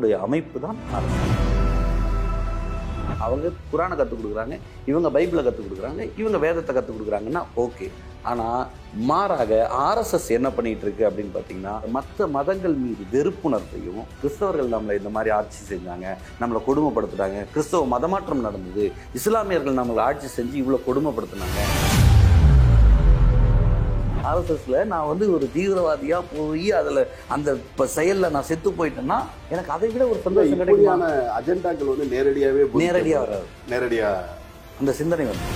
உடைய அமைப்பு தான் அரசு அவங்க குரானை கற்றுக் கொடுக்குறாங்க இவங்க பைபிளை கற்றுக் கொடுக்குறாங்க இவங்க வேதத்தை கற்றுக் கொடுக்குறாங்கன்னா ஓகே. ஆனால் மாறாக ஆர்எஸ்எஸ் என்ன பண்ணிட்டு இருக்கு அப்படின்னு பார்த்தீங்கன்னா மற்ற மதங்கள் மீது வெறுப்புணர்வையும் கிறிஸ்தவர்கள் நம்மளை இந்த மாதிரி ஆட்சி செஞ்சாங்க நம்மளை கொடுமைப்படுத்துட்டாங்க கிறிஸ்தவ மதமாற்றம் நடந்தது இஸ்லாமியர்கள் நம்மளை ஆட்சி செஞ்சு இவ்வளோ கொடுமைப்படுத்துனாங்க. ஆர்எஸ்எஸ்ல நான் வந்து ஒரு தீவிரவாதியா போய் அதுல அந்த செயல்ல நான் செத்து போயிட்டேன்னா எனக்கு அதை விட ஒரு சந்தோஷம் கிடைக்குமா? அஜெண்டாக்கள் வந்து நேரடியாவே நேரடியா வராது. நேரடியா. அந்த சிந்தனை வந்து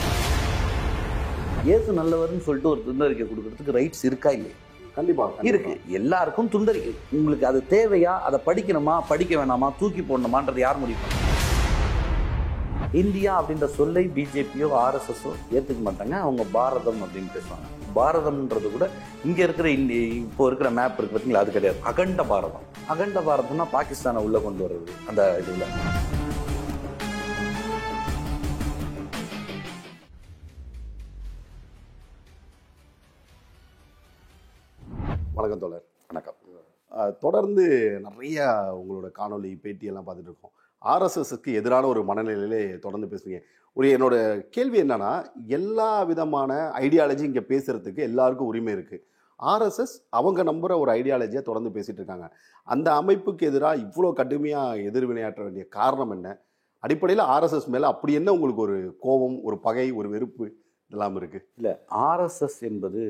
இயேசு நல்லவர்னு சொல்லிட்டு ஒரு துண்டறிக்கை கொடுக்கறதுக்கு ரைட்ஸ் இருக்கா இல்லையா? கண்டிப்பா இருக்கு. எல்லாருக்கும் துண்டறிக்கை. உங்களுக்கு அது தேவையா? அதை படிக்கணுமா? படிக்க வேணாமா? தூக்கி போடணுமான்றது யார் முடிவு இந்தியா அப்படின்ற சொல்லை பிஜேபியோ ஆர்எஸ்எஸோ ஏற்றுக்க மாட்டாங்க. அவங்க பாரதம் அப்படின்னு பேசுவாங்க. பாரதம்ன்றது கூட இங்கே இருக்கிற இந்தி இப்போ இருக்கிற மேப் இருக்கு பார்த்தீங்களா அது கிடையாது. அகண்ட பாரதம். அகண்ட பாரதம்னா பாகிஸ்தானை உள்ளே கொண்டு வர்றது அந்த இதுல. வணக்கம் தோழர். வணக்கம். தொடர்ந்து நிறைய உங்களோட காணொலி பேட்டி எல்லாம் பார்த்துட்டு இருக்கோம். ஆர்எஸ்எஸ்க்கு எதிரான ஒரு மனநிலையிலே தொடர்ந்து பேசுவீங்க ஒரு என்னோட கேள்வி என்னன்னா எல்லா விதமான ஐடியாலஜி இங்கே பேசுகிறதுக்கு எல்லாருக்கும் உரிமை இருக்குது ஆர்எஸ்எஸ் அவங்க நம்புகிற ஒரு ஐடியாலஜியை தொடர்ந்து பேசிகிட்டு இருக்காங்க. அந்த அமைப்புக்கு எதிராக இவ்வளோ கடுமையாக எதிர்வினையாற்ற வேண்டிய காரணம் என்ன? அடிப்படையில் ஆர்எஸ்எஸ் மேலே அப்படி என்ன உங்களுக்கு ஒரு கோபம் ஒரு பகை ஒரு வெறுப்பு இதெல்லாம் இல்லை ஆர்எஸ்எஸ் என்பது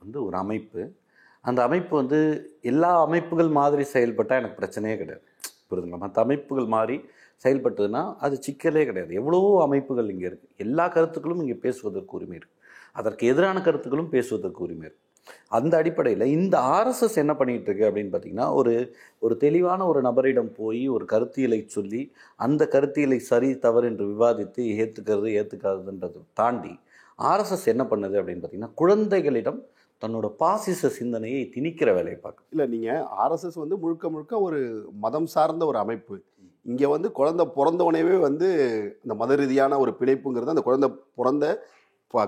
வந்து ஒரு அமைப்பு. அந்த அமைப்பு வந்து எல்லா அமைப்புகள் மாதிரி செயல்பட்டால் எனக்கு பிரச்சனையே கிடையாது. புரியுதுங்களா மற்ற அமைப்புகள் மாதிரி செயல்பட்டதுன்னா அது சிக்கலே கிடையாது. எவ்வளோ அமைப்புகள் இங்கே இருக்குது எல்லா கருத்துக்களும் இங்கே பேசுவதற்கு உரிமை இருக்குது அதற்கு எதிரான கருத்துக்களும் பேசுவதற்கு உரிமை இருக்குது அந்த அடிப்படையில் இந்த ஆர்எஸ்எஸ் என்ன பண்ணிட்டு இருக்கு அப்படின்னு பார்த்தீங்கன்னா ஒரு ஒரு தெளிவான ஒரு நபரிடம் போய் ஒரு கருத்தியலை சொல்லி அந்த கருத்தியலை சரி தவறு என்று விவாதித்து ஏற்றுக்கிறது ஏற்றுக்காதுன்றதை தாண்டி ஆர்எஸ்எஸ் என்ன பண்ணுது அப்படின்னு பார்த்தீங்கன்னா குழந்தைகளிடம் தன்னோட பாசிச சிந்தனையை திணிக்கிற வேலையை பார்க்கும் இல்லை நீங்கள் ஆர்எஸ்எஸ் வந்து முழுக்க முழுக்க ஒரு மதம் சார்ந்த ஒரு அமைப்பு. இங்கே வந்து குழந்தை உடனேவே வந்து இந்த மத ரீதியான ஒரு பிழைப்புங்கிறது அந்த குழந்தை பிறந்த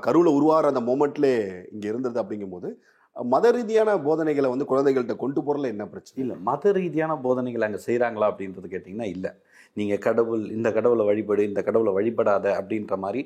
கருவில் உருவாகிற அந்த மூமெண்ட்லே இங்கே இருந்தது அப்படிங்கும்போது மத ரீதியான போதனைகளை வந்து குழந்தைகள்கிட்ட கொண்டு போகிறல என்ன பிரச்சனை? இல்லை மத ரீதியான போதனைகள் அங்கே செய்கிறாங்களா அப்படின்றது கேட்டிங்கன்னா இல்லை. நீங்கள் கடவுள் இந்த கடவுளை வழிபடு இந்த கடவுளை வழிபடாத அப்படின்ற மாதிரி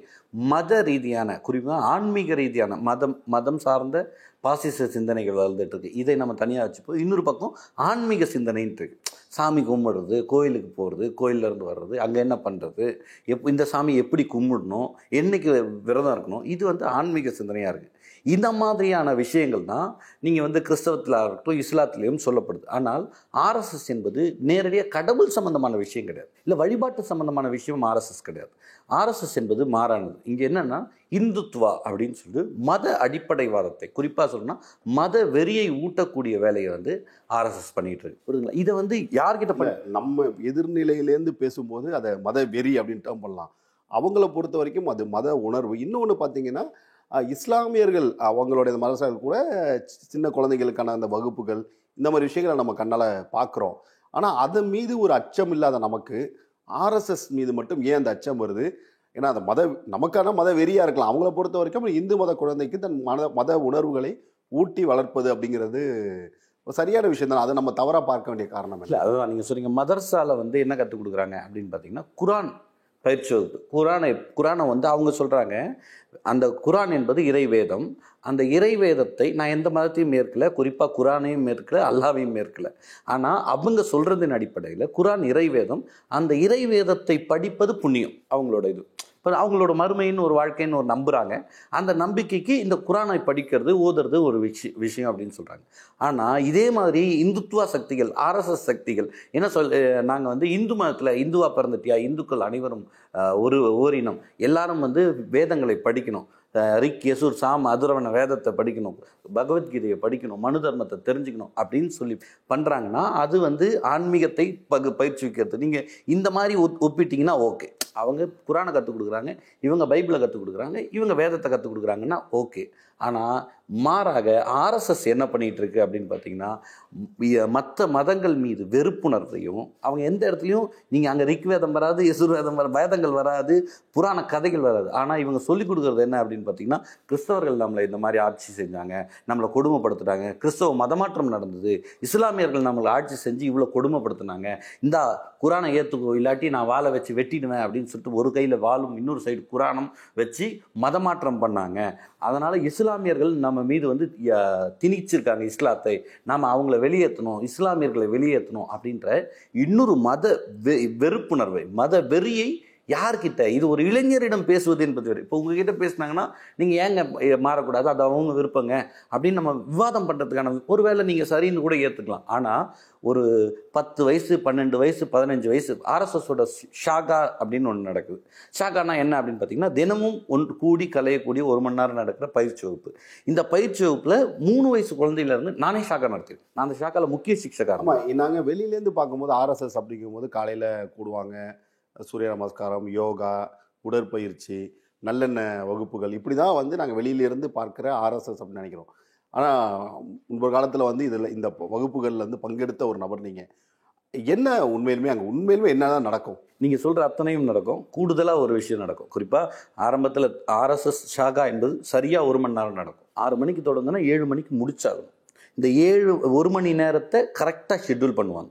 மத ரீதியான குறிப்பாக ஆன்மீக ரீதியான மதம் மதம் சார்ந்த பாசிச சிந்தனைகள் வளர்ந்துட்டு இருக்கு. இதை நம்ம தனியாக வச்சுப்போம். இன்னொரு பக்கம் ஆன்மீக சிந்தனைன்ட்டு இருக்கு. சாமி கும்பிடுறது கோயிலுக்கு போகிறது கோயில்ல இருந்து வர்றது அங்கே என்ன பண்ணுறது எப் இந்த சாமி எப்படி கும்பிடணும் என்றைக்கு விரதம் இருக்கணும் இது வந்து ஆன்மீக சிந்தனையாக இருக்குது இந்த மாதிரியான விஷயங்கள் தான் நீங்கள் வந்து கிறிஸ்தவத்தில் இருக்கட்டும் இஸ்லாத்திலையும் சொல்லப்படுது. ஆனால் ஆர்எஸ்எஸ் என்பது நேரடியாக கடவுள் சம்பந்தமான விஷயம் கிடையாது. இல்லை வழிபாட்டு சம்பந்தமான விஷயம் ஆர்எஸ்எஸ் கிடையாது. ஆர்எஸ்எஸ் என்பது மாறானது. இங்கே என்னென்னா இந்துத்துவா அப்படின்னு சொல்லிட்டு மத அடிப்படைவாதத்தை குறிப்பாக சொல்லணும்னா மத வெறியை ஊட்டக்கூடிய வேலையை வந்து ஆர்எஸ்எஸ் பண்ணிட்டு இருக்கு. புரியுதுங்களா? இதை வந்து யார்கிட்ட பண்ண நம்ம எதிர்நிலையிலேருந்து பேசும்போது அதை மத வெறி அப்படின்ட்டு பண்ணலாம். அவங்கள பொறுத்த வரைக்கும் அது மத உணர்வு. இன்னொன்று பார்த்தீங்கன்னா இஸ்லாமியர்கள் அவங்களுடைய மதசார்கள் கூட சி- சின்ன குழந்தைகளுக்கான அந்த வகுப்புகள் இந்த மாதிரி விஷயங்களை நம்ம கண்ணால் பார்க்குறோம் ஆனால் அதன் மீது ஒரு அச்சம் இல்லாத நமக்கு ஆர்எஸ்எஸ் மீது மட்டும் ஏன் அந்த அச்சம் வருது? ஏன்னா அந்த மத நமக்கான மத வெறியாக இருக்கலாம். அவங்கள பொறுத்த வரைக்கும் இந்து மத குழந்தைக்கு தன் மத மத உணர்வுகளை ஊட்டி வளர்ப்பது அப்படிங்கிறது ஒரு சரியான விஷயம் தான் அதை நம்ம தவறாக பார்க்க வேண்டிய காரணம் இல்லை. அதுதான். நீங்கள் சொன்னீங்க மதர்சாவில் வந்து என்ன கற்றுக் கொடுக்குறாங்க அப்படின்னு பார்த்தீங்கன்னா குரான் பயிற்சி வகுப்பு. குரானை குரானை வந்து அவங்க சொல்கிறாங்க அந்த குரான் என்பது இறைவேதம். அந்த இறை வேதத்தை நான் எந்த மதத்தையும் மேற்கல குறிப்பாக குரானையும் மேற்கல அல்லாவையும் மேற்கல. ஆனால் அவங்க சொல்கிறதின் அடிப்படையில் குரான் இறைவேதம் அந்த இறை வேதத்தை படிப்பது புண்ணியம் அவங்களோட இது. இப்போ அவங்களோட மறுமைன்னு ஒரு வாழ்க்கைன்னு ஒரு நம்புகிறாங்க அந்த நம்பிக்கைக்கு இந்த குரானை படிக்கிறது ஓதுறது ஒரு விஷயம் விஷயம் அப்படின்னு சொல்கிறாங்க ஆனால் இதே மாதிரி இந்துத்துவ சக்திகள் ஆர்எஸ்எஸ் சக்திகள் என்ன சொல் நாங்கள் வந்து இந்து மதத்தில் இந்துவா பிறந்துட்டியா? இந்துக்கள் அனைவரும் ஒரு ஓரினம். எல்லாரும் வந்து வேதங்களை படிக்கணும். ரிக் யசூர் சாம் அதுரவன வேதத்தை படிக்கணும் பகவத்கீதையை படிக்கணும் மனு தர்மத்தை தெரிஞ்சுக்கணும் அப்படின்னு சொல்லி பண்ணுறாங்கன்னா அது வந்து ஆன்மீகத்தை பகு பயிற்சிக்கிறது நீங்கள் இந்த மாதிரி ஒப் ஒப்பிட்டீங்கன்னா ஓகே. அவங்க குரானை கற்றுக் கொடுக்குறாங்க இவங்க பைபிளை கற்றுக் கொடுக்குறாங்க இவங்க வேதத்தை கற்றுக் கொடுக்குறாங்கன்னா ஓகே. ஆனால் மாறாக ஆர்எஸ்எஸ் என்ன பண்ணிகிட்டு இருக்கு அப்படின்னு பார்த்தீங்கன்னா மற்ற மதங்கள் மீது வெறுப்புணர்வையும் அவங்க எந்த இடத்துலையும் நீங்கள் அங்கே ரிக்வேதம் வராது எசுர்வேதம் வர வேதங்கள் வராது புராண கதைகள் வராது. ஆனால் இவங்க சொல்லிக் கொடுக்குறது என்ன அப்படின்னு பார்த்தீங்கன்னா கிறிஸ்தவர்கள் நம்மளை இந்த மாதிரி ஆட்சி செஞ்சாங்க நம்மளை கொடுமைப்படுத்துட்டாங்க கிறிஸ்தவ மதமாற்றம் நடந்தது இஸ்லாமியர்கள் நம்மளை ஆட்சி செஞ்சு இவ்வளோ கொடுமைப்படுத்துனாங்க இந்த குரானை ஏற்றுக்கோ இல்லாட்டி நான் வாழை வச்சு வெட்டிடுவேன் அப்படின்னு சொல்லிட்டு ஒரு கையில் வாழும் இன்னொரு சைடு குரானம் வச்சு மதமாற்றம் பண்ணாங்க. அதனால் இஸ்லாமியர்கள் நம்ம மீது வந்து திணிச்சிருக்காங்க இஸ்லாத்தை. நாம் அவங்கள வெளியேற்றணும் இஸ்லாமியர்களை வெளியேற்றணும் அப்படின்ற இன்னொரு மத வெ வெறுப்புணர்வை மத வெறியை யார்கிட்ட? இது ஒரு இளைஞரிடம் பேசுவது என்பது வேறு. இப்போ உங்ககிட்ட பேசுனாங்கன்னா நீங்கள் ஏங்க மாறக்கூடாது? அது அவங்க விருப்பங்க. அப்படின்னு நம்ம விவாதம் பண்ணுறதுக்கான ஒருவேளை நீங்கள் சரின்னு கூட ஏற்றுக்கலாம் ஆனால் ஒரு பத்து வயசு பன்னெண்டு வயசு பதினஞ்சு வயசு ஆர்எஸ்எஸோட ஷாகா அப்படின்னு ஒன்று நடக்குது. ஷாகானா என்ன அப்படின்னு பார்த்தீங்கன்னா தினமும் ஒன்று கூடி கலையக்கூடிய ஒரு மணி நேரம் நடக்கிற பயிற்சி வகுப்பு. இந்த பயிற்சி வகுப்பில் மூணு வயசு குழந்தையிலேருந்து நானே ஷாகா நடத்திருக்கேன். நான் அந்த ஷாக்காவில் முக்கிய சிக்ஷகா ஆமா நாங்க வெளியிலேருந்து பார்க்கும்போது ஆர்எஸ்எஸ் அப்படிங்கும்போது காலையில் கூடுவாங்க. சூரிய நமஸ்காரம் யோகா உடற்பயிற்சி நல்லெண்ணெய் வகுப்புகள் இப்படி தான் வந்து நாங்கள் வெளியிலேருந்து பார்க்குற ஆர்எஸ்எஸ் அப்படின்னு நினைக்கிறோம். ஆனால் முன்பு காலத்தில் வந்து இதில் இந்த வகுப்புகளில் வந்து பங்கெடுத்த ஒரு நபர் நீங்கள் என்ன உண்மையிலுமே அங்கே உண்மையிலுமே என்ன தான் நடக்கும்? நீங்கள் சொல்கிற அத்தனையும் நடக்கும். கூடுதலாக ஒரு விஷயம் நடக்கும். குறிப்பாக ஆரம்பத்தில் ஆர்எஸ்எஸ் ஷாகா என்பது சரியாக ஒரு மணி நேரம் நடக்கும். ஆறு மணிக்கு தொடங்குனா ஏழு மணிக்கு முடிச்சாகணும். இந்த ஏழு ஒரு மணி நேரத்தை கரெக்டாக ஷெட்யூல் பண்ணுவாங்க.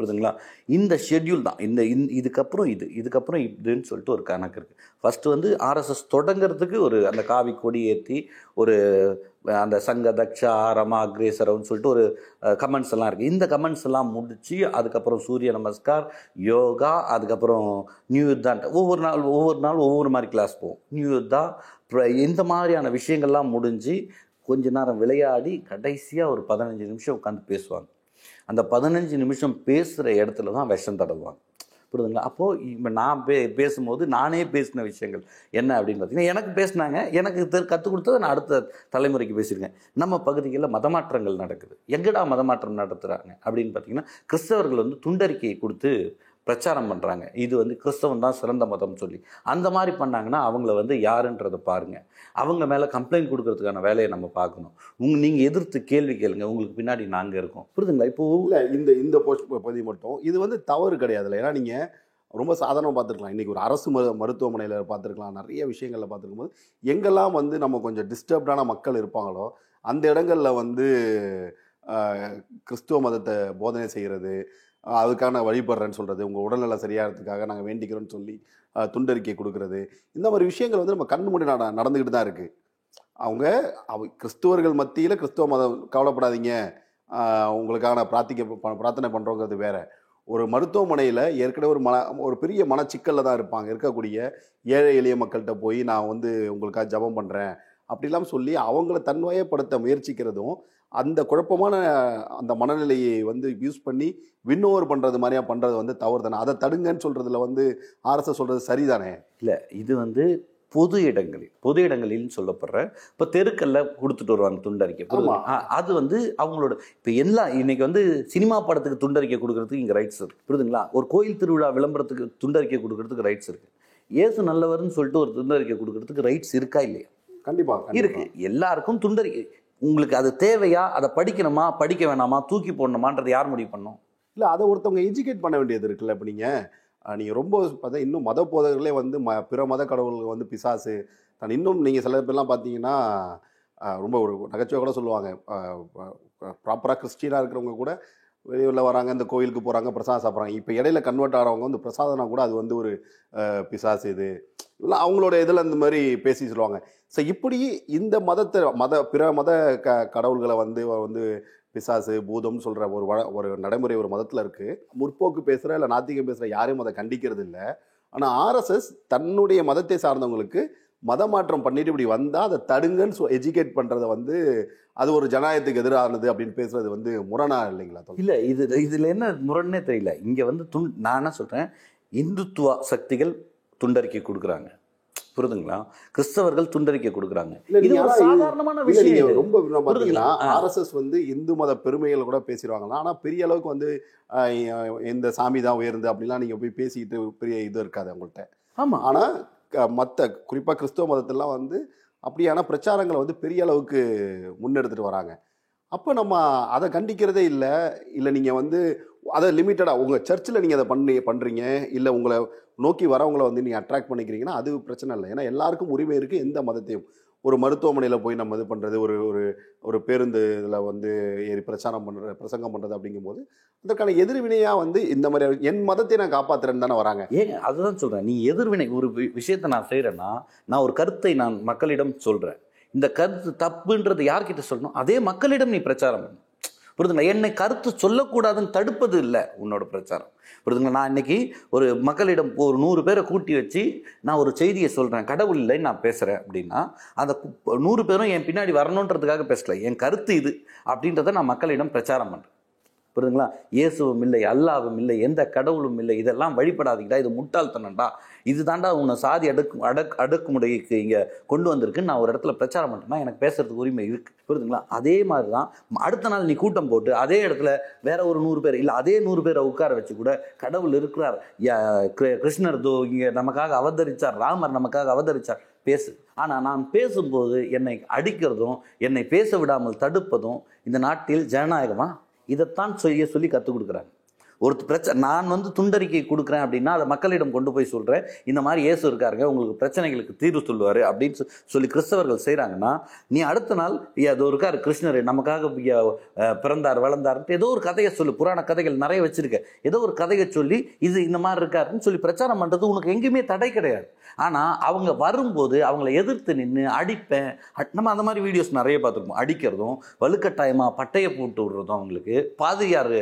புரியுதுங்களா? இந்த ஷெட்யூல் தான். இந்த இந் இதுக்கப்புறம் இது இதுக்கப்புறம் இதுன்னு சொல்லிட்டு ஒரு கணக்கு இருக்குது ஃபஸ்ட்டு வந்து ஆர்எஸ்எஸ் தொடங்குறதுக்கு ஒரு அந்த காவி கொடி ஏற்றி ஒரு அந்த சங்க தக்ஷா ரமா அக்ரேசரம்னு சொல்லிட்டு ஒரு கமெண்ட்ஸ் எல்லாம் இருக்குது இந்த கமெண்ட்ஸ் எல்லாம் முடித்து அதுக்கப்புறம் சூரிய நமஸ்கார் யோகா அதுக்கப்புறம் நியூ யுத்தான் ஒவ்வொரு நாள் ஒவ்வொரு நாள் ஒவ்வொரு மாதிரி கிளாஸ் போவோம். நியூ யுத்தா அப்புறம் இந்த மாதிரியான விஷயங்கள்லாம் முடிஞ்சு கொஞ்ச நேரம் விளையாடி கடைசியாக ஒரு பதினஞ்சு நிமிஷம் உட்காந்து பேசுவாங்க. அந்த பதினஞ்சு நிமிஷம் பேசுகிற இடத்துல தான் விஷம் தடவுவாங்க. புரியுதுங்களா? அப்போது இப்போ நான் பே பேசும்போது நானே பேசின விஷயங்கள் என்ன அப்படின்னு பார்த்தீங்கன்னா எனக்கு பேசினாங்க எனக்கு கற்றுக் கொடுத்தது நான் அடுத்த தலைமுறைக்கு பேசியிருக்கேன் நம்ம பகுதிகளில் மதமாற்றங்கள் நடக்குது. எங்கடா மதமாற்றம் நடத்துகிறாங்க அப்படின்னு பார்த்தீங்கன்னா கிறிஸ்தவர்கள் வந்து துண்டறிக்கையை கொடுத்து பிரச்சாரம் பண்ணுறாங்க இது வந்து கிறிஸ்தவம் தான் சிறந்த மதம் சொல்லி. அந்த மாதிரி பண்ணாங்கன்னா அவங்கள வந்து யாருன்றதை பாருங்கள் அவங்க மேலே கம்ப்ளைண்ட் கொடுக்கறதுக்கான வேலையை நம்ம பார்க்கணும். உங்க நீங்கள் எதிர்த்து கேள்வி கேளுங்க. உங்களுக்கு பின்னாடி நாங்கள் இருக்கோம். புரிதுங்களா? இப்போ இல்லை இந்த இந்த போஸ்ட் பதிவு மட்டும். இது வந்து தவறு கிடையாதுல்ல. ஏன்னா நீங்கள் ரொம்ப சாதாரணமாக பார்த்துருக்கலாம். இன்றைக்கி ஒரு அரசு மரு மருத்துவமனையில் பார்த்துருக்கலாம். நிறைய விஷயங்களில் பார்த்துருக்கும் போது எங்கெல்லாம் வந்து நம்ம கொஞ்சம் டிஸ்டர்ப்டான மக்கள் இருப்பாங்களோ அந்த இடங்களில் வந்து கிறிஸ்துவ மதத்தை போதனை செய்கிறது அதுக்கான வழிபடுறேன்னு சொல்கிறது உங்கள் உடல்நல சரியாகிறதுக்காக நாங்கள் வேண்டிக்கிறோன்னு சொல்லி துண்டறிக்கை கொடுக்கறது. இந்த மாதிரி விஷயங்கள் வந்து நம்ம கண்ணு முடி நட நடந்துக்கிட்டு தான் இருக்குது அவங்க அவ கிறிஸ்துவர்கள் மத்தியில் கிறிஸ்துவ மதம் கவலைப்படாதீங்க. உங்களுக்கான பிரார்த்திக்க ப- பிரார்த்தனை பண்ணுறோங்கிறது வேறு. ஒரு மருத்துவமனையில் ஏற்கனவே ஒரு மன ஒரு பெரிய மனச்சிக்கலில் தான் இருப்பாங்க. இருக்கக்கூடிய ஏழை எளிய மக்கள்கிட்ட போய் நான் வந்து உங்களுக்காக ஜெபம் பண்ணுறேன் அப்படிலாம் சொல்லி அவங்கள தன்வயப்படுத்த முயற்சிக்கிறதும் அந்த குழப்பமான அந்த மனநிலையை வந்து யூஸ் பண்ணி வின்னோவர் பண்ணுறது மாதிரியா பண்ணுறது வந்து தவறு தானே அதை தடுங்கன்னு சொல்கிறதுல வந்து ஆர்எஸ்எஸ் சொல்கிறது சரிதானே? இல்லை இது வந்து பொது இடங்களில் பொது இடங்களில் சொல்லப்படுற இப்போ தெருக்கல்ல கொடுத்துட்டு வருவாங்க துண்டறிக்கை. அது வந்து அவங்களோட இப்போ எல்லாம் இன்னைக்கு வந்து சினிமா படத்துக்கு துண்டறிக்கை கொடுக்கறதுக்கு இங்கே ரைட்ஸ் இருக்கு. புரியுதுங்களா? ஒரு கோயில் திருவிழா விளம்பரத்துக்கு துண்டறிக்கை கொடுக்கறதுக்கு ரைட்ஸ் இருக்கு. இயேசு நல்லவர்னு சொல்லிட்டு ஒரு துண்டறிக்கை கொடுக்கறதுக்கு ரைட்ஸ் இருக்கா இல்லையா? கண்டிப்பாக இருக்கு. எல்லாருக்கும் துண்டறிக்கை. உங்களுக்கு அது தேவையா? அதை படிக்கணுமா? படிக்க வேணாமா? தூக்கி போடணுமான்றது யார் முடிவு பண்ணும்? இல்லை அதை ஒருத்தவங்க எஜுகேட் பண்ண வேண்டியது இருக்குல்ல இப்போ நீங்கள் நீங்கள் ரொம்ப பார்த்தா இன்னும் மத போதகர்களே வந்து ம பிற மத கடவுள்கள் வந்து பிசாசு. தான் இன்னும் நீங்கள் சில பேர்லாம் பார்த்தீங்கன்னா ரொம்ப ஒரு நகைச்சுவை கூட சொல்லுவாங்க. ப்ராப்பராக கிறிஸ்டியனாக இருக்கிறவங்க கூட வெளியூரில் வராங்க இந்த கோயிலுக்கு போகிறாங்க பிரசாதம் சாப்பிட்றாங்க. இப்போ இடையில கன்வெர்ட் ஆகிறவங்க வந்து பிரசாதம்னா கூட அது வந்து ஒரு பிசாசு இது. இல்லை அவங்களோட இதில் இந்த மாதிரி பேசி சொல்லுவாங்க. ஸோ இப்படி இந்த மதத்தை மத பிற மத க கடவுள்களை வந்து வந்து பிசாசு பூதம்னு சொல்கிற ஒரு வ ஒரு நடைமுறை ஒரு மதத்தில் இருக்குது முற்போக்கு பேசுகிற இல்லை நாத்திகம் பேசுகிற யாரையும் அதை கண்டிக்கிறது இல்லை ஆனால் ஆர்எஸ்எஸ் தன்னுடைய மதத்தை சார்ந்தவங்களுக்கு மதமாற்றம் பண்ணிட்டு இப்படி வந்தால் அதை தடுங்கன்னு சொ எஜுகேட் பண்ணுறத வந்து அது ஒரு ஜனநாயகத்துக்கு எதிரானது அப்படின்னு பேசுறது வந்து முரணா இல்லைங்களா? இல்ல இது இதுல என்ன முரண்னே தெரியல. இங்க வந்து துண் நான் என்ன சொல்றேன்? இந்துத்துவ சக்திகள் துண்டறிக்கை கொடுக்குறாங்க. புரியுதுங்களா கிறிஸ்தவர்கள் துண்டறிக்கை கொடுக்குறாங்க. இது ஒரு சாதாரணமான விஷயம். ரொம்ப பார்த்தீங்கன்னா. ஆர்எஸ்எஸ் வந்து இந்து மத பெருமைகள் கூட பேசிடுவாங்களா ஆனா பெரிய அளவுக்கு வந்து இந்த சாமி தான் உயர்ந்து அப்படிலாம் நீங்க போய் பேசிக்கிட்டு பெரிய இது இருக்காது அவங்கள்ட்ட. ஆமா. ஆனா க- குறிப்பாக கிறிஸ்தவ கிறிஸ்துவ மதத்தெல்லாம் வந்து அப்படியான பிரச்சாரங்களை வந்து பெரிய அளவுக்கு முன்னெடுத்துட்டு வராங்க. அப்போ நம்ம அதை கண்டிக்கிறதே இல்லை. இல்லை நீங்கள் வந்து அதை லிமிட்டடாக உங்கள் சர்ச்சில் நீங்கள் அதை பண்ணி பண்ணுறீங்க இல்லை உங்களை நோக்கி வரவங்களை வந்து நீங்கள் அட்ராக்ட் பண்ணிக்கிறீங்கன்னா அது பிரச்சனை இல்லை. ஏன்னா எல்லாருக்கும் உரிமை இருக்குது எந்த மதத்தையும். ஒரு மருத்துவமனையில் போய் நம்ம இது பண்ணுறது ஒரு ஒரு ஒரு பேருந்து இதில் வந்து ஏறி பிரச்சாரம் பண்ணுற பிரசங்கம் பண்ணுறது அப்படிங்கும்போது அதற்கான எதிர்வினையாக வந்து இந்த மாதிரி என் மதத்தை நான் காப்பாற்றுறேன்னு தானே வராங்க. ஏங்க அதுதான் சொல்கிறேன் நீ எதிர்வினை ஒரு வி- விஷயத்தை நான் செய்கிறேன்னா நான் ஒரு கருத்தை நான் மக்களிடம் சொல்கிறேன் இந்த கருத்து தப்புன்றது யார்கிட்ட சொல்லணும்? அதே மக்களிடம் நீ பிரச்சாரம் பண்ணணும் புரிதுங்களா? என்னை கருத்து சொல்லக்கூடாதுன்னு தடுப்பது இல்லை உன்னோட பிரச்சாரம். புரிதுங்களா? நான் இன்னைக்கு ஒரு மக்களிடம் ஒரு நூறு பேரை கூட்டி வச்சு நான் ஒரு செய்தியை சொல்கிறேன் கடவுள் இல்லைன்னு நான் பேசுகிறேன் அப்படின்னா அந்த நூறு பேரும் என் பின்னாடி வரணுன்றதுக்காக பேசலை. என் கருத்து இது அப்படின்றத நான் மக்களிடம் பிரச்சாரம் பண்ணுறேன் புரியுதுங்களா? இயேசுவும் இல்லை அல்லாவும் இல்லை எந்த கடவுளும் இல்லை இதெல்லாம் வழிபடாதீங்கடா இது முட்டாள்தனம்டா. இது தாண்டா உன்னை சாதி அடுக்கு அடக் அடக்குமுறைக்கு இங்கே கொண்டு வந்திருக்குன்னு நான் ஒரு இடத்துல பிரச்சாரம் பண்ணிட்டேன்னா எனக்கு பேசுறதுக்கு உரிமை இருக்கு. புரியுதுங்களா? அதே மாதிரி தான் அடுத்த நாள் நீ கூட்டம் போட்டு அதே இடத்துல வேற ஒரு நூறு பேர் இல்லை அதே நூறு பேரை உட்கார வச்சு கூட கடவுள் இருக்கிறார். யா- கிருஷ்ணர் தோ இங்கே நமக்காக அவதரிச்சார் ராமர் நமக்காக அவதரிச்சார். பேசு. ஆனால் நான் பேசும்போது என்னை அடிக்கிறதும் என்னை பேச விடாமல் தடுப்பதும் இந்த நாட்டில் ஜனநாயகமா? இதைத்தான் செய்ய சொல்லி கற்றுக் கொடுக்குறாங்க ஒரு பிரச்சனை நான் வந்து துண்டறிக்கை கொடுக்குறேன் அப்படின்னா அதை மக்களிடம் கொண்டு போய் சொல்கிறேன் இந்த மாதிரி இயேசு இருக்காருங்க உங்களுக்கு பிரச்சனைகளுக்கு தீர்வு சொல்லுவார் அப்படின்னு சொல்லி கிறிஸ்தவர்கள் செய்கிறாங்கன்னா நீ அடுத்த நாள் ஏதோ இருக்கார் கிருஷ்ணர் நமக்காக பிறந்தார் வளர்ந்தார்ன்ட்டு ஏதோ ஒரு கதையை சொல்லு புராண கதைகள் நிறைய வச்சிருக்க. ஏதோ ஒரு கதையை சொல்லி இது இந்த மாதிரி இருக்காருன்னு சொல்லி பிரச்சாரம் பண்ணுறது உனக்கு எங்கேயுமே தடை கிடையாது. ஆனால் அவங்க வரும்போது அவங்கள எதிர்த்து நின்று அடிப்பேன். நம்ம அந்த மாதிரி வீடியோஸ் நிறைய பார்த்துருப்போம். அடிக்கிறதும் வலுக்கட்டாயமாக பட்டையை போட்டு விடுறதும் அவங்களுக்கு. பாதிரியார்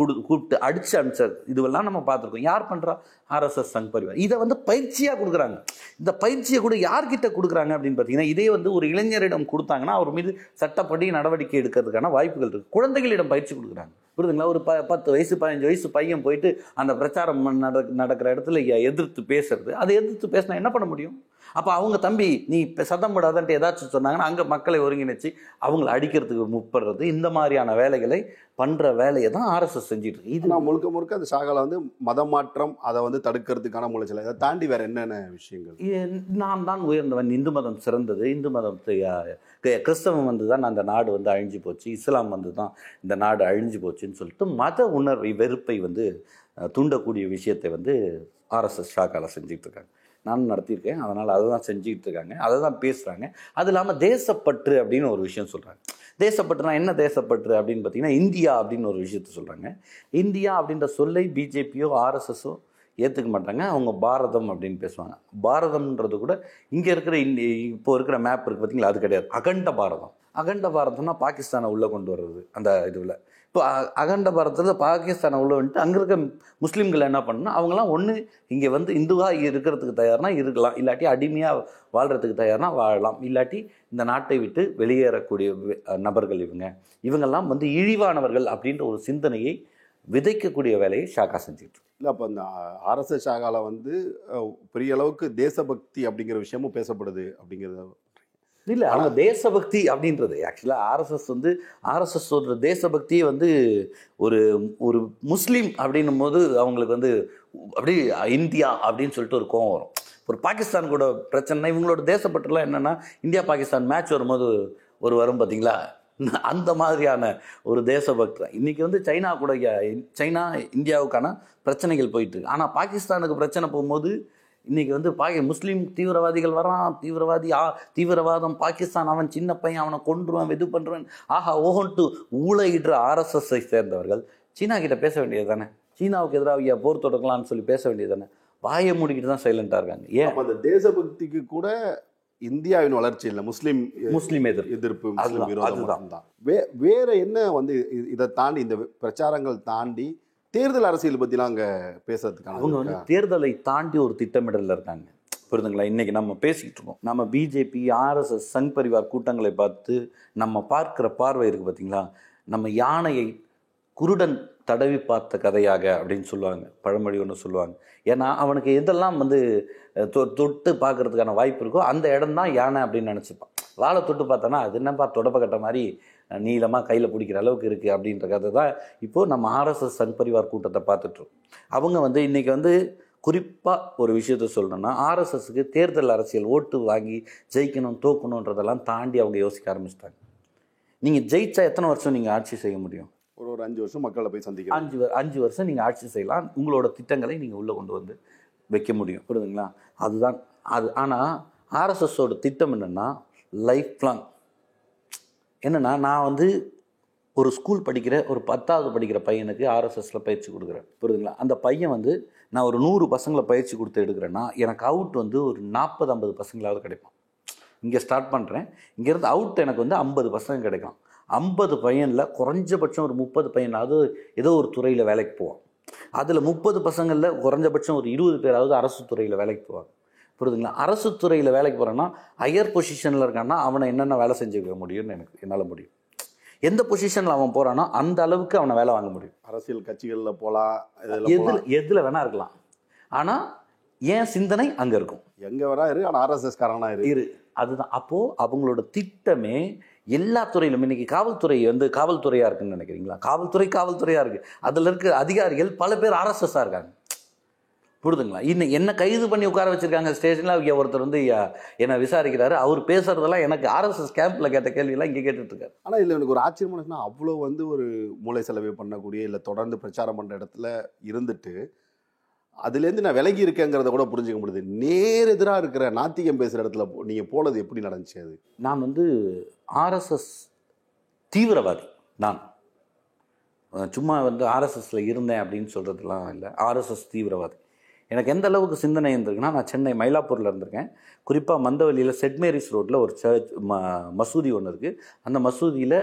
குடு கூப்பிட்டு அடிச்சு அனுப்பிச்ச இதுவெல்லாம் நம்ம பார்த்துருக்கோம். யார் பண்ணுறா ஆர்எஸ்எஸ் சங் பரிவார். இதை வந்து பயிற்சியாக கொடுக்குறாங்க. இந்த பயிற்சியை கூட யார்கிட்ட கொடுக்குறாங்க அப்படின்னு பார்த்தீங்கன்னா இதே வந்து ஒரு இளைஞரிடம் கொடுத்தாங்கன்னா அவர் மீது சட்டப்படி நடவடிக்கை எடுக்கிறதுக்கான வாய்ப்புகள் இருக்குது குழந்தைகளிடம் பயிற்சி கொடுக்குறாங்க. புரியுதுங்களா? ஒரு ப பத்து வயசு பதினஞ்சு வயசு பையன் போயிட்டு அந்த பிரச்சாரம் நட நடக்கிற இடத்துல எ- எதிர்த்து பேசுறது. அதை எதிர்த்து பேசினா என்ன பண்ண முடியும்? அப்போ அவங்க தம்பி நீ இப்போ சத்தம் போடாதன்ட்டு ஏதாச்சும் சொன்னாங்கன்னா அங்கே மக்களை ஒருங்கிணைச்சு அவங்கள அடிக்கிறதுக்கு முப்படுறது இந்த மாதிரியான வேலைகளை பண்ணுற வேலையை தான் ஆர்எஸ்எஸ் செஞ்சுட்டு இருக்கு. இது நான் முழுக்க முழுக்க அந்த ஷாகால வந்து மதம் மாற்றம் அதை வந்து தடுக்கிறதுக்கான முளைச்சல் இதை தாண்டி வேற என்னென்ன விஷயங்கள்? நான் தான் உயர்ந்தவன். இந்து மதம் சிறந்தது. இந்து கி- கிறிஸ்தவம் வந்து தான் அந்த நாடு வந்து அழிஞ்சு போச்சு. இஸ்லாம் வந்து தான் இந்த நாடு அழிஞ்சு போச்சுன்னு சொல்லிட்டு மத உணர்வை வெறுப்பை வந்து தூண்டக்கூடிய விஷயத்தை வந்து ஆர்எஸ்எஸ் ஷாக்கால செஞ்சுட்டு இருக்காங்க. நானும் நடத்தியிருக்கேன். அதனால் அதை தான் செஞ்சுக்கிட்டு இருக்காங்க. அதை தான் பேசுகிறாங்க அது இல்லாமல் தேசப்பற்று அப்படின்னு ஒரு விஷயம் சொல்கிறாங்க தேசப்பற்றுனா என்ன தேசப்பற்று அப்படின்னு பார்த்தீங்கன்னா இந்தியா அப்படின்னு ஒரு விஷயத்த சொல்கிறாங்க இந்தியா அப்படின்ற சொல்லை பிஜேபியோ ஆர்எஸ்எஸோ ஏற்றுக்க மாட்டாங்க. அவங்க பாரதம் அப்படின்னு பேசுவாங்க. பாரதம்ன்றது கூட இங்கே இருக்கிற இந்தி இப்போ இருக்கிற மேப் இருக்குது பார்த்தீங்களா அது கிடையாது. அகண்ட பாரதம். அகண்ட பாரதம்னா பாகிஸ்தானை உள்ளே கொண்டு வர்றது அந்த இதுவில் இப்போ அகண்ட பாரதத்தில் பாகிஸ்தானை உள்ள வந்துட்டு அங்கே இருக்க முஸ்லீம்கள் என்ன பண்ணணும் அவங்களாம் ஒன்று இங்கே வந்து இந்துவாக இருக்கிறதுக்கு தயார்னா இருக்கலாம். இல்லாட்டி அடிமையாக வாழ்கிறதுக்கு தயார்னா வாழலாம். இல்லாட்டி இந்த நாட்டை விட்டு வெளியேறக்கூடிய நபர்கள் இவங்க. இவங்கெல்லாம் வந்து இழிவானவர்கள் அப்படின்ற ஒரு சிந்தனையை விதைக்கக்கூடிய வேலையை ஷாக்கா செஞ்சுட்டு இல்லை அப்போ அந்த அரசு ஷாகாவில் வந்து பெரிய அளவுக்கு தேசபக்தி அப்படிங்கிற விஷயமும் பேசப்படுது அப்படிங்கிறத இல்ல அவங்க தேசபக்தி அப்படின்றது ஆக்சுவலாக ஆர்எஸ்எஸ் வந்து ஆர்எஸ்எஸ் சொல்ற தேசபக்தியே வந்து ஒரு ஒரு முஸ்லீம் அப்படின்னும் போது அவங்களுக்கு வந்து அப்படி இந்தியா அப்படின்னு சொல்லிட்டு ஒரு கோவம் வரும். ஒரு பாகிஸ்தான் கூட பிரச்சனை இவங்களோட தேசப்பற்றுலாம் என்னன்னா இந்தியா பாகிஸ்தான் மேட்ச் வரும்போது ஒரு வரும் பார்த்தீங்களா அந்த மாதிரியான ஒரு தேசபக்தி தான். இன்னைக்கு வந்து சைனா கூட சைனா இந்தியாவுக்கான பிரச்சனைகள் போயிட்டு இருக்கு. ஆனால் பாகிஸ்தானுக்கு பிரச்சனை போகும்போது இன்னைக்கு வந்து பாகி முஸ்லீம் தீவிரவாதிகள் வரான் தீவிரவாதி ஆ தீவிரவாதம் பாகிஸ்தான் அவன் சின்ன பையன் அவனை கொன்றுவான் இது பண்ணுறான் ஆஹா ஓஹன்ட்டு ஊழையிடுற ஆர்எஸ்எஸ்ஐ சேர்ந்தவர்கள். சீனா கிட்ட பேச வேண்டியது தானே சீனாவுக்கு எதிராக ஐயா போர் தொடக்கலாம்னு சொல்லி பேச வேண்டியது தானே வாயை மூடிக்கிட்டு தான் சைலண்டாக இருக்காங்க. ஏன்? அந்த தேசபக்திக்கு கூட இந்தியாவின் வளர்ச்சி இல்லை முஸ்லீம் முஸ்லீம் எதிர்ப்பு. எதிர்ப்பு முஸ்லீம் விரோதம். மட்டும்தான். வே வேற என்ன வந்து இதை தாண்டி இந்த பிரச்சாரங்கள் தாண்டி தேர்தல் அரசியல் பத்திலாம் அங்க பேசுறதுக்கான அவங்க வந்து தேர்தலை தாண்டி ஒரு திட்டமிடலில் இருக்காங்க. புரியுதுங்களா இன்னைக்கு நம்ம பேசிக்கிட்டு இருக்கோம். நம்ம பிஜேபி ஆர்எஸ்எஸ் சங் பரிவார் கூட்டங்களை பார்த்து நம்ம பார்க்கிற பார்வை இருக்கு பார்த்தீங்களா நம்ம யானையை குருடன் தடவி பார்த்த கதையாக அப்படின்னு சொல்லுவாங்க. பழமொழி ஒன்று சொல்லுவாங்க. ஏன்னா அவனுக்கு எதெல்லாம் வந்து தொட்டு பார்க்கறதுக்கான வாய்ப்பு இருக்கோ அந்த இடம் தான் யானை அப்படின்னு நினச்சிப்பான். வாழை தொட்டு பார்த்தானா அது என்னப்பா தொடப்ப கட்ட மாதிரி நீளமாக கையில் பிடிக்கிற அளவுக்கு இருக்குது அப்படின்ற கதை தான் இப்போது நம்ம ஆர்எஸ்எஸ் சங் பரிவார் கூட்டத்தை பார்த்துட்ருக்கோம் அவங்க வந்து இன்றைக்கி வந்து குறிப்பாக ஒரு விஷயத்த சொல்லணும்னா ஆர்எஸ்எஸ்க்கு தேர்தல் அரசியல் ஓட்டு வாங்கி ஜெயிக்கணும் தோக்கணுன்றதெல்லாம் தாண்டி அவங்க யோசிக்க ஆரம்பிச்சிட்டாங்க. நீங்கள் ஜெயிச்சா எத்தனை வருஷம் நீங்கள் ஆட்சி செய்ய முடியும்? ஒரு ஒரு அஞ்சு வருஷம் மக்களை போய் சந்திக்கிறோம் அஞ்சு அஞ்சு வருஷம் நீங்கள் ஆட்சி செய்யலாம். உங்களோட திட்டங்களை நீங்கள் உள்ளே கொண்டு வந்து வைக்க முடியும். புரியுதுங்களா? அதுதான் அது ஆனால் ஆர்எஸ்எஸோட திட்டம் என்னென்னா லைஃப் லாங் என்னென்னா நான் வந்து ஒரு ஸ்கூல் படிக்கிற ஒரு பத்தாவது படிக்கிற பையனுக்கு ஆர்எஸ்எஸில் பயிற்சி கொடுக்குறேன். புரியுதுங்களா? அந்த பையன் வந்து நான் ஒரு நூறு பசங்களை பயிற்சி கொடுத்து எடுக்கிறேன்னா எனக்கு அவுட் வந்து ஒரு நாற்பது ஐம்பது பசங்களாவது கிடைக்கும் இங்கே ஸ்டார்ட் பண்ணுறேன் இங்கேருந்து அவுட் எனக்கு வந்து ஐம்பது பசங்க கிடைக்கும் ஐம்பது பையனில் குறைஞ்சபட்சம் ஒரு முப்பது பையனாவது ஏதோ ஒரு துறையில் வேலைக்கு போவான். அதில் முப்பது பசங்களில் குறைஞ்சபட்சம் ஒரு இருபது பேராவது அரசு துறையில் வேலைக்கு போவாங்க. புரியுதுங்களா அரசு துறையில் வேலைக்கு போகிறேன்னா ஹையர் பொசிஷனில் இருக்கான்னா அவனை என்னென்ன வேலை செஞ்சுக்க முடியும்னு எனக்கு என்னால் முடியும். எந்த பொசிஷனில் அவன் போகிறானோ அந்த அளவுக்கு அவனை வேலை வாங்க முடியும். அரசியல் கட்சிகள்ல இதுல எதில் எதில் வேணா இருக்கலாம். ஆனால் என் சிந்தனை அங்கே இருக்கும். எங்க வேணா இரு ஆனா ஆர்எஸ்எஸ் காரனா இரு. இரு. அதுதான். அப்போது அவங்களோட திட்டமே எல்லா துறையிலும் இன்னைக்கு காவல்துறை வந்து காவல்துறையாக இருக்குன்னு நினைக்கிறீங்களா? காவல்துறை காவல்துறையாக இருக்குது அதில் இருக்க அதிகாரிகள் பல பேர் ஆர்எஸ்எஸ்ஸாக இருக்காங்க. புரிதுங்களா? இன்னும் என்ன கைது பண்ணி உட்கார வச்சிருக்காங்க ஸ்டேஷனில் அவங்க ஒருத்தர் வந்து என்னை விசாரிக்கிறாரு. அவர் பேசுறதெல்லாம் எனக்கு ஆர்எஸ்எஸ் கேம்ப்ல கேட்ட கேள்வியெல்லாம் இங்கே கேட்டுட்டு இருக்காரு ஆனா இதுல எனக்கு ஒரு ஆச்சரியமான விஷயம் அவ்வளோ வந்து ஒரு மூளை செலவு பண்ணக்கூடிய இல்ல தொடர்ந்து பிரச்சாரம் பண்ற இடத்துல இருந்துட்டு அதுலேருந்து நான் விலகி இருக்கேங்கிறத கூட புரிஞ்சுக்க முடியுது. நேர் எதிரா இருக்கிற நாத்திகம் பேசுற இடத்துல போ- நீங்க போனது எப்படி நடந்துச்சு அது? நான் வந்து ஆர்எஸ்எஸ் தீவிரவாதி நான். சும்மா வந்து ஆர்எஸ்எஸ்ல இருந்தேன் அப்படின்னு சொல்கிறதுலாம் இல்லை. ஆர்எஸ்எஸ் தீவிரவாதி. எனக்கு எந்த அளவுக்கு சிந்தனை இருந்திருக்குன்னா நான் சென்னை மயிலாப்பூரில் இருந்திருக்கேன். குறிப்பாக மந்தவெளியில் செட் மேரிஸ் ரோட்டில் ஒரு சர்ச் ம மசூதி ஒன்று இருக்குது அந்த மசூதியில்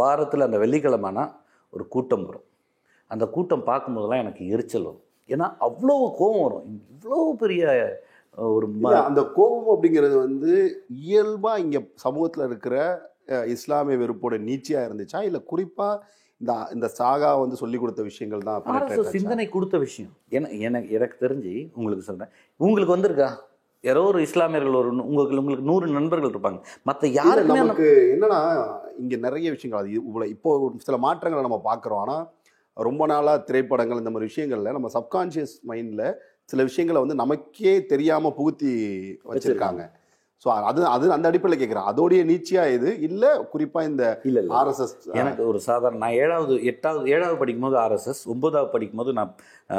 வாரத்தில் அந்த வெள்ளிக்கிழமைனா ஒரு கூட்டம் வரும். அந்த கூட்டம் பார்க்கும்போதெல்லாம் எனக்கு எரிச்சல் வரும். ஏன்னா அவ்வளோ கோபம் வரும். இவ்வளோ பெரிய ஒரு ம அந்த கோபம் அப்படிங்கிறது வந்து இயல்பாக இங்கே சமூகத்தில் இருக்கிற இஸ்லாமிய வெறுப்போட நீச்சியா இருந்துச்சா? இல்லை குறிப்பாக இந்த இந்த சாகா வந்து சொல்லி கொடுத்த விஷயங்கள் தான்? சிந்தனை கொடுத்த விஷயம். என எனக்கு எனக்கு தெரிஞ்சு உங்களுக்கு சொல்கிறேன் உங்களுக்கு வந்திருக்கா? யாரோ ஒரு இஸ்லாமியர்கள் ஒரு உங்களுக்கு உங்களுக்கு நூறு நண்பர்கள் இருப்பாங்க. மற்ற அந்த- நமக்கு என்னன்னா இங்க நிறைய விஷயங்கள் அது இவ்வளவு இப்போ சில மாற்றங்களை நம்ம பார்க்குறோம். ஆனா ரொம்ப நாளா திரைப்படங்கள் இந்த மாதிரி விஷயங்கள்ல நம்ம சப்கான்ஷியஸ் மைண்ட்ல சில விஷயங்களை வந்து நமக்கே தெரியாம புகுத்தி வச்சிருக்காங்க. ஸோ அது அது அந்த அடிப்படையில் கேட்குறேன் அதோடைய நீச்சியா இது இல்ல குறிப்பா இந்த இல்ல ஆர்எஸ்எஸ் எனக்கு ஒரு சாதாரண நான் ஏழாவது எட்டாவது ஏழாவது படிக்கும்போது ஆர்எஸ்எஸ் ஒன்பதாவது படிக்கும்போது நான்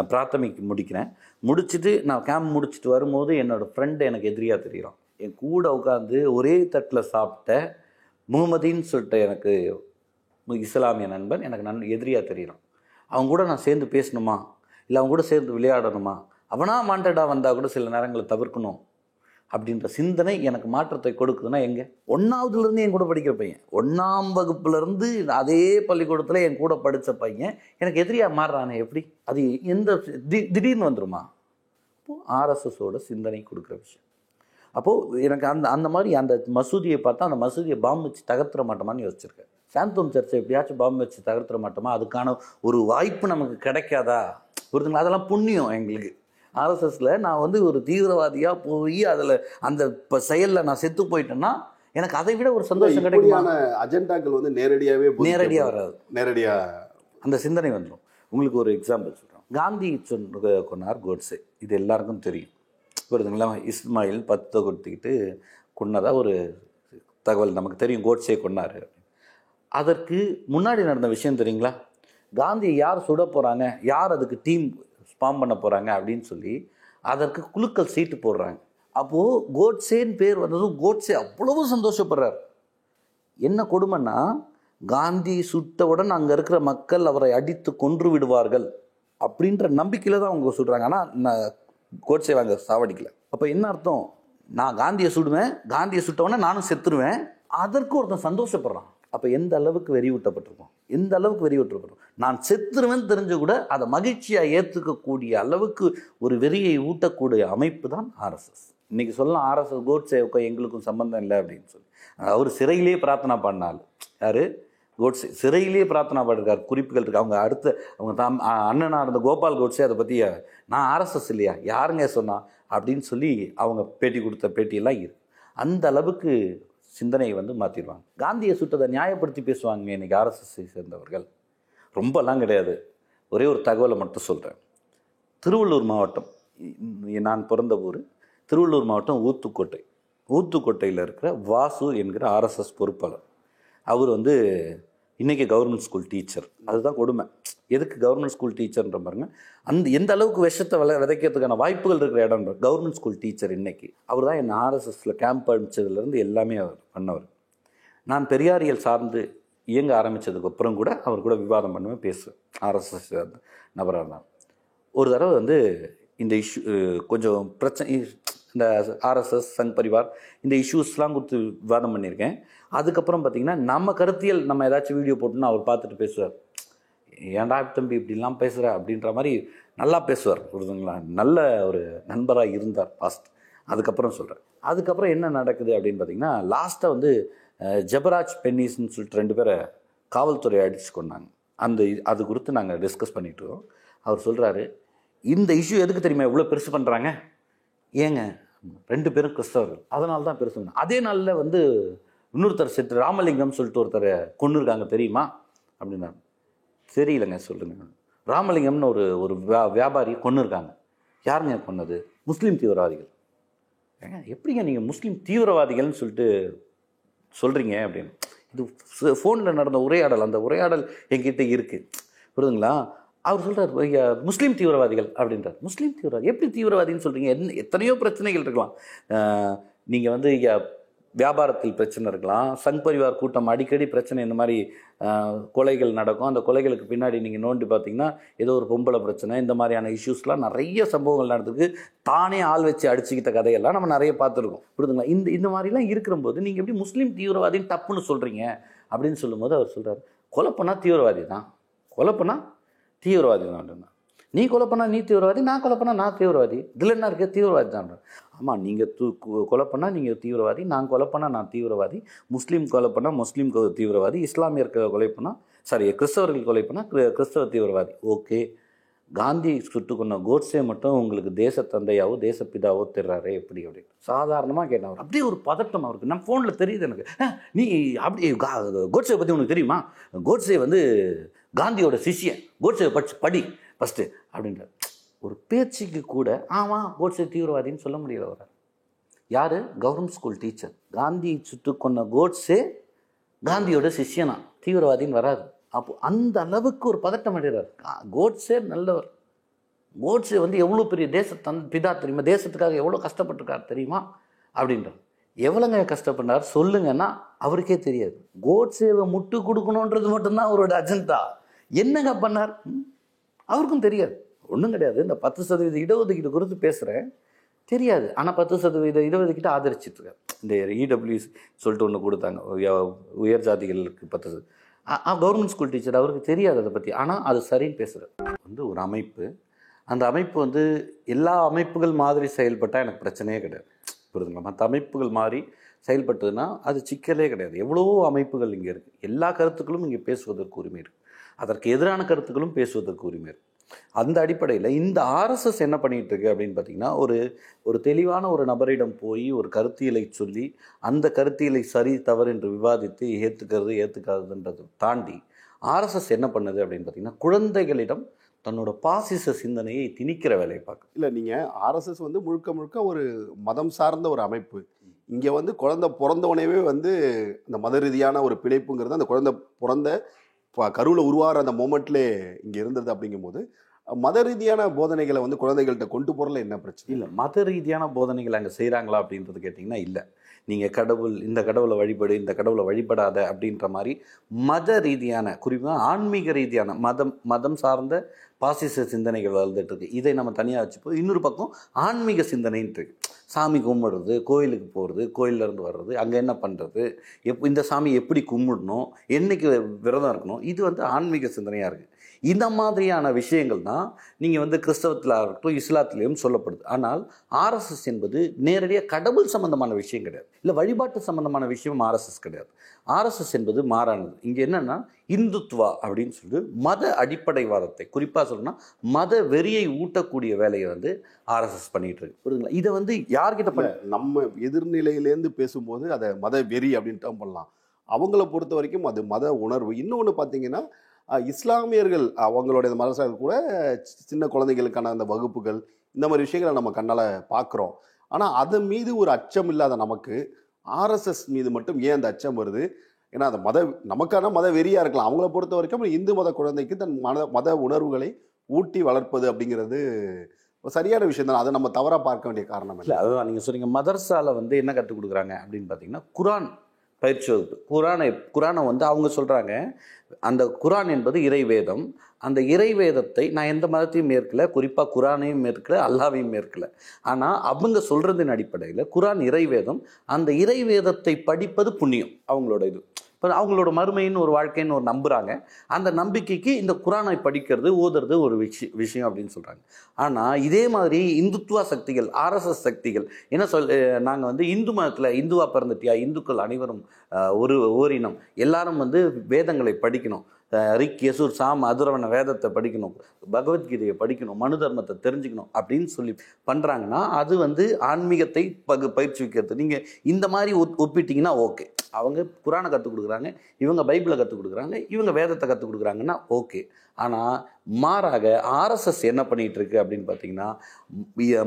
பிராத்தமிக் முடிக்கிறேன். முடிச்சுட்டு நான் கேம்ப் முடிச்சுட்டு வரும்போது என்னோட ஃப்ரெண்டு எனக்கு எதிரியாக தெரியும் என் கூட உட்காந்து ஒரே தட்டில் சாப்பிட்ட முகமதின்னு சொல்லிட்டு எனக்கு இஸ்லாமிய நண்பன் எனக்கு நன் எதிரியாக தெரியும் அவங்க கூட நான் சேர்ந்து பேசணுமா? இல்லை அவங்க கூட சேர்ந்து விளையாடணுமா? அவனா வாண்டடாக வந்தால் கூட சில நேரங்களில் தவிர்க்கணும். அப்படின்ற சிந்தனை எனக்கு மாற்றத்தை கொடுக்குதுன்னா எங்கே? ஒன்றாவதுலேருந்து என் கூட படிக்கிற பையன். ஒன்றாம் வகுப்புலேருந்து அதே பள்ளிக்கூடத்தில் என் கூட படித்த பையன். எனக்கு எதிரியாக மாறுறானே எப்படி? அது எந்த தி- திடீர்னு வந்துருமா? அப்போது ஆர்எஸ்எஸோட சிந்தனை கொடுக்குற விஷயம். அப்போது எனக்கு அந்த அந்த மாதிரி அந்த மசூதியை பார்த்தா அந்த மசூதியை பாம்பு வச்சு தகர்த்துற மாட்டோமான்னு யோசிச்சிருக்கேன். சாந்தோம் சர்ச்சை எப்படியாச்சும் பாம்பு வச்சு தகர்த்துற மாட்டோமா? அதுக்கான ஒரு வாய்ப்பு நமக்கு கிடைக்காதா? ஒருத்தங்க அதெல்லாம் புண்ணியம் எங்களுக்கு. ஆர்எஸ்எஸ்ல நான் வந்து ஒரு தீவிரவாதியாக போய் அதில் அந்த இப்போ செயலில் நான் செத்து போயிட்டேன்னா எனக்கு அதை விட ஒரு சந்தோஷம் கிடைக்குமா? அஜெண்டாக்கள் வந்து நேரடியாவே போதிக்கப்படும். நேரடியாக வராது. நேரடியா அந்த சிந்தனை வந்துடும். உங்களுக்கு ஒரு எக்ஸாம்பிள் சொல்கிறோம் காந்தி சொன்ன கொன்னார் கோட்ஸே. இது எல்லாருக்கும் தெரியும். புரியுதுங்களா இஸ்மாயில் பத்து கொடுத்துக்கிட்டு கொன்னதா ஒரு தகவல் நமக்கு தெரியும். கோட்ஸே கொன்னார் அதற்கு முன்னாடி நடந்த விஷயம் தெரியுங்களா? காந்தியை யார் சுட போகிறாங்க யார் அதுக்கு டீம் ஸ்பாம் பண்ண போகிறாங்க அப்படின்னு சொல்லி அதற்கு குழுக்கள் சீட்டு போடுறாங்க. அப்போது கோட்ஸேன்னு பேர் வந்ததும் கோட்ஸே அவ்வளவு சந்தோஷப்படுறார். என்ன கொடுமைன்னா காந்தி சுட்டவுடன் அங்கே இருக்கிற மக்கள் அவரை அடித்து கொன்று விடுவார்கள் அப்படின்ற நம்பிக்கையில் தான் அவங்க சொல்கிறாங்க ஆனால் நான் கோட்ஸே வாங்க சாவடிக்கல. அப்போ என்ன அர்த்தம்? நான் காந்தியை சுடுவேன் காந்தியை சுட்டவொடனே நானும் செத்துருவேன். அதற்கு ஒருத்தன் சந்தோஷப்படுறான். அப்போ எந்த அளவுக்கு வெறியூட்டப்பட்டிருக்கோம்? எந்த அளவுக்கு வெறியூட்டப்பட்டிருக்கோம்? நான் செத்துருவேன் தெரிஞ்சு கூட அதை மகிழ்ச்சியாக ஏற்றுக்கக்கூடிய அளவுக்கு ஒரு வெறியை ஊட்டக்கூடிய அமைப்பு தான் ஆர்எஸ்எஸ் இன்றைக்கி சொல்லலாம் ஆர்எஸ்எஸ் கோட்ஸேவுக்கும் எங்களுக்கும் சம்மந்தம் இல்லை அப்படின்னு சொல்லி. அவர் சிறையிலேயே பிரார்த்தனை பண்ணாள் யார்? கோட்ஸே சிறையிலேயே பிரார்த்தனை பண்ணிருக்காரு. குறிப்புகள் இருக்கு. அவங்க அடுத்த அவங்க தாம் அண்ணனாக இருந்த கோபால் கோட்ஸே அதை பற்றி நான் ஆர்எஸ்எஸ் இல்லையா? யாருங்க சொன்னா? அப்படின்னு சொல்லி அவங்க பேட்டி கொடுத்த பேட்டியெல்லாம் இருக்கு. அந்த அளவுக்கு சிந்தனையை வந்து மாற்றிடுவாங்க காந்தியை சுட்டதை நியாயப்படுத்தி பேசுவாங்க இன்றைக்கி ஆர்எஸ்எஸ்ஸை சேர்ந்தவர்கள். ரொம்பலாம் கிடையாது. ஒரே ஒரு தகவலை மட்டும் சொல்கிறேன் திருவள்ளூர் மாவட்டம் நான் பிறந்த ஊர் திருவள்ளூர் மாவட்டம் ஊத்துக்கோட்டை. ஊத்துக்கோட்டையில் இருக்கிற வாசு என்கிற ஆர்எஸ்எஸ் பொறுப்பாளர். அவர் வந்து இன்றைக்கி கவர்மெண்ட் ஸ்கூல் டீச்சர் அதுதான் கொடுமை. எதுக்கு கவர்மெண்ட் ஸ்கூல் டீச்சர்ன்ற பாருங்க. அந்த எந்த அளவுக்கு விஷத்தை விளை விதைக்கிறதுக்கான வாய்ப்புகள் இருக்கிற இடம் கவர்மெண்ட் ஸ்கூல் டீச்சர் இன்னைக்கு. அவர் தான் என்ன ஆர்எஸ்எஸில் கேம்ப் அனுப்பிச்சதுலேருந்து எல்லாமே அவர் பண்ணவர். நான் பெரியாரியல் சார்ந்து இயங்க ஆரம்பித்ததுக்கு அப்புறம் கூட அவர் கூட விவாதம் பண்ணுவேன் பேசுவேன். ஆர்எஸ்எஸ் நபராக இருந்தால் ஒரு தடவை வந்து இந்த இஷ்யூ கொஞ்சம் பிரச்சனை இந்த ஆர்எஸ்எஸ் சங் பரிவார் இந்த இஷ்யூஸ்லாம் கொடுத்து விவாதம் பண்ணியிருக்கேன். அதுக்கப்புறம் பார்த்தீங்கன்னா நம்ம கருத்தியல் நம்ம ஏதாச்சும் வீடியோ போட்டோம்னா அவர் பார்த்துட்டு பேசுவார். ஏன்டா தம்பி இப்படிலாம் பேசுகிற அப்படின்ற மாதிரி நல்லா பேசுவார் புரியுதுங்களா? நல்ல ஒரு நண்பராக இருந்தார் பாஸ்ட் அதுக்கப்புறம் சொல்கிறேன் அதுக்கப்புறம் என்ன நடக்குது அப்படின்னு பார்த்தீங்கன்னா லாஸ்ட்டாக வந்து ஜபராஜ் ஜெபராஜ் பென்னிஸ்ன்னு சொல்லிட்டு ரெண்டு பேரை காவல்துறை அடித்து கொண்டாங்க அந்த அது குறித்து நாங்கள் டிஸ்கஸ் பண்ணிட்டு இருக்கோம். அவர் சொல்கிறாரு இந்த இஷ்யூ எதுக்கு தெரியுமா? இவ்வளோ பெருசு பண்ணுறாங்க ஏங்க? ரெண்டு பேரும் கிறிஸ்தவர்கள். அதனால தான் பேர் சொன்னாங்க அதே நாளில் வந்து இன்னொருத்தர் செத்து ராமலிங்கம் சொல்லிட்டு ஒருத்தரை கொண்டு இருக்காங்க தெரியுமா? அப்படின்னா தெரியலங்க சொல்லுங்க. ராமலிங்கம்னு ஒரு ஒரு வியா- வியாபாரி கொண்டு இருக்காங்க யாருங்க கொன்னது? முஸ்லீம் தீவிரவாதிகள். ஏங்க எப்படிங்க நீங்கள் முஸ்லீம் தீவிரவாதிகள்னு சொல்லிட்டு சொல்கிறீங்க அப்படின்னு. இது ஃபோனில் நடந்த உரையாடல் அந்த உரையாடல் எங்கிட்ட இருக்குது புரியுதுங்களா? அவர் சொல்கிறார் முஸ்லீம் தீவிரவாதிகள் அப்படின்றார். முஸ்லீம் தீவிரவாதி எப்படி தீவிரவாதின்னு சொல்கிறீங்க என்ன எத்தனையோ பிரச்சனைகள் இருக்கலாம். நீங்கள் வந்து ஐயா, வியாபாரத்தில் பிரச்சனை இருக்கலாம். சங் பரிவார் கூட்டம் அடிக்கடி பிரச்சனை இந்த மாதிரி கொலைகள் நடக்கும். அந்த கொலைகளுக்கு பின்னாடி நீங்கள் நோண்டி பார்த்தீங்கன்னா ஏதோ ஒரு பொம்பளை பிரச்சனை இந்த மாதிரியான இஷ்யூஸ்லாம் நிறைய சம்பவங்கள் நடந்திருக்கு. தானே ஆள் வச்சு அடிச்சுக்கிட்ட கதையெல்லாம் நம்ம நிறைய பார்த்துருக்கோம். புரிதுங்களா இந்த இந்த மாதிரிலாம் இருக்கிறபோது நீங்கள் எப்படி முஸ்லீம் தீவிரவாதின்னு தப்புன்னு சொல்கிறீங்க அப்படின்னு சொல்லும்போது அவர் சொல்கிறார் கொலை தீவிரவாதி தான். கொலை தீவிரவாதி தான் நீ கொலை நீ தீவிரவாதி நான் கொலை நான் தீவிரவாதி. இதில் என்ன இருக்கு? தீவிரவாதி தான் ஆமாம் நீங்கள் தூ கு- கொலை பண்ணால் நீங்கள் தீவிரவாதி நான் கொலை பண்ணால் நான் தீவிரவாதி. முஸ்லீம் கொலை பண்ணால் முஸ்லீம் தீவிரவாதி. இஸ்லாமியர் க- கொலை பண்ணால் சாரி கிறிஸ்தவர்கள் கொலை பண்ணால் கிறிஸ்தவ தீவிரவாதி. ஓகே. காந்தி சுட்டு கொண்ட கோட்ஸே மட்டும் உங்களுக்கு தேச தந்தையாவோ தேசப்பிதாவோ தெரிறாரு எப்படி அப்படின்னு. சாதாரணமாக கேட்டேன் அவர். அப்படியே ஒரு பதட்டம் அவருக்கு. நம்ம ஃபோனில் தெரியுது எனக்கு. நீ அப்படி கா- கோட்ஸே பற்றி உனக்கு தெரியுமா? கோட்ஸே வந்து காந்தியோட சிஷியன் கோட்ஸே படிச்சு படி ஃபஸ்ட்டு அப்படின்றார். ஒரு பேச்சுக்கு கூட ஆமாம் கோட்ஸே தீவிரவாதின்னு சொல்ல முடியல அவரால் யார்? கவர்மெண்ட் ஸ்கூல் டீச்சர் காந்தி சுட்டு கொன்ன கோட்ஸே காந்தியோட சிஷியனா? தீவிரவாதின்னு வராது அப்போ அந்த அளவுக்கு ஒரு பதட்டம் அடைகிறார். கோட்ஸே நல்லவர். கோட்ஸே வந்து எவ்வளோ பெரிய தேச தன் பிதா தெரியுமா? தேசத்துக்காக எவ்வளோ கஷ்டப்பட்டிருக்கார் தெரியுமா? அப்படின்றார். எவ்வளோங்க கஷ்டப்பட்டார்? சொல்லுங்கன்னா அவருக்கே தெரியாது. கோட்ஸேவை முட்டு கொடுக்கணுன்றது மட்டும்தான் அவரோட அஜெண்டா என்னங்க பண்ணார்? அவருக்கும் தெரியாது. ஒன்றும் கிடையாது. இந்த பத்து சதவீத இடஒதுக்கீடு குறித்து பேசுகிறேன் தெரியாது. ஆனால் பத்து சதவீத இடஒதுக்கீடு ஆதரிச்சிட்டு இந்த இடபிள்யூஸ் சொல்லிட்டு ஒன்று கொடுத்தாங்க. உயர் ஜாதிகளுக்கு பத்து கவர்மெண்ட் ஸ்கூல் டீச்சர் அவருக்கு தெரியாது அதை பற்றி ஆனால் அது சரின்னு பேசுகிறார் வந்து ஒரு அமைப்பு. அந்த அமைப்பு வந்து எல்லா அமைப்புகள் மாதிரி செயல்பட்டால் எனக்கு பிரச்சனையே கிடையாது. புரியுதுங்களா? மற்ற அமைப்புகள் மாதிரி செயல்பட்டதுன்னா அது சிக்கலே கிடையாது. எவ்வளவோ அமைப்புகள் இங்கே இருக்குது எல்லா கருத்துக்களும் இங்கே பேசுவதற்கு உரிமை இருக்குது அதற்கு எதிரான கருத்துக்களும் பேசுவதற்கு உரிமை அந்த அடிப்படையில் இந்த ஆர்எஸ்எஸ் என்ன பண்ணிட்டு இருக்கு அப்படின்னு பார்த்தீங்கன்னா ஒரு ஒரு தெளிவான ஒரு நபரிடம் போய் ஒரு கருத்தியலை சொல்லி அந்த கருத்தியலை சரி தவறு என்று விவாதித்து ஏற்றுக்கிறது ஏற்றுக்காதுன்றதை தாண்டி ஆர்எஸ்எஸ் என்ன பண்ணுது அப்படின்னு பார்த்தீங்கன்னா குழந்தைகளிடம் தன்னோட பாசிச சிந்தனையை திணிக்கிற வேலையை பார்க்க இல்லை நீங்கள் ஆர்எஸ்எஸ் வந்து முழுக்க முழுக்க ஒரு மதம் சார்ந்த ஒரு அமைப்பு. இங்கே வந்து குழந்தை பிறந்தவனையவே வந்து அந்த மத ரீதியான ஒரு பிழைப்புங்கிறது அந்த குழந்தை பிறந்த கருவில் உருவாகிற அந்த மூமெண்ட்லே இங்கே இருந்தது அப்படிங்கும்போது மத ரீதியான போதனைகளை வந்து குழந்தைகள்கிட்ட கொண்டு போகிறல என்ன பிரச்சனை? இல்லை மத ரீதியான போதனைகள் அங்கே செய்கிறாங்களா அப்படின்றது கேட்டிங்கன்னா இல்லை. நீங்கள் கடவுள் இந்த கடவுளை வழிபடு இந்த கடவுளை வழிபடாத அப்படின்ற மாதிரி மத ரீதியான குறிப்பாக ஆன்மீக ரீதியான மதம் மதம் சார்ந்த பாசிச சிந்தனைகள் வளர்ந்துட்டு இருக்கு. இதை நம்ம தனியாக வச்சுப்போம். இன்னொரு பக்கம் ஆன்மீக சிந்தனைன்ட்டு இருக்கு. சாமி கும்பிடுறது கோயிலுக்கு போகிறது கோயிலேருந்து வர்றது அங்கே என்ன பண்ணுறது எப் இந்த சாமி எப்படி கும்பிடணும் என்றைக்கு விரதம் இருக்கணும் இது வந்து ஆன்மீக சிந்தனையாக இருக்குது இந்த மாதிரியான விஷயங்கள் தான் நீங்கள் வந்து கிறிஸ்தவத்தில் இருக்கட்டும் இஸ்லாத்திலையும் சொல்லப்படுது. ஆனால் ஆர்எஸ்எஸ் என்பது நேரடியாக கடவுள் சம்பந்தமான விஷயம் கிடையாது. இல்லை வழிபாட்டு சம்பந்தமான விஷயம் ஆர்எஸ்எஸ் கிடையாது. ஆர்எஸ்எஸ் என்பது மாறானது. இங்கே என்னென்னா இந்துத்வா அப்படின்னு சொல்லிட்டு மத அடிப்படைவாதத்தை குறிப்பாக சொல்லணும்னா மத வெறியை ஊட்டக்கூடிய வேலையை வந்து ஆர்எஸ்எஸ் பண்ணிட்டு இருக்கு. புரியுதுங்களா? இதை வந்து யார்கிட்ட பண்ண நம்ம எதிர்நிலையிலேருந்து பேசும்போது அதை மத வெறி அப்படின்னு டேர்ம் பண்ணலாம் அவங்கள பொறுத்த வரைக்கும் அது மத உணர்வு. இன்னொன்று பார்த்தீங்கன்னா இஸ்லாமியர்கள் அவங்களுடைய மதரசாக்கள் கூட சின்ன குழந்தைகளுக்கான அந்த வகுப்புகள் இந்த மாதிரி விஷயங்களை நம்ம கண்ணால் பார்க்குறோம் ஆனால் அதன் மீது ஒரு அச்சம் இல்லாத நமக்கு ஆர்எஸ்எஸ் மீது மட்டும் ஏன் அந்த அச்சம் வருது? ஏன்னா அந்த மத நமக்கான மத வெறியா இருக்கலாம். அவங்கள பொறுத்த வரைக்கும் இந்து மத குழந்தைக்கு தன் மத மத உணர்வுகளை ஊட்டி வளர்ப்பது அப்படிங்கிறது ஒரு சரியான விஷயம் தான். அதை நம்ம தவறா பார்க்க வேண்டிய காரணம் இல்லை அதுதான் நீங்கள் சொன்னீங்க. மதர்சால வந்து என்ன கற்றுக் கொடுக்குறாங்க அப்படின்னு பார்த்தீங்கன்னா குரான் பயிற்சி வகுப்பு. குரானை குரானை வந்து அவங்க சொல்கிறாங்க அந்த குரான் என்பது இறை வேதம் அந்த இறைவேதத்தை நான் எந்த மதத்தையும் மேற்கல. குறிப்பாக குரானையும் மேற்கல அல்லாவையும் மேற்கல. ஆனால் அவங்க சொல்கிறதின் அடிப்படையில் குரான் இறைவேதம். அந்த இறை வேதத்தை படிப்பது புண்ணியம் அவங்களோட இது. இப்போ அவங்களோட மறுமைன்னு ஒரு வாழ்க்கைன்னு ஒரு நம்புகிறாங்க அந்த நம்பிக்கைக்கு இந்த குரானை படிக்கிறது ஓதுறது ஒரு விஷயம் விஷயம் அப்படின்னு சொல்கிறாங்க ஆனால் இதே மாதிரி இந்துத்துவ சக்திகள் ஆர்எஸ்எஸ் சக்திகள் என்ன சொல் நாங்கள் வந்து இந்து மதத்தில் இந்துவா பிறந்துட்டியா? இந்துக்கள் அனைவரும் ஒரு ஓரினம். எல்லாரும் வந்து வேதங்களை படிக்கணும். ரிக் யசூர் சாம் அதுரவன வேதத்தை படிக்கணும் பகவத்கீதையை படிக்கணும் மனு தர்மத்தை தெரிஞ்சுக்கணும் அப்படின்னு சொல்லி பண்ணுறாங்கன்னா அது வந்து ஆன்மீகத்தை பகு பயிற்சிக்கிறது நீங்கள் இந்த மாதிரி ஒப் ஒப்பிட்டீங்கன்னா ஓகே. அவங்க குரானை கற்றுக் கொடுக்குறாங்க இவங்க பைபிளை கற்றுக் கொடுக்குறாங்க இவங்க வேதத்தை கற்றுக் கொடுக்குறாங்கன்னா ஓகே. ஆனால் மாறாக ஆர்எஸ்எஸ் என்ன பண்ணிகிட்டு இருக்கு அப்படின்னு பார்த்தீங்கன்னா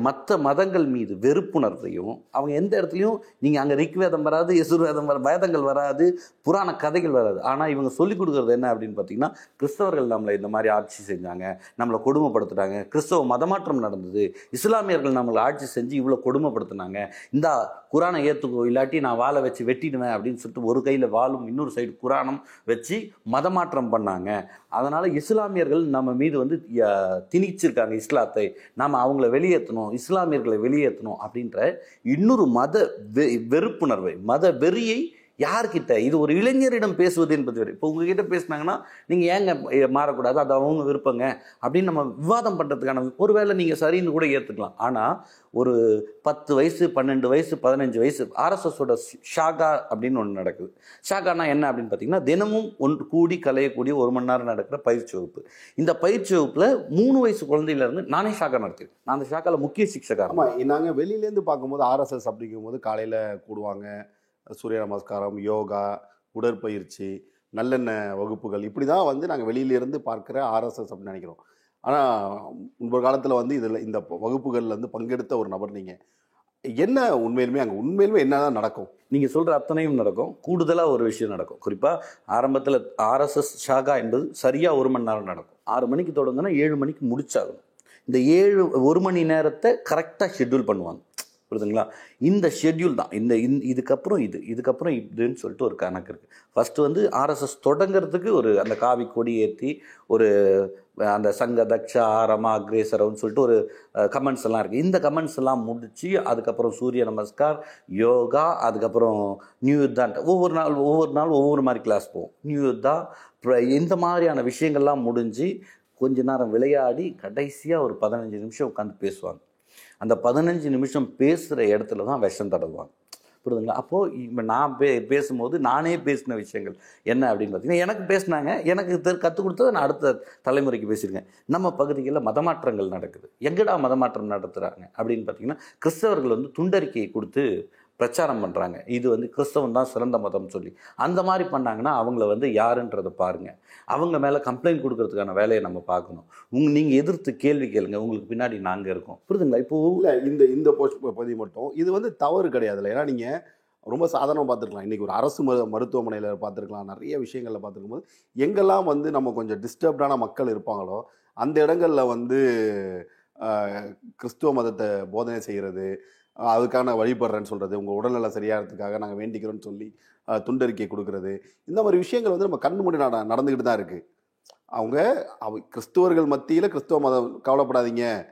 மற்ற மதங்கள் மீது வெறுப்புணர்வையும் அவங்க எந்த இடத்துலையும் நீங்கள் அங்கே ரிக்வேதம் வராது எசுர்வேதம் வர வேதங்கள் வராது புராண கதைகள் வராது. ஆனால் இவங்க சொல்லிக் கொடுக்குறது என்ன அப்படின்னு பார்த்தீங்கன்னா கிறிஸ்தவர்கள் நம்மளை இந்த மாதிரி ஆட்சி செஞ்சாங்க நம்மளை கொடுமைப்படுத்துட்டாங்க கிறிஸ்தவ மதமாற்றம் நடந்தது இஸ்லாமியர்கள் நம்மளை ஆட்சி செஞ்சு இவ்வளோ கொடுமைப்படுத்துனாங்க இந்த குரானை ஏற்றுக்கோ இல்லாட்டி நான் வாழை வச்சு வெட்டிடுவேன் அப்படின்னு சொல்லிட்டு ஒரு கையில் வாழும் இன்னொரு சைடு குரானம் வச்சு மதமாற்றம் பண்ணாங்க. அதனால் இஸ்லாமியர்கள் நம்ம மீது வந்து திணிச்சிருக்காங்க இஸ்லாத்தை. நாம் அவங்கள வெளியேற்றணும் இஸ்லாமியர்களை வெளியேற்றணும் அப்படின்ற இன்னொரு மத வெ வெறுப்புணர்வை மத வெறியை யார்கிட்ட? இது ஒரு இளைஞரிடம் பேசுவது என்பது வேறு. இப்போ உங்ககிட்ட பேசுனாங்கன்னா நீங்கள் ஏங்க மாறக்கூடாது? அது அவங்க விருப்பங்க. அப்படின்னு நம்ம விவாதம் பண்ணுறதுக்கான ஒரு வேளை நீங்கள் சரின்னு கூட ஏற்றுக்கலாம் ஆனால் ஒரு பத்து வயசு பன்னெண்டு வயசு பதினஞ்சு வயசு ஆர்எஸ்எஸோட ஷாகா அப்படின்னு ஒன்று நடக்குது. ஷாகானா என்ன அப்படின்னு பார்த்தீங்கன்னா தினமும் ஒன்று கூடி கலையக்கூடிய ஒரு மணி நேரம் நடக்கிற பயிற்சி வகுப்பு. இந்த பயிற்சி வகுப்பில் மூணு வயசு குழந்தையிலேருந்து நானே ஷாகா நடத்திருக்கேன். நான் அந்த ஷாக்காவில் முக்கிய சிக்ஷகா நாங்கள் நாங்க வெளியிலேருந்து பார்க்கும்போது ஆர்எஸ்எஸ் அப்படிங்கும்போது காலையில் கூடுவாங்க. சூரிய நமஸ்காரம் யோகா உடற்பயிற்சி நல்லெண்ணெய் வகுப்புகள் இப்படி தான் வந்து நாங்கள் வெளியிலேருந்து பார்க்குற ஆர்எஸ்எஸ் அப்படின்னு நினைக்கிறோம். ஆனால் முன்பொரு காலத்தில் வந்து இதில் இந்த வகுப்புகளில் வந்து பங்கெடுத்த ஒரு நபர் நீங்கள் என்ன உண்மையிலுமே அங்கே உண்மையிலுமே என்ன தான் நடக்கும்? நீங்கள் சொல்கிற அத்தனையும் நடக்கும். கூடுதலாக ஒரு விஷயம் நடக்கும். குறிப்பாக ஆரம்பத்தில் ஆர்எஸ்எஸ் ஷாகா என்பது சரியாக ஒரு மணி நேரம் நடக்கும். ஆறு மணிக்கு தொடங்கினா ஏழு மணிக்கு முடிச்சாகணும். இந்த ஏழு ஒரு மணி நேரத்தை கரெக்டாக ஷெட்யூல் பண்ணுவாங்க. புரியுதுங்களா? இந்த ஷெட்யூல் தான். இந்த இந் இதுக்கப்புறம் இது இதுக்கப்புறம் இதுன்னு சொல்லிட்டு ஒரு கணக்கு இருக்குது ஃபஸ்ட்டு வந்து ஆர்எஸ்எஸ் தொடங்குறதுக்கு ஒரு அந்த காவி கொடி ஏற்றி ஒரு அந்த சங்க தக்ஷா ஆரமா அக்ரேசரம்னு சொல்லிட்டு ஒரு கமெண்ட்ஸ் எல்லாம் இருக்குது இந்த கமெண்ட்ஸ் எல்லாம் முடித்து அதுக்கப்புறம் சூரிய நமஸ்கார் யோகா அதுக்கப்புறம் நியூ யுத்தான் ஒவ்வொரு நாள் ஒவ்வொரு நாள் ஒவ்வொரு மாதிரி கிளாஸ் போவோம். நியூ யுத்தா இந்த மாதிரியான விஷயங்கள்லாம் முடிஞ்சு கொஞ்ச நேரம் விளையாடி கடைசியாக ஒரு பதினஞ்சு நிமிஷம் உட்காந்து பேசுவாங்க. அந்த பதினஞ்சு நிமிஷம் பேசுகிற இடத்துல தான் விஷம் தடவுவாங்க. புரியுதுங்களா? அப்போது இப்போ நான் பே பேசும்போது நானே பேசின விஷயங்கள் என்ன அப்படின்னு பார்த்தீங்கன்னா எனக்கு பேசினாங்க எனக்கு தெ- கற்றுக் கொடுத்தது நான் அடுத்த தலைமுறைக்கு பேசியிருக்கேன் நம்ம பகுதிகளில் மதமாற்றங்கள் நடக்குது. எங்கடா மதமாற்றம் நடத்துகிறாங்க அப்படின்னு பார்த்தீங்கன்னா கிறிஸ்தவர்கள் வந்து துண்டறிக்கையை கொடுத்து பிரச்சாரம் பண்ணுறாங்க இது வந்து கிறிஸ்தவன் தான் சிறந்த மதம் சொல்லி. அந்த மாதிரி பண்ணாங்கன்னா அவங்கள வந்து யாருன்றதை பாருங்கள் அவங்க மேலே கம்ப்ளைண்ட் கொடுக்கறதுக்கான வேலையை நம்ம பார்க்கணும். உங்க நீங்கள் எதிர்த்து கேள்வி கேளுங்க. உங்களுக்கு பின்னாடி நாங்கள் இருக்கோம். புரிதுங்களா? இப்போ இல்லை இந்த இந்த போஸ்ட் பகுதி மட்டும். இது வந்து தவறு கிடையாதுல்ல. ஏன்னா நீங்கள் ரொம்ப சாதாரணமாக பார்த்துருக்கலாம். இன்றைக்கி ஒரு அரசு மரு மருத்துவமனையில் பார்த்துருக்கலாம். நிறைய விஷயங்களில் பார்த்துருக்கும் போது எங்கெல்லாம் வந்து நம்ம கொஞ்சம் டிஸ்டர்ப்டான மக்கள் இருப்பாங்களோ அந்த இடங்களில் வந்து கிறிஸ்துவ மதத்தை போதனை செய்கிறது அதுக்கான வழிபடுறேன்னு சொல்கிறது உங்கள் உடல்நல சரியாகிறதுக்காக நாங்கள் வேண்டிக்கிறோன்னு சொல்லி துண்டறிக்கை கொடுக்கறது. இந்த மாதிரி விஷயங்கள் வந்து நம்ம கண்ணு முன்னாடி நட- நடந்துக்கிட்டு தான் இருக்குது அவங்க அவ கிறிஸ்துவர்கள் மத்தியில் கிறிஸ்துவ மதம் கவலைப்படாதீங்க.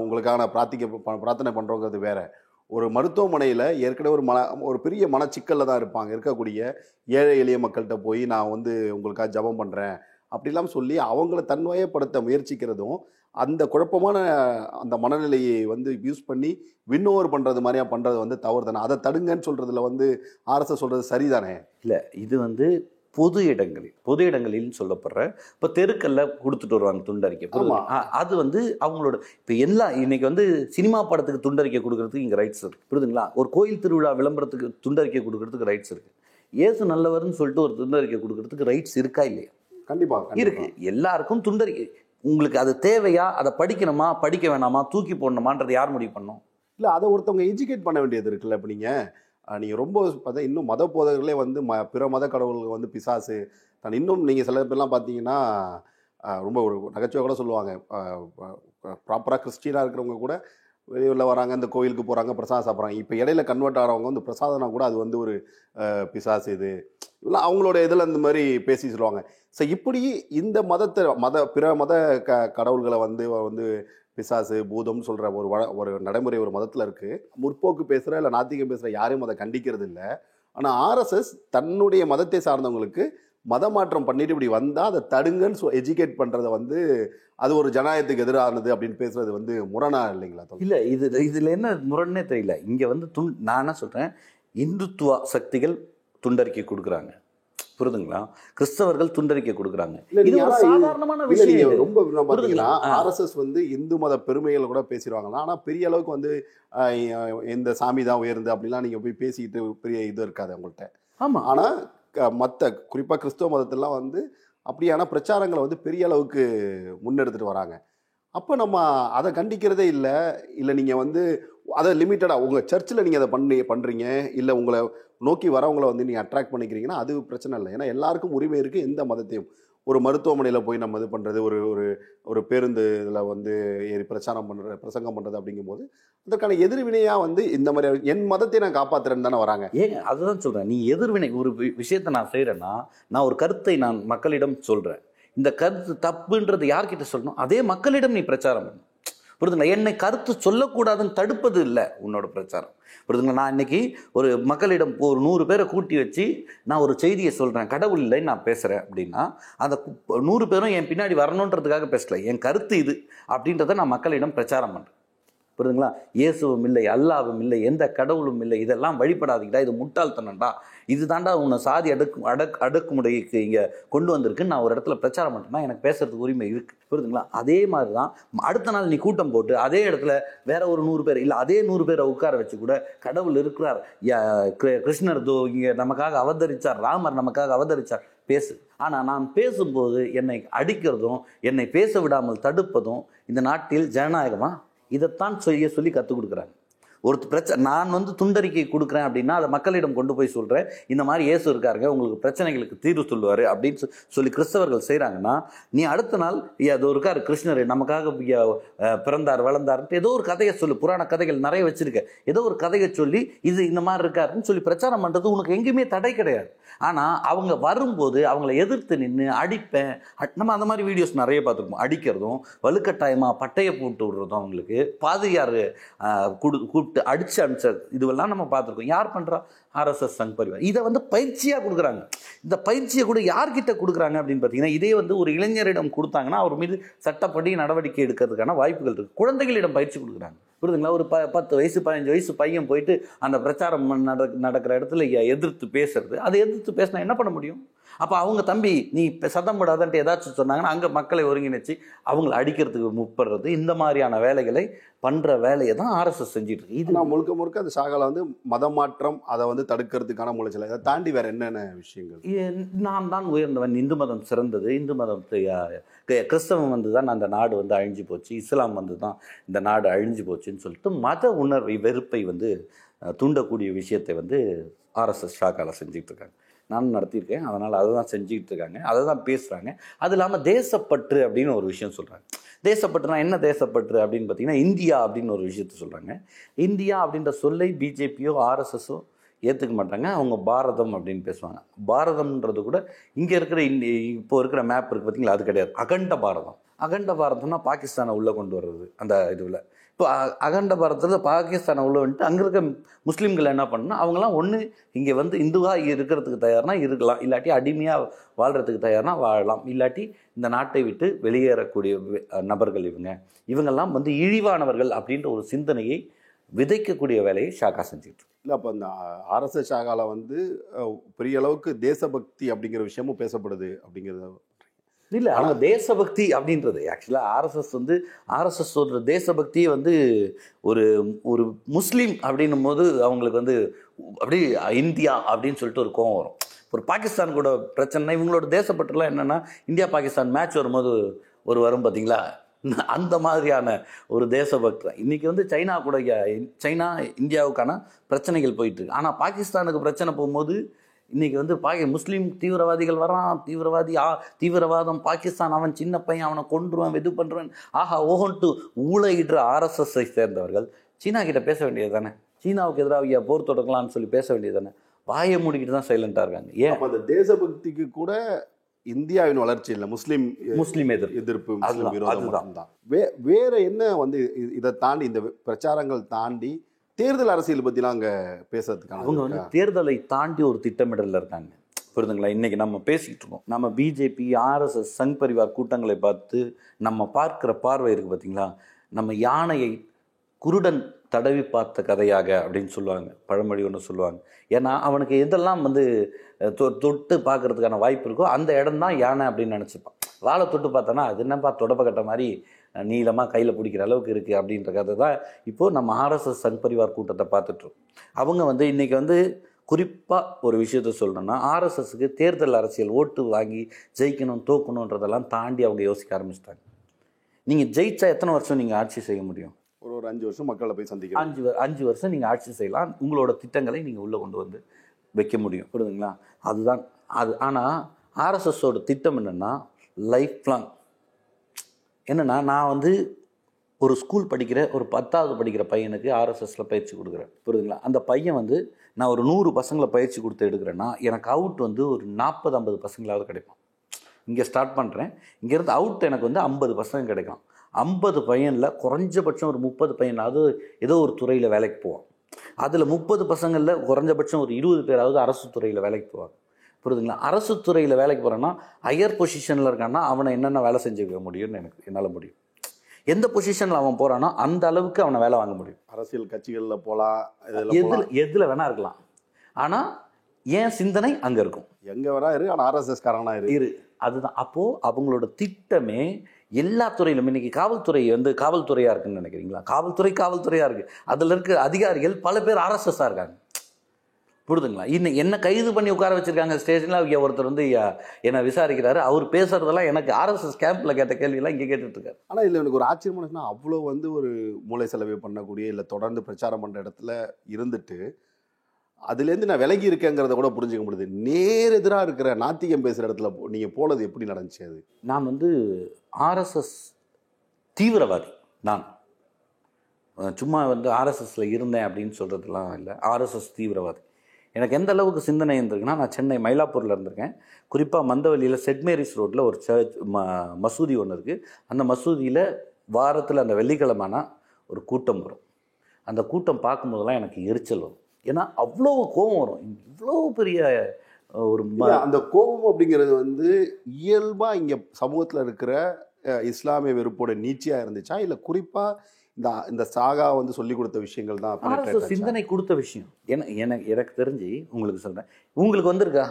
உங்களுக்கான பிரார்த்திக்க ப- பிரார்த்தனை பண்ணுறோங்கிறது வேறு. ஒரு மருத்துவமனையில் ஏற்கனவே ஒரு மன ஒரு பெரிய மனச்சிக்கலில் தான் இருப்பாங்க. இருக்கக்கூடிய ஏழை எளிய மக்கள்கிட்ட போய் நான் வந்து உங்களுக்காக ஜெபம் பண்ணுறேன் அப்படிலாம் சொல்லி அவங்கள தன்வயப்படுத்த முயற்சிக்கிறதும் அந்த குழப்பமான அந்த மனநிலையை வந்து யூஸ் பண்ணி வின்னோவர் பண்ணுறது மாதிரியா பண்ணுறது வந்து தவறு தானே அதை தடுங்கன்னு சொல்கிறதுல வந்து ஆர்எஸ்எஸ் சொல்கிறது சரிதானே? இல்லை இது வந்து பொது இடங்களில் பொது இடங்களில் சொல்லப்படுற இப்போ தெருக்கல்ல கொடுத்துட்டு வருவாங்க துண்டறிக்கை. அது வந்து அவங்களோட இப்போ எல்லாம் இன்னைக்கு வந்து சினிமா படத்துக்கு துண்டறிக்கை கொடுக்கறதுக்கு இங்கே ரைட்ஸ் இருக்கு. புரியுதுங்களா? ஒரு கோயில் திருவிழா விளம்பரத்துக்கு துண்டறிக்கை கொடுக்கறதுக்கு ரைட்ஸ் இருக்கு. ஏசு நல்லவர்னு சொல்லிட்டு ஒரு துண்டறிக்கை கொடுக்கறதுக்கு ரைட்ஸ் இருக்கா இல்லையா? கண்டிப்பா இருக்கு. எல்லாருக்கும் துண்டறி உங்களுக்கு அது தேவையா? அதை படிக்கணுமா? படிக்க வேணாமா? தூக்கி போடணுமான்றது யார் முடிவு பண்ணும்? இல்லை அதை ஒருத்தவங்க எஜுகேட் பண்ண வேண்டியது இருக்குல்ல இப்போ நீங்கள் நீங்கள் ரொம்ப பார்த்தா இன்னும் மத போதகர்களே வந்து ம பிற மத கடவுள்கள் வந்து பிசாசு. தான் இன்னும் நீங்கள் சில பேர்லாம் பார்த்தீங்கன்னா ரொம்ப ஒரு நகைச்சுவை கூட சொல்லுவாங்க. ப்ராப்பராக கிறிஸ்டியனாக இருக்கிறவங்க கூட வெளியூரில் வராங்க இந்த கோயிலுக்கு போகிறாங்க பிரசாதம் சாப்பிட்றாங்க. இப்போ இடையில கன்வெர்ட் ஆகிறவங்க வந்து பிரசாதம்னா கூட அது வந்து ஒரு பிசாசு இது. இல்லை அவங்களோட இதில் இந்த மாதிரி பேசி சொல்லுவாங்க. ஸோ இப்படி இந்த மதத்தை மத பிற மத க கடவுள்களை வந்து வந்து பிசாசு பூதம்னு சொல்கிற ஒரு வ ஒரு நடைமுறை ஒரு மதத்தில் இருக்குது முற்போக்கு பேசுகிற இல்லை நாத்திகம் பேசுகிற யாரையும் அதை கண்டிக்கிறது இல்லை. ஆனால் ஆர்எஸ்எஸ் தன்னுடைய மதத்தை சார்ந்தவங்களுக்கு மதமாற்றம் பண்ணிட்டு இப்படி வந்தால் அதை தடுங்கன்னு எஜுகேட் பண்ணுறத வந்து அது ஒரு ஜனநாயகத்துக்கு எதிரானது அப்படின்னு பேசுறது வந்து முரணா இல்லைங்களா இல்லை இது இதில் என்ன முரண்னே தெரியல. இங்கே வந்து துண் நான் என்ன சொல்கிறேன் இந்துத்துவ சக்திகள் துண்டறிக்கை கொடுக்குறாங்க. புரியுதுங்களா கிறிஸ்தவர்கள் துண்டறிக்கை கொடுக்குறாங்க. இது ஒரு சாதாரணமான விஷயம். ரொம்ப? ஆ. ஆர்எஸ்எஸ் வந்து இந்து மத பெருமைகளை கூட பேசிடுவாங்களா ஆனா பெரிய அளவுக்கு வந்து இந்த சாமி தான் உயர்ந்து அப்படிலாம் நீங்க போய் பேசிக்கிட்டு பெரிய இது இருக்காது உங்கள்கிட்ட ஆமா. ஆனா க- மத்த குறிப்பா கிறிஸ்தவ மதத்திலாம் வந்து அப்படியான பிரச்சாரங்களை வந்து பெரிய அளவுக்கு முன்னெடுத்துட்டு வராங்க. அப்போ நம்ம அதை கண்டிக்கிறதே இல்லை. இல்லை நீங்கள் வந்து அதை லிமிட்டடாக உங்கள் சர்ச்சில் நீங்கள் அதை பண்ணி பண்ணுறீங்க இல்லை உங்களை நோக்கி வரவங்கள வந்து நீங்கள் அட்ராக்ட் பண்ணிக்கிறீங்கன்னா அது பிரச்சனை இல்லை. ஏன்னா எல்லாருக்கும் உரிமை இருக்குது எந்த மதத்தையும். ஒரு மருத்துவமனையில் போய் நம்ம இது பண்ணுறது ஒரு ஒரு ஒரு பேருந்து இதில் வந்து ஏறி பிரச்சாரம் பண்ணுற பிரசங்கம் பண்ணுறது அப்படிங்கும்போது அதற்கான எதிர்வினையாக வந்து இந்த மாதிரி என் மதத்தை நான் காப்பாற்றுறேன்னு தானே வராங்க. ஏங்க அதுதான் சொல்கிறேன் நீ எதிர்வினை ஒரு வி- விஷயத்தை நான் செய்கிறேன்னா நான் ஒரு கருத்தை நான் மக்களிடம் சொல்கிறேன் இந்த கருத்து தப்புன்றது யார்கிட்ட சொல்லணும்? அதே மக்களிடம் நீ பிரச்சாரம் பண்ணணும் புரிதுங்களா? என்னை கருத்து சொல்லக்கூடாதுன்னு தடுப்பது இல்லை உன்னோட பிரச்சாரம். புரிதுங்களா நான் இன்றைக்கி ஒரு மக்களிடம் ஒரு நூறு பேரை கூட்டி வச்சு நான் ஒரு செய்தியை சொல்கிறேன் கடவுள் இல்லைன்னு நான் பேசுகிறேன் அப்படின்னா அந்த கு- நூறு பேரும் என் பின்னாடி வரணுன்றதுக்காக பேசலை. என் கருத்து இது அப்படின்றத நான் மக்களிடம் பிரச்சாரம் பண்ணுறேன் புரியுதுங்களா? இயேசுவும் இல்லை அல்லாவும் இல்லை எந்த கடவுளும் இல்லை இதெல்லாம் வழிபடாதீங்கடா இது முட்டாள்தனம்டா. இது தாண்டா உன்னை சாதி அடுக்கு அடக் அடக்குமுறைக்கு இங்கே கொண்டு வந்திருக்குன்னு நான் ஒரு இடத்துல பிரச்சாரம் பண்ணுறேன்னா எனக்கு பேசுறதுக்கு உரிமை இருக்கு. புரியுதுங்களா? அதே மாதிரி தான் அடுத்த நாள் நீ கூட்டம் போட்டு அதே இடத்துல வேற ஒரு நூறு பேர் இல்லை அதே நூறு பேரை உட்கார வச்சு கூட கடவுள் இருக்கிறார். யா- கிருஷ்ணர் தோ இங்கே நமக்காக அவதரிச்சார் ராமர் நமக்காக அவதரிச்சார் பேசு. ஆனால் நான் பேசும்போது என்னை அடிக்கிறதும் என்னை பேச விடாமல் தடுப்பதும் இந்த நாட்டில் ஜனநாயகமாக இதைத்தான் செய்ய சொல்லி கற்றுக் கொடுக்குறாங்க. ஒரு பிரச்சனை நான் வந்து துண்டறிக்கை கொடுக்குறேன் அப்படின்னா அதை மக்களிடம் கொண்டு போய் சொல்கிறேன் இந்த மாதிரி இயேசு இருக்காருங்க உங்களுக்கு பிரச்சனைகளுக்கு தீர்வு சொல்லுவார் அப்படின்னு சொல்லி கிறிஸ்தவர்கள் செய்கிறாங்கன்னா நீ அடுத்த நாள் "ஐயா, அது இருக்கார் கிருஷ்ணர் நமக்காக பிறந்தார் வளர்ந்தார்ன்ட்டு ஏதோ ஒரு கதையை சொல்லு. புராண கதைகள் நிறைய வச்சுருக்க. ஏதோ ஒரு கதையை சொல்லி இது இந்த மாதிரி இருக்காருன்னு சொல்லி பிரச்சாரம் பண்ணுறது உனக்கு எங்கேயுமே தடை கிடையாது. ஆனால் அவங்க வரும்போது அவங்கள எதிர்த்து நின்று அடிப்பேன் அட்- நம்ம அந்த மாதிரி வீடியோஸ் நிறைய பார்த்துருப்போம். அடிக்கிறதும் வலுக்கட்டாயமாக பட்டையை போட்டு விடுறதும் அவங்களுக்கு. பாதிரியார் குடு கூப்பிட்டு அடிச்சு அனுப்பிச்சது இதுவெல்லாம் நம்ம பார்த்துருக்கோம். யார் பண்ணுறா ஆர்எஸ்எஸ் சங் பரிவார். இதை வந்து பயிற்சியாக கொடுக்குறாங்க. இந்த பயிற்சியை கூட யார்கிட்ட கொடுக்குறாங்க அப்படின்னு பார்த்தீங்கன்னா இதே வந்து ஒரு இளைஞரிடம் கொடுத்தாங்கன்னா அவர் மீது சட்டப்படி நடவடிக்கை எடுக்கிறதுக்கான வாய்ப்புகள் இருக்குது குழந்தைகளிடம் பயிற்சி கொடுக்குறாங்க. புரியுதுங்களா? ஒரு ப பத்து வயசு பதினஞ்சு வயசு பையன் போயிட்டு அந்த பிரச்சாரம் நட நடக்கிற இடத்துல எதிர்த்து பேசுறது. அதை எதிர்த்து பேசினா என்ன பண்ண முடியும்? அப்போ அவங்க தம்பி நீ இப்ப சத்தம் போடாதன்ட்டு ஏதாச்சும் சொன்னாங்கன்னா அங்கே மக்களை ஒருங்கிணைச்சு அவங்கள அடிக்கிறதுக்கு முப்படுறது இந்த மாதிரியான வேலைகளை பண்ணுற வேலையை தான் ஆர்எஸ்எஸ் செஞ்சுட்டு இருக்கு. இது ஆனா முழுக்க முழுக்க அந்த சாகால வந்து மத மாற்றம் அதை வந்து தடுக்கிறதுக்கான முளைச்சல் இதை தாண்டி வேற என்னென்ன விஷயங்கள்? நான் தான் உயர்ந்தவன். இந்து மதம் சிறந்தது. இந்து மதம் கிறிஸ்தவம் வந்து தான் அந்த நாடு வந்து அழிஞ்சு போச்சு. இஸ்லாம் வந்து தான் இந்த நாடு அழிஞ்சு போச்சுன்னு சொல்லிட்டு மத உணர்வை வெறுப்பை வந்து தூண்டக்கூடிய விஷயத்தை வந்து ஆர்எஸ்எஸ் ஷாக்கால செஞ்சுட்டு இருக்காங்க. நானும் நடத்தியிருக்கேன். அதனால் அதை தான் செஞ்சுக்கிட்டு இருக்காங்க. அதை தான் பேசுகிறாங்க அது இல்லாமல் தேசப்பற்று அப்படின்னு ஒரு விஷயம் சொல்கிறாங்க தேசப்பற்றுனா என்ன தேசப்பற்று அப்படின்னு பார்த்தீங்கன்னா இந்தியா அப்படின்னு ஒரு விஷயத்த சொல்கிறாங்க இந்தியா அப்படின்ற சொல்லை பிஜேபியோ ஆர்எஸ்எஸோ ஏற்றுக்க மாட்டாங்க. அவங்க பாரதம் அப்படின்னு பேசுவாங்க. பாரதம்ன்றது கூட இங்கே இருக்கிற இந்தி இப்போ இருக்கிற மேப் இருக்குது பார்த்தீங்களா? அது கிடையாது. அகண்ட பாரதம். அகண்ட பாரதம்னா பாகிஸ்தானை உள்ளே கொண்டு வர்றது. அந்த இதுவில் இப்போ அகண்ட பாரதத்தில் பாகிஸ்தானை உள்ள வந்துட்டு அங்கே இருக்க முஸ்லீம்கள் என்ன பண்ணால் அவங்களாம் ஒன்று இங்கே வந்து இந்துவாக இருக்கிறதுக்கு தயார்னா இருக்கலாம். இல்லாட்டி அடிமையாக வாழ்கிறதுக்கு தயார்னா வாழலாம். இல்லாட்டி இந்த நாட்டை விட்டு வெளியேறக்கூடிய நபர்கள் இவங்க. இவங்கெல்லாம் வந்து இழிவானவர்கள் அப்படின்ற ஒரு சிந்தனையை விதைக்கக்கூடிய வேலையை ஷாக்கா செஞ்சுட்டு இல்லை அப்போ அந்த அரச ஷாகாவில் வந்து பெரிய அளவுக்கு தேசபக்தி அப்படிங்கிற விஷயமும் பேசப்படுது அப்படிங்கிறத இல்லை ஆனால் தேசபக்தி அப்படின்றது ஆக்சுவலாக ஆர்எஸ்எஸ் வந்து ஆர்எஸ்எஸ் சொல்கிற தேசபக்தியே வந்து ஒரு ஒரு முஸ்லீம் அப்படின்னும் போது அவங்களுக்கு வந்து அப்படி இந்தியா அப்படின்னு சொல்லிட்டு ஒரு கோவம் வரும். ஒரு பாகிஸ்தான் கூட பிரச்சனை இவங்களோட தேசப்பற்றுலாம் என்னன்னா இந்தியா பாகிஸ்தான் மேட்ச் வரும்போது ஒரு வரும் பார்த்தீங்களா அந்த மாதிரியான ஒரு தேசபக்தி. இன்னைக்கு வந்து சைனா கூட சைனா இந்தியாவுக்கான பிரச்சனைகள் போயிட்டு இருக்கு. ஆனால் பாகிஸ்தானுக்கு பிரச்சனை போகும்போது இன்னைக்கு வந்து பாகி முஸ்லீம் தீவிரவாதிகள் வரான் தீவிரவாதி ஆ தீவிரவாதம் பாகிஸ்தான் அவன் சின்ன பையன் அவனை கொன்றுவான் இது பண்ணுறான் ஆஹா ஓஹன்ட்டு ஊழையிடுற ஆர்எஸ்எஸ்ஐ சேர்ந்தவர்கள். சீனா கிட்ட பேச வேண்டியது தானே? சீனாவுக்கு எதிராக ஐயா போர் தொடங்கலாம்னு சொல்லி பேச வேண்டியது தானே? வாயை மூடிக்கிட்டு தான் சைலண்டாக இருக்காங்க. ஏன்? அந்த தேசபக்திக்கு கூட இந்தியாவின் வளர்ச்சி இல்லை முஸ்லீம் முஸ்லீம் எதிர்ப்பு. எதிர்ப்பு முஸ்லீம் விரோதம். மட்டும்தான். வே வேற என்ன வந்து இதை தாண்டி இந்த பிரச்சாரங்கள் தாண்டி தேர்தல் அரசியல் பத்திலாம் அங்க பேசுறதுக்கான அவங்க வந்து தேர்தலை தாண்டி ஒரு திட்டமிடல்ல இருக்காங்க. புரியுதுங்களா? இன்னைக்கு நம்ம பேசிக்கிட்டு இருக்கோம். நம்ம பிஜேபி ஆர்எஸ்எஸ் சங் பரிவார் கூட்டங்களை பார்த்து நம்ம பார்க்கிற பார்வை இருக்கு பார்த்தீங்களா நம்ம யானையை குருடன் தடவி பார்த்த கதையாக அப்படின்னு சொல்லுவாங்க. பழமொழி ஒன்று சொல்லுவாங்க. ஏன்னா அவனுக்கு எதெல்லாம் வந்து தொட்டு பார்க்கறதுக்கான வாய்ப்பு இருக்கோ அந்த இடம் தான் யானை அப்படின்னு நினச்சிப்பான். வாழை தொட்டு பார்த்தோன்னா அது என்னப்பா தொடப்ப கட்ட மாதிரி நீளமாக கையில் பிடிக்கிற அளவுக்கு இருக்குது அப்படின்ற கதை தான் இப்போது நம்ம ஆர்எஸ்எஸ் சங் பரிவார் கூட்டத்தை பார்த்துட்ருக்கோம் அவங்க வந்து இன்னைக்கு வந்து குறிப்பாக ஒரு விஷயத்த சொல்லணும்னா ஆர்எஸ்எஸ்க்கு தேர்தல் அரசியல் ஓட்டு வாங்கி ஜெயிக்கணும் தோக்கணுன்றதெல்லாம் தாண்டி அவங்க யோசிக்க ஆரம்பிச்சிட்டாங்க. நீங்கள் ஜெயிச்சா எத்தனை வருஷம் நீங்கள் ஆட்சி செய்ய முடியும்? ஒரு ஒரு அஞ்சு வருஷம் மக்களை போய் சந்திக்கிறோம். அஞ்சு அஞ்சு வருஷம் நீங்கள் ஆட்சி செய்யலாம். உங்களோட திட்டங்களை நீங்கள் உள்ளே கொண்டு வந்து வைக்க முடியும். புரியுதுங்களா? அதுதான். அது ஆனால் ஆர்எஸ்எஸோட திட்டம் என்னென்னா லைஃப் லாங் என்னென்னா நான் வந்து ஒரு ஸ்கூல் படிக்கிற ஒரு பத்தாவது படிக்கிற பையனுக்கு ஆர்எஸ்எஸில் பயிற்சி கொடுக்குறேன். புரியுதுங்களா? அந்த பையன் வந்து நான் ஒரு நூறு பசங்களை பயிற்சி கொடுத்து எடுக்கிறேன்னா எனக்கு அவுட் வந்து ஒரு நாற்பது ஐம்பது பசங்களாவது கிடைக்கும். இங்கே ஸ்டார்ட் பண்ணுறேன் இங்கேருந்து அவுட் எனக்கு வந்து ஐம்பது பசங்க கிடைக்கும். ஐம்பது பையனில் குறைஞ்சபட்சம் ஒரு முப்பது பையனாவது ஏதோ ஒரு துறையில் வேலைக்கு போவான். அதில் முப்பது பசங்களில் குறைஞ்சபட்சம் ஒரு இருபது பேராவது அரசு துறையில் வேலைக்கு போவாங்க. புரியுதுங்களா அரசு துறையில் வேலைக்கு போகிறேன்னா ஹையர் பொசிஷனில் இருக்கான்னா அவனை என்னென்ன வேலை செஞ்சு வைக்க முடியும்னு எனக்கு என்னால் முடியும். எந்த பொசிஷனில் அவன் போகிறானோ அந்த அளவுக்கு அவனை வேலை வாங்க முடியும். அரசியல் கட்சிகள்ல போலாம் இதுல எதில் எதில் வேணா இருக்கலாம். ஆனால் என் சிந்தனை அங்கே இருக்கும். எங்க வேணா இரு ஆனா ஆர்எஸ்எஸ் காரனா இரு. இரு. அதுதான். அப்போது அவங்களோட திட்டமே எல்லா துறையிலும் இன்னைக்கு காவல்துறை வந்து காவல்துறையாக இருக்குன்னு நினைக்கிறீங்களா? காவல்துறை காவல்துறையாக இருக்குது அதில் இருக்க அதிகாரிகள் பல பேர் ஆர்எஸ்எஸ்ஸாக இருக்காங்க. புரியுதுங்களா இன்னும் என்ன கைது பண்ணி உட்கார வச்சிருக்காங்க ஸ்டேஷனில் அவங்க ஒருத்தர் வந்து என்னை விசாரிக்கிறாரு. அவர் பேசுறதெல்லாம் எனக்கு ஆர்எஸ்எஸ் கேம்பில் கேட்ட கேள்வியெல்லாம் இங்கே கேட்டுட்டு இருக்காரு ஆனா இதுல எனக்கு ஒரு ஆச்சரியமான அவ்வளவு வந்து ஒரு மூளை செலவு பண்ணக்கூடிய இல்ல தொடர்ந்து பிரச்சாரம் பண்ற இடத்துல இருந்துட்டு அதுலேருந்து நான் விலகி இருக்கேங்கிறத கூட புரிஞ்சுக்க முடியுது. நேர் எதிராக இருக்கிற நாத்திகம் பேசுற இடத்துல போ- நீங்க போனது எப்படி நடந்துச்சு அது? நான் வந்து ஆர்எஸ்எஸ் தீவிரவாதி நான். சும்மா வந்து ஆர்எஸ்எஸ்ல இருந்தேன் அப்படின்னு சொல்கிறதுலாம் இல்லை. ஆர்எஸ்எஸ் தீவிரவாதி. எனக்கு எந்த அளவுக்கு சிந்தனை இருந்திருக்குன்னா நான் சென்னை மயிலாப்பூரில் இருந்திருக்கேன். குறிப்பாக மந்தவெளியில் செட் மேரிஸ் ரோட்டில் ஒரு சர்ச் ம மசூதி ஒன்று இருக்குது அந்த மசூதியில் வாரத்தில் அந்த வெள்ளிக்கிழமைனா ஒரு கூட்டம் வரும். அந்த கூட்டம் பார்க்கும்போதெல்லாம் எனக்கு எரிச்சல் வரும். ஏன்னா அவ்வளோ கோபம் வரும். இவ்வளோ பெரிய ஒரு ம அந்த கோபம் அப்படிங்கிறது வந்து இயல்பாக இங்கே சமூகத்தில் இருக்கிற இஸ்லாமிய வெறுப்போட நீச்சியாக இருந்துச்சா? இல்லை குறிப்பாக இந்த இந்த சாகா வந்து சொல்லி கொடுத்த விஷயங்கள் தான்? சிந்தனை கொடுத்த விஷயம். என எனக்கு எனக்கு தெரிஞ்சு உங்களுக்கு சொல்றேன். உங்களுக்கு வந்திருக்கா?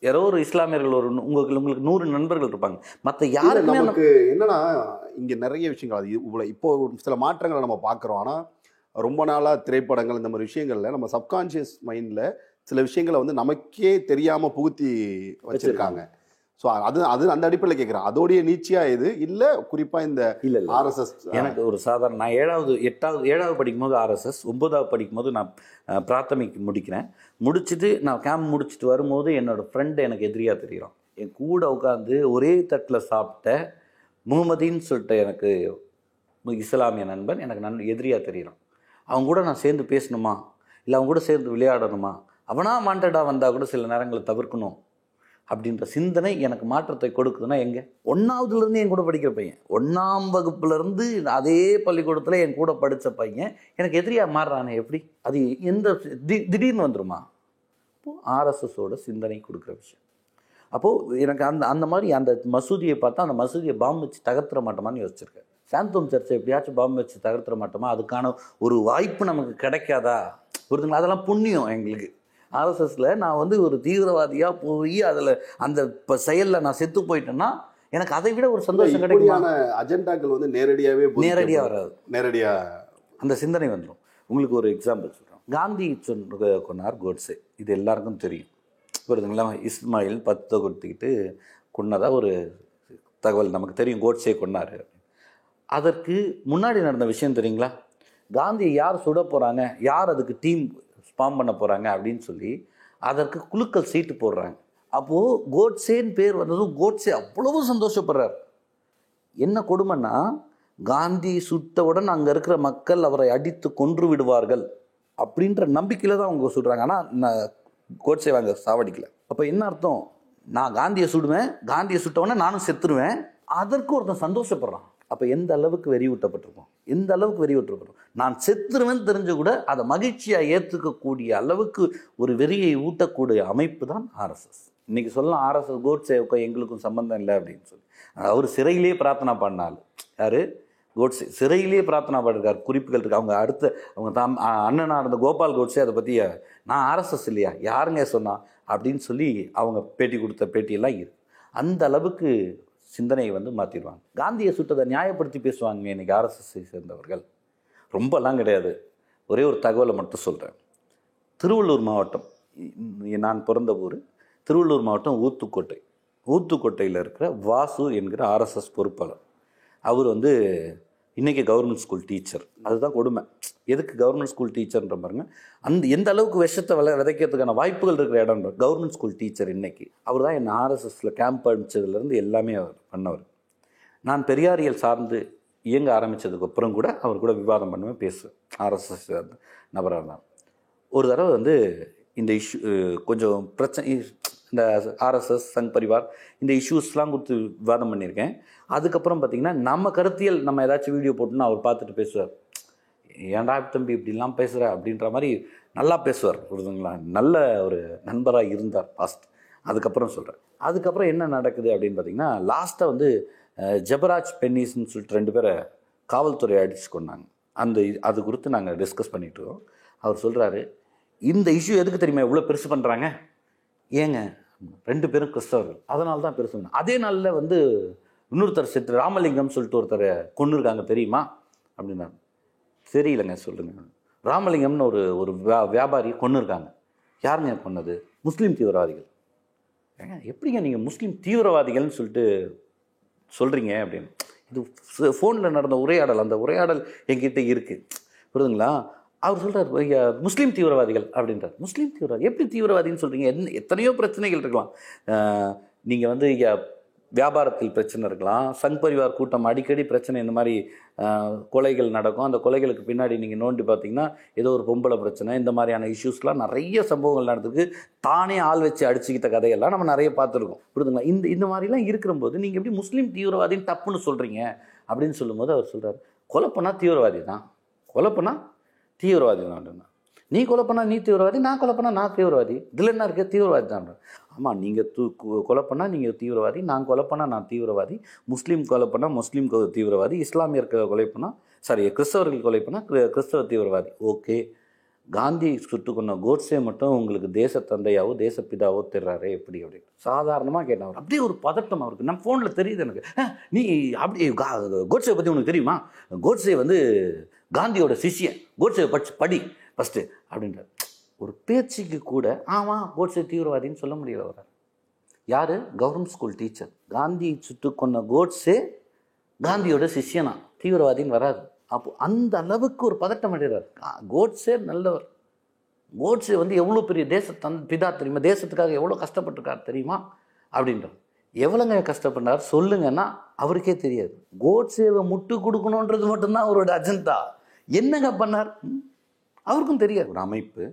யாரோ ஒரு இஸ்லாமியர்கள் ஒரு உங்களுக்கு உங்களுக்கு நூறு நண்பர்கள் இருப்பாங்க. மற்ற அந்த- நமக்கு என்னன்னா இங்க நிறைய விஷயங்கள் அது இவ்வளவு இப்போ சில மாற்றங்களை நம்ம பார்க்குறோம். ஆனா ரொம்ப நாளா திரைப்படங்கள் இந்த மாதிரி விஷயங்கள்ல நம்ம சப்கான்ஷியஸ் மைண்ட்ல சில விஷயங்களை வந்து நமக்கே தெரியாம புகுத்தி வச்சிருக்காங்க. ஸோ அது அது அந்த அடிப்படையில் கேட்குறேன் அதோடைய நீச்சியா இது இல்ல குறிப்பா இந்த இல்ல ஆர்எஸ்எஸ் எனக்கு ஒரு சாதாரண நான் ஏழாவது எட்டாவது ஏழாவது படிக்கும்போது ஆர்எஸ்எஸ் ஒன்பதாவது படிக்கும்போது நான் பிராத்தமிக் முடிக்கிறேன். முடிச்சுட்டு நான் கேம்ப் முடிச்சுட்டு வரும்போது என்னோட ஃப்ரெண்டு எனக்கு எதிரியாக தெரியும் என் கூட உட்காந்து ஒரே தட்டில் சாப்பிட்ட முகமதின்னு சொல்லிட்டு எனக்கு இஸ்லாமிய நண்பன் எனக்கு நன் எதிரியாக தெரியும் அவங்க கூட நான் சேர்ந்து பேசணுமா? இல்லை அவங்க கூட சேர்ந்து விளையாடணுமா? அவனா வாண்டடாக வந்தால் கூட சில நேரங்களை தவிர்க்கணும். அப்படின்ற சிந்தனை எனக்கு மாற்றத்தை கொடுக்குதுன்னா எங்கே? ஒன்றாவதுலேருந்து என் கூட படிக்கிற பையன். ஒன்றாம் வகுப்புலேருந்து அதே பள்ளிக்கூடத்தில் என் கூட படித்த பையன். எனக்கு எதிரியாக மாறுறானே எப்படி? அது எந்த தி- திடீர்னு வந்துருமா? அப்போது ஆர்எஸ்எஸோட சிந்தனை கொடுக்குற விஷயம். அப்போது எனக்கு அந்த அந்த மாதிரி அந்த மசூதியை பார்த்தா அந்த மசூதியை பாம்பு வச்சு தகர்த்துற மாட்டோமான்னு யோசிச்சிருக்கேன். சாந்தோம் சர்ச்சை எப்படியாச்சும் பாம்பு வச்சு தகர்த்துற மாட்டோமா? அதுக்கான ஒரு வாய்ப்பு நமக்கு கிடைக்காதா? புரிதுங்களா அதெல்லாம் புண்ணியம் எங்களுக்கு. ஆர்எஸ்எஸ்ல நான் வந்து ஒரு தீவிரவாதியாக போய் அதில் அந்த இப்போ செயலில் நான் செத்து போயிட்டேன்னா எனக்கு அதை விட ஒரு சந்தோஷம் கிடைக்குமா? அஜெண்டாக்கள் வந்து போதிக்கப்படும். நேரடியாக வராது. நேரடியா அந்த சிந்தனை வந்துடும் உங்களுக்கு ஒரு எக்ஸாம்பிள் சொல்கிறோம் காந்தி சொன்ன கொண்டார் கோட்ஸே. இது எல்லாருக்கும் தெரியும். புரியுதுங்களா இஸ்மாயில் பத்தை கொடுத்துக்கிட்டு கொன்னதா ஒரு தகவல். நமக்கு தெரியும் கோட்ஸே கொன்னாரு அதற்கு முன்னாடி நடந்த விஷயம் தெரியுங்களா? காந்தியை யார் சுட போகிறாங்க யார் அதுக்கு டீம் ஃபார்ம் பண்ண போகிறாங்க அப்படின்னு சொல்லி அதற்கு குழுக்கள் சீட்டு போடுறாங்க. அப்போது கோட்ஸேன்னு பேர் வந்ததும் கோட்ஸே அவ்வளவு சந்தோஷப்படுறார். என்ன கொடுமைன்னா காந்தி சுட்டவுடன் அங்கே இருக்கிற மக்கள் அவரை அடித்து கொன்று விடுவார்கள் அப்படின்ற நம்பிக்கையில் தான் அவங்க சொல்கிறாங்க ஆனால் நான் கோட்ஸே வாங்க சாவடிக்கல. அப்போ என்ன அர்த்தம்? நான் காந்தியை சுடுவேன் காந்தியை சுட்டவொடனே நானும் செத்துருவேன். அதற்கு ஒருத்தன் சந்தோஷப்படுறான். அப்போ எந்த அளவுக்கு வெறியூட்டப்பட்டிருக்கோம்? எந்த அளவுக்கு வெறியூட்டப்பட்டிருக்கோம்? நான் செத்துருவேன் தெரிஞ்சு கூட அதை மகிழ்ச்சியாக ஏற்றுக்கக்கூடிய அளவுக்கு ஒரு வெறியை ஊட்டக்கூடிய அமைப்பு தான் ஆர்எஸ்எஸ் இன்னைக்கு சொல்லலாம் ஆர்எஸ்எஸ் கோட்சேவுக்கும் எங்களுக்கும் சம்பந்தம் இல்லை அப்படின்னு சொல்லி. அவர் சிறையிலேயே பிரார்த்தனை பண்ணால் யார்? கோட்ஸே சிறையிலேயே பிரார்த்தனை பண்ணிருக்கார். குறிப்புகள் இருக்கு. அவங்க அடுத்த அவங்க தாம் அண்ணனாக இருந்த கோபால் கோட்ஸே அதை பற்றி நான் ஆர்எஸ்எஸ் இல்லையா? யாருங்க சொன்னா? அப்படின்னு சொல்லி அவங்க பேட்டி கொடுத்த பேட்டியெல்லாம் இருக்கு. அந்த அளவுக்கு சிந்தனையை வந்து மாற்றிடுவாங்க காந்தியை சுட்டதை நியாயப்படுத்தி பேசுவாங்க இன்றைக்கி ஆர்எஸ்எஸ்ஸை சேர்ந்தவர்கள். ரொம்பலாம் கிடையாது. ஒரே ஒரு தகவலை மட்டும் சொல்கிறேன் திருவள்ளூர் மாவட்டம் நான் பிறந்த ஊர் திருவள்ளூர் மாவட்டம் ஊத்துக்கோட்டை. ஊத்துக்கோட்டையில் இருக்கிற வாசு என்கிற ஆர்எஸ்எஸ் பொறுப்பாளர். அவர் வந்து இன்றைக்கி கவர்மெண்ட் ஸ்கூல் டீச்சர் அதுதான் கொடுமை. எதுக்கு கவர்மெண்ட் ஸ்கூல் டீச்சர்ன்ற பாருங்க. அந்த எந்த அளவுக்கு விஷத்தை விளை விதைக்கிறதுக்கான வாய்ப்புகள் இருக்கிற இடம் கவர்மெண்ட் ஸ்கூல் டீச்சர் இன்னைக்கு. அவர் தான் என் ஆர்எஸ்எஸில் கேம்ப் அனுப்பிச்சதுலேருந்து எல்லாமே அவர் பண்ணவர். நான் பெரியாரியல் சார்ந்து இயங்க ஆரம்பித்ததுக்கு அப்புறம் கூட அவர் கூட விவாதம் பண்ணுவேன் பேசுவேன். ஆர்எஸ்எஸ் நபராக இருந்தான் ஒரு தடவை வந்து இந்த இஷ்யூ கொஞ்சம் பிரச்சனை இந்த ஆர்எஸ்எஸ் சங் பரிவார் இந்த இஷ்யூஸ்லாம் கொடுத்து விவாதம் பண்ணியிருக்கேன். அதுக்கப்புறம் பார்த்தீங்கன்னா நம்ம கருத்தியல் நம்ம ஏதாச்சும் வீடியோ போட்டோம்னா அவர் பார்த்துட்டு பேசுவார். ஏன்டா தம்பி இப்படிலாம் பேசுகிற அப்படின்ற மாதிரி நல்லா பேசுவார் புரிதுங்களா நல்ல ஒரு நண்பராக இருந்தார் பாஸ்ட் அதுக்கப்புறம் சொல்கிறேன் அதுக்கப்புறம் என்ன நடக்குது அப்படின்னு பார்த்தீங்கன்னா லாஸ்ட்டாக வந்து ஜபராஜ் ஜெபராஜ் பென்னிஸ்ன்னு சொல்லிட்டு ரெண்டு பேரை காவல்துறை அடித்து கொண்டாங்க அந்த அது குறித்து நாங்கள் டிஸ்கஸ் பண்ணிட்டு இருக்கோம். அவர் சொல்கிறாரு இந்த இஷ்யூ எதுக்கு தெரியுமா? இவ்வளோ பெருசு பண்ணுறாங்க ஏங்க? ரெண்டு பேரும் கிறிஸ்தவர்கள். அதனால தான் பேர் சொன்னேன் அதே நாளில் வந்து இன்னொருத்தர் செத்து ராமலிங்கம் சொல்லிட்டு ஒருத்தரை கொண்டுருக்காங்க தெரியுமா? அப்படின்னா தெரியலங்க சொல்லுங்க. ராமலிங்கம்னு ஒரு ஒரு வியா- வியாபாரி கொண்டுருக்காங்க யாருங்க கொன்னது? முஸ்லீம் தீவிரவாதிகள். ஏங்க எப்படிங்க நீங்கள் முஸ்லீம் தீவிரவாதிகள்னு சொல்லிட்டு சொல்கிறீங்க அப்படின்னு. இது ஃபோனில் நடந்த உரையாடல் அந்த உரையாடல் எங்கிட்ட இருக்குது புரியுதுங்களா? அவர் சொல்கிறார் முஸ்லீம் தீவிரவாதிகள் அப்படின்றார். முஸ்லீம் தீவிரவாதி எப்படி தீவிரவாதின்னு சொல்கிறீங்க என்ன எத்தனையோ பிரச்சனைகள் இருக்கலாம். நீங்கள் வந்து இங்க வியாபாரத்தில் பிரச்சனை இருக்கலாம். சங் பரிவார் கூட்டம் அடிக்கடி பிரச்சனை இந்த மாதிரி கொலைகள் நடக்கும். அந்த கொலைகளுக்கு பின்னாடி நீங்கள் நோண்டி பார்த்தீங்கன்னா ஏதோ ஒரு பொம்பளை பிரச்சனை இந்த மாதிரியான இஷ்யூஸ்லாம் நிறைய சம்பவங்கள் நடந்திருக்கு. தானே ஆள் வச்சு அடிச்சுக்கிட்ட கதையெல்லாம் நம்ம நிறைய பார்த்துருக்கோம். புரிதுங்களா இந்த இந்த மாதிரிலாம் இருக்கிறபோது நீங்கள் எப்படி முஸ்லீம் தீவிரவாதின்னு தப்புன்னு சொல்கிறீங்க அப்படின்னு சொல்லும்போது அவர் சொல்கிறார் கொலை தீவிரவாதி தான். கொலை தீவிரவாதி தான் நீ கொலை நீ தீவிரவாதி நான் கொலை நான் தீவிரவாதி? இதில் என்ன இருக்கு? தீவிரவாதி தான் ஆமாம் நீங்கள் தூ கு- கொலை பண்ணால் நீங்கள் தீவிரவாதி நான் கொலை பண்ணால் நான் தீவிரவாதி முஸ்லீம் கொலை பண்ணால் முஸ்லீம் தீவிரவாதி இஸ்லாமியர் க- கொலை பண்ணால் சாரி கிறிஸ்தவர்கள் கொலை பண்ணால் கிறிஸ்தவ தீவிரவாதி. ஓகே. காந்தி சுட்டு கொண்ட கோட்ஸே மட்டும் உங்களுக்கு தேச தந்தையாவோ தேசப்பிதாவோ தெரிறாரு எப்படி அப்படின்னு. சாதாரணமாக கேட்டேன் அவர். அப்படியே ஒரு பதட்டம் அவருக்கு. நம்ம ஃபோனில் தெரியுது எனக்கு. நீ அப்படி கா- கோட்ஸே பற்றி உனக்கு தெரியுமா? கோட்ஸே வந்து காந்தியோட சிஷ்யன் கோட்ஸே படிச்சு படி ஃபஸ்ட்டு அப்படின்றார். ஒரு பேச்சுக்கு கூட ஆமாம் கோட்ஸே தீவிரவாதின்னு சொல்ல முடியல அவர் யார்? கவர்மெண்ட் ஸ்கூல் டீச்சர் காந்தி சுட்டு கொன்ன கோட்ஸே காந்தியோட சிஷ்யனா. தீவிரவாதின்னு வராது. அப்போ அந்த அளவுக்கு ஒரு பதட்டம் அடைகிறார். கோட்ஸே நல்லவர். கோட்ஸே வந்து எவ்வளோ பெரிய தேச தன் பிதா தெரியுமா? தேசத்துக்காக எவ்வளோ கஷ்டப்பட்டிருக்கார் தெரியுமா? அப்படின்றார். எவ்வளோங்க கஷ்டப்பட்டார்? சொல்லுங்கன்னா அவருக்கே தெரியாது. கோட்ஸேவை முட்டு கொடுக்கணுன்றது மட்டும்தான் அவரோட அஜெண்டா. என்னங்க பண்ணார்? அவருக்கும் தெரியாது. ஒரு அமைப்பு.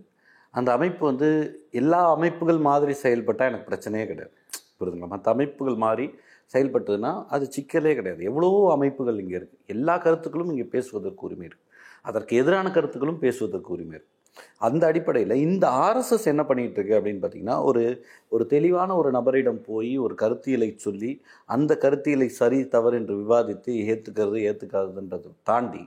அந்த அமைப்பு வந்து எல்லா அமைப்புகள் மாதிரி செயல்பட்டால் எனக்கு பிரச்சனையே கிடையாது. புரியுதுங்களா? மற்ற அமைப்புகள் மாதிரி செயல்பட்டதுன்னா அது சிக்கலே கிடையாது. எவ்வளோ அமைப்புகள் இங்கே இருக்குது எல்லா கருத்துக்களும் இங்கே பேசுவதற்கு உரிமை இருக்குது அதற்கு எதிரான கருத்துக்களும் பேசுவதற்கு உரிமை இருக்குது அந்த அடிப்படையில் இந்த ஆர்எஸ்எஸ் என்ன பண்ணிட்டு இருக்கு அப்படின்னு பார்த்தீங்கன்னா ஒரு ஒரு தெளிவான ஒரு நபரிடம் போய் ஒரு கருத்தியலை சொல்லி அந்த கருத்தியலை சரி தவறு என்று விவாதித்து ஏற்றுக்கிறது ஏற்றுக்காதுன்றதை தாண்டி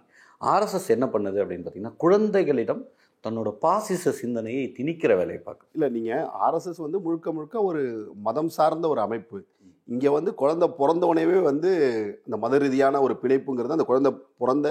ஆர்எஸ்எஸ் என்ன பண்ணுது அப்படின்னு பார்த்தீங்கன்னா குழந்தைகளிடம் தன்னோட பாசிச சிந்தனையை திணிக்கிற வேலையை பார்க்குது. இல்லை நீங்கள் ஆர்எஸ்எஸ் வந்து முழுக்க முழுக்க ஒரு மதம் சார்ந்த ஒரு அமைப்பு. இங்கே வந்து குழந்தை பிறந்தவனவே வந்து அந்த மத ரீதியான ஒரு பிழைப்புங்கிறது அந்த குழந்தை பிறந்த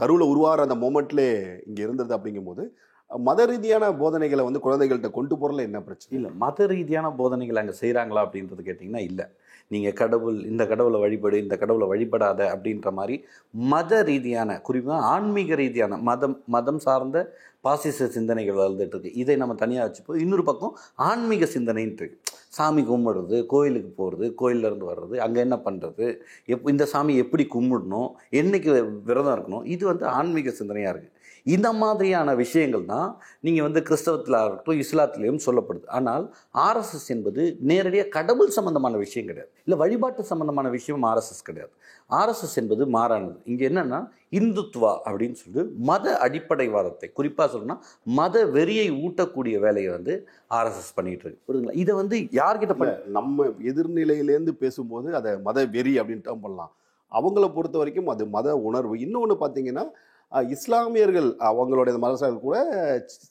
கருவில் உருவாகிற அந்த மோமெண்ட்லே இங்கே இருந்தது அப்படிங்கும்போது மத ரீதியான போதனைகளை வந்து குழந்தைகள்கிட்ட கொண்டு போறதுல என்ன பிரச்சனை? இல்லை மத ரீதியான போதனைகள் அங்கே செய்கிறாங்களா அப்படின்றது கேட்டிங்கன்னா இல்லை. நீங்கள் கடவுள் இந்த கடவுளை வழிபடு இந்த கடவுளை வழிபடாத அப்படின்ற மாதிரி மத ரீதியான குறிப்பாக ஆன்மீக ரீதியான மதம் மதம் சார்ந்த பாசிச சிந்தனைகள் வளர்ந்துட்டு இருக்கு. இதை நம்ம தனியாக வச்சுப்போம் இன்னொரு பக்கம் ஆன்மீக சிந்தனைன்ட்டு சாமி கும்பிடுறது கோயிலுக்கு போகிறது கோயிலேருந்து வர்றது அங்கே என்ன பண்ணுறது எப் இந்த சாமி எப்படி கும்பிடணும் என்றைக்கு விரதம் இருக்கணும் இது வந்து ஆன்மீக சிந்தனையாக இருக்குது இந்த மாதிரியான விஷயங்கள் தான் நீங்கள் வந்து கிறிஸ்தவத்தில் இருக்கட்டும் இஸ்லாத்திலையும் சொல்லப்படுது. ஆனால் ஆர்எஸ்எஸ் என்பது நேரடியாக கடவுள் சம்பந்தமான விஷயம் கிடையாது. இல்லை வழிபாட்டு சம்பந்தமான விஷயம் ஆர்எஸ்எஸ் கிடையாது. ஆர்எஸ்எஸ் என்பது மாறானது. இங்கே என்னென்னா இந்துத்வா அப்படின்னு சொல்லிட்டு மத அடிப்படைவாதத்தை குறிப்பாக சொல்லணும்னா மத வெறியை ஊட்டக்கூடிய வேலையை வந்து ஆர்எஸ்எஸ் பண்ணிட்டு இருக்கு. புரியுதுங்களா? இதை வந்து யார்கிட்ட பண்ண நம்ம எதிர்நிலையிலேருந்து பேசும்போது அதை மத வெறி அப்படின்ட்டு பண்ணலாம். அவங்கள பொறுத்த வரைக்கும் அது மத உணர்வு. இன்னொன்று பார்த்தீங்கன்னா இஸ்லாமியர்கள் அவங்களுடைய மதசார்கள் கூட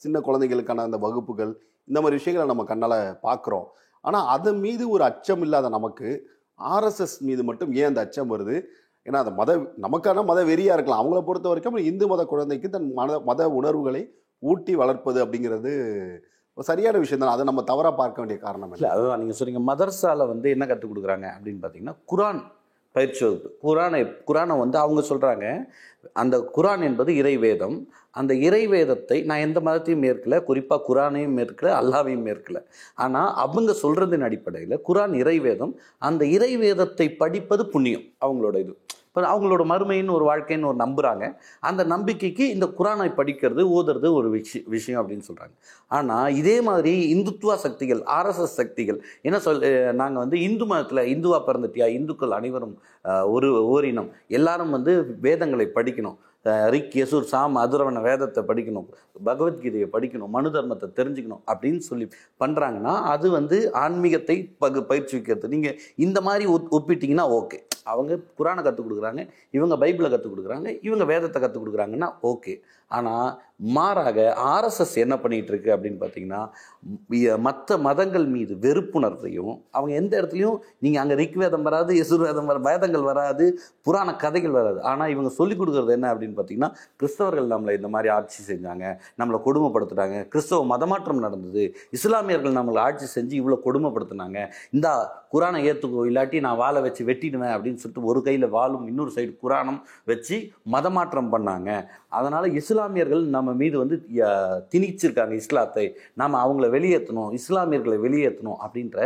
சின்ன குழந்தைகளுக்கான அந்த வகுப்புகள் இந்த மாதிரி விஷயங்களை நம்ம கண்ணால் பார்க்குறோம் ஆனால் அதன் மீது ஒரு அச்சம் இல்லாத நமக்கு ஆர்எஸ்எஸ் மீது மட்டும் ஏன் அந்த அச்சம் வருது? ஏன்னா அந்த மத நமக்கான மத வெறியா இருக்கலாம். அவங்கள பொறுத்த வரைக்கும் இந்து மத குழந்தைக்கு தன் மத மத உணர்வுகளை ஊட்டி வளர்ப்பது அப்படிங்கிறது ஒரு சரியான விஷயம் தான் அதை நம்ம தவறாக பார்க்க வேண்டிய காரணம் இல்லை அதுதான். நீங்கள் சொன்னீங்க மதர்சால வந்து என்ன கற்றுக் கொடுக்குறாங்க அப்படின்னு பார்த்தீங்கன்னா குரான் பயிற்சி வகுப்பு. குரானை குரானை வந்து அவங்க சொல்கிறாங்க அந்த குரான் என்பது இறை வேதம் அந்த இறை வேதத்தை நான் எந்த மதத்தையும் மேற்கல குறிப்பாக குரானையும் மேற்கல அல்லாவையும் மேற்கல. ஆனால் அவங்க சொல்கிறதின் அடிப்படையில் குரான் இறைவேதம் அந்த இறை வேதத்தை படிப்பது புண்ணியம் அவங்களோட இது. இப்போ அவங்களோட மறுமைன்னு ஒரு வாழ்க்கைன்னு ஒரு நம்புகிறாங்க அந்த நம்பிக்கைக்கு இந்த குரானை படிக்கிறது ஓதுறது ஒரு விஷய விஷயம் அப்படின்னு சொல்கிறாங்க ஆனால் இதே மாதிரி இந்துத்துவா சக்திகள் ஆர்எஸ்எஸ் சக்திகள் என்ன சொல் நாங்கள் வந்து இந்து மதத்தில் இந்துவா பிறந்துட்டியா? இந்துக்கள் அனைவரும் ஒரு ஓரினம். எல்லாரும் வந்து வேதங்களை படிக்கணும். அஹ், ரிக் யசூர் சாம் அதுரவன வேதத்தை படிக்கணும். பகவத்கீதையை படிக்கணும். மனு தர்மத்தை தெரிஞ்சுக்கணும் அப்படின்னு சொல்லி பண்ணுறாங்கன்னா அது வந்து ஆன்மீகத்தை பகு பயிற்சிக்கிறது நீங்கள் இந்த மாதிரி ஒப் ஒப்பிட்டீங்கன்னா ஓகே. அவங்க குரானை கற்றுக் கொடுக்குறாங்க இவங்க பைபிளை கற்றுக் கொடுக்குறாங்க இவங்க வேதத்தை கற்றுக் கொடுக்குறாங்கன்னா ஓகே. ஆனால் மாறாக ஆர்எஸ்எஸ் என்ன பண்ணிகிட்டு இருக்கு அப்படின்னு பார்த்தீங்கன்னா மற்ற மதங்கள் மீது வெறுப்புணர்வையும் அவங்க எந்த இடத்துலையும் நீங்கள் அங்கே ரிக்வேதம் வராது எசுர்வேதம் வர வேதங்கள் வராது புராண கதைகள் வராது. ஆனால் இவங்க சொல்லிக் கொடுக்குறது என்ன அப்படின்னு பார்த்தீங்கன்னா கிறிஸ்தவர்கள் நம்மளை இந்த மாதிரி ஆட்சி செஞ்சாங்க நம்மளை கொடுமைப்படுத்துகிறாங்க கிறிஸ்தவ மதமாற்றம் நடந்தது இஸ்லாமியர்கள் நம்மளை ஆட்சி செஞ்சு இவ்வளோ கொடுமைப்படுத்துனாங்க இந்த குரானை ஏற்றுக்கோ இல்லாட்டி நான் வாழை வச்சு வெட்டிடுவேன் அப்படின்னு சொல்லிட்டு ஒரு கையில் வாழும் இன்னொரு சைடு குரானம் வச்சு மதமாற்றம் பண்ணாங்க. அதனால் இஸ்லாமியர்கள் நம் நம்ம மீது வந்து திணிச்சிருக்காங்க இஸ்லாத்தை. நாம் அவங்கள வெளியேற்றணும் இஸ்லாமியர்களை வெளியேற்றணும் அப்படின்ற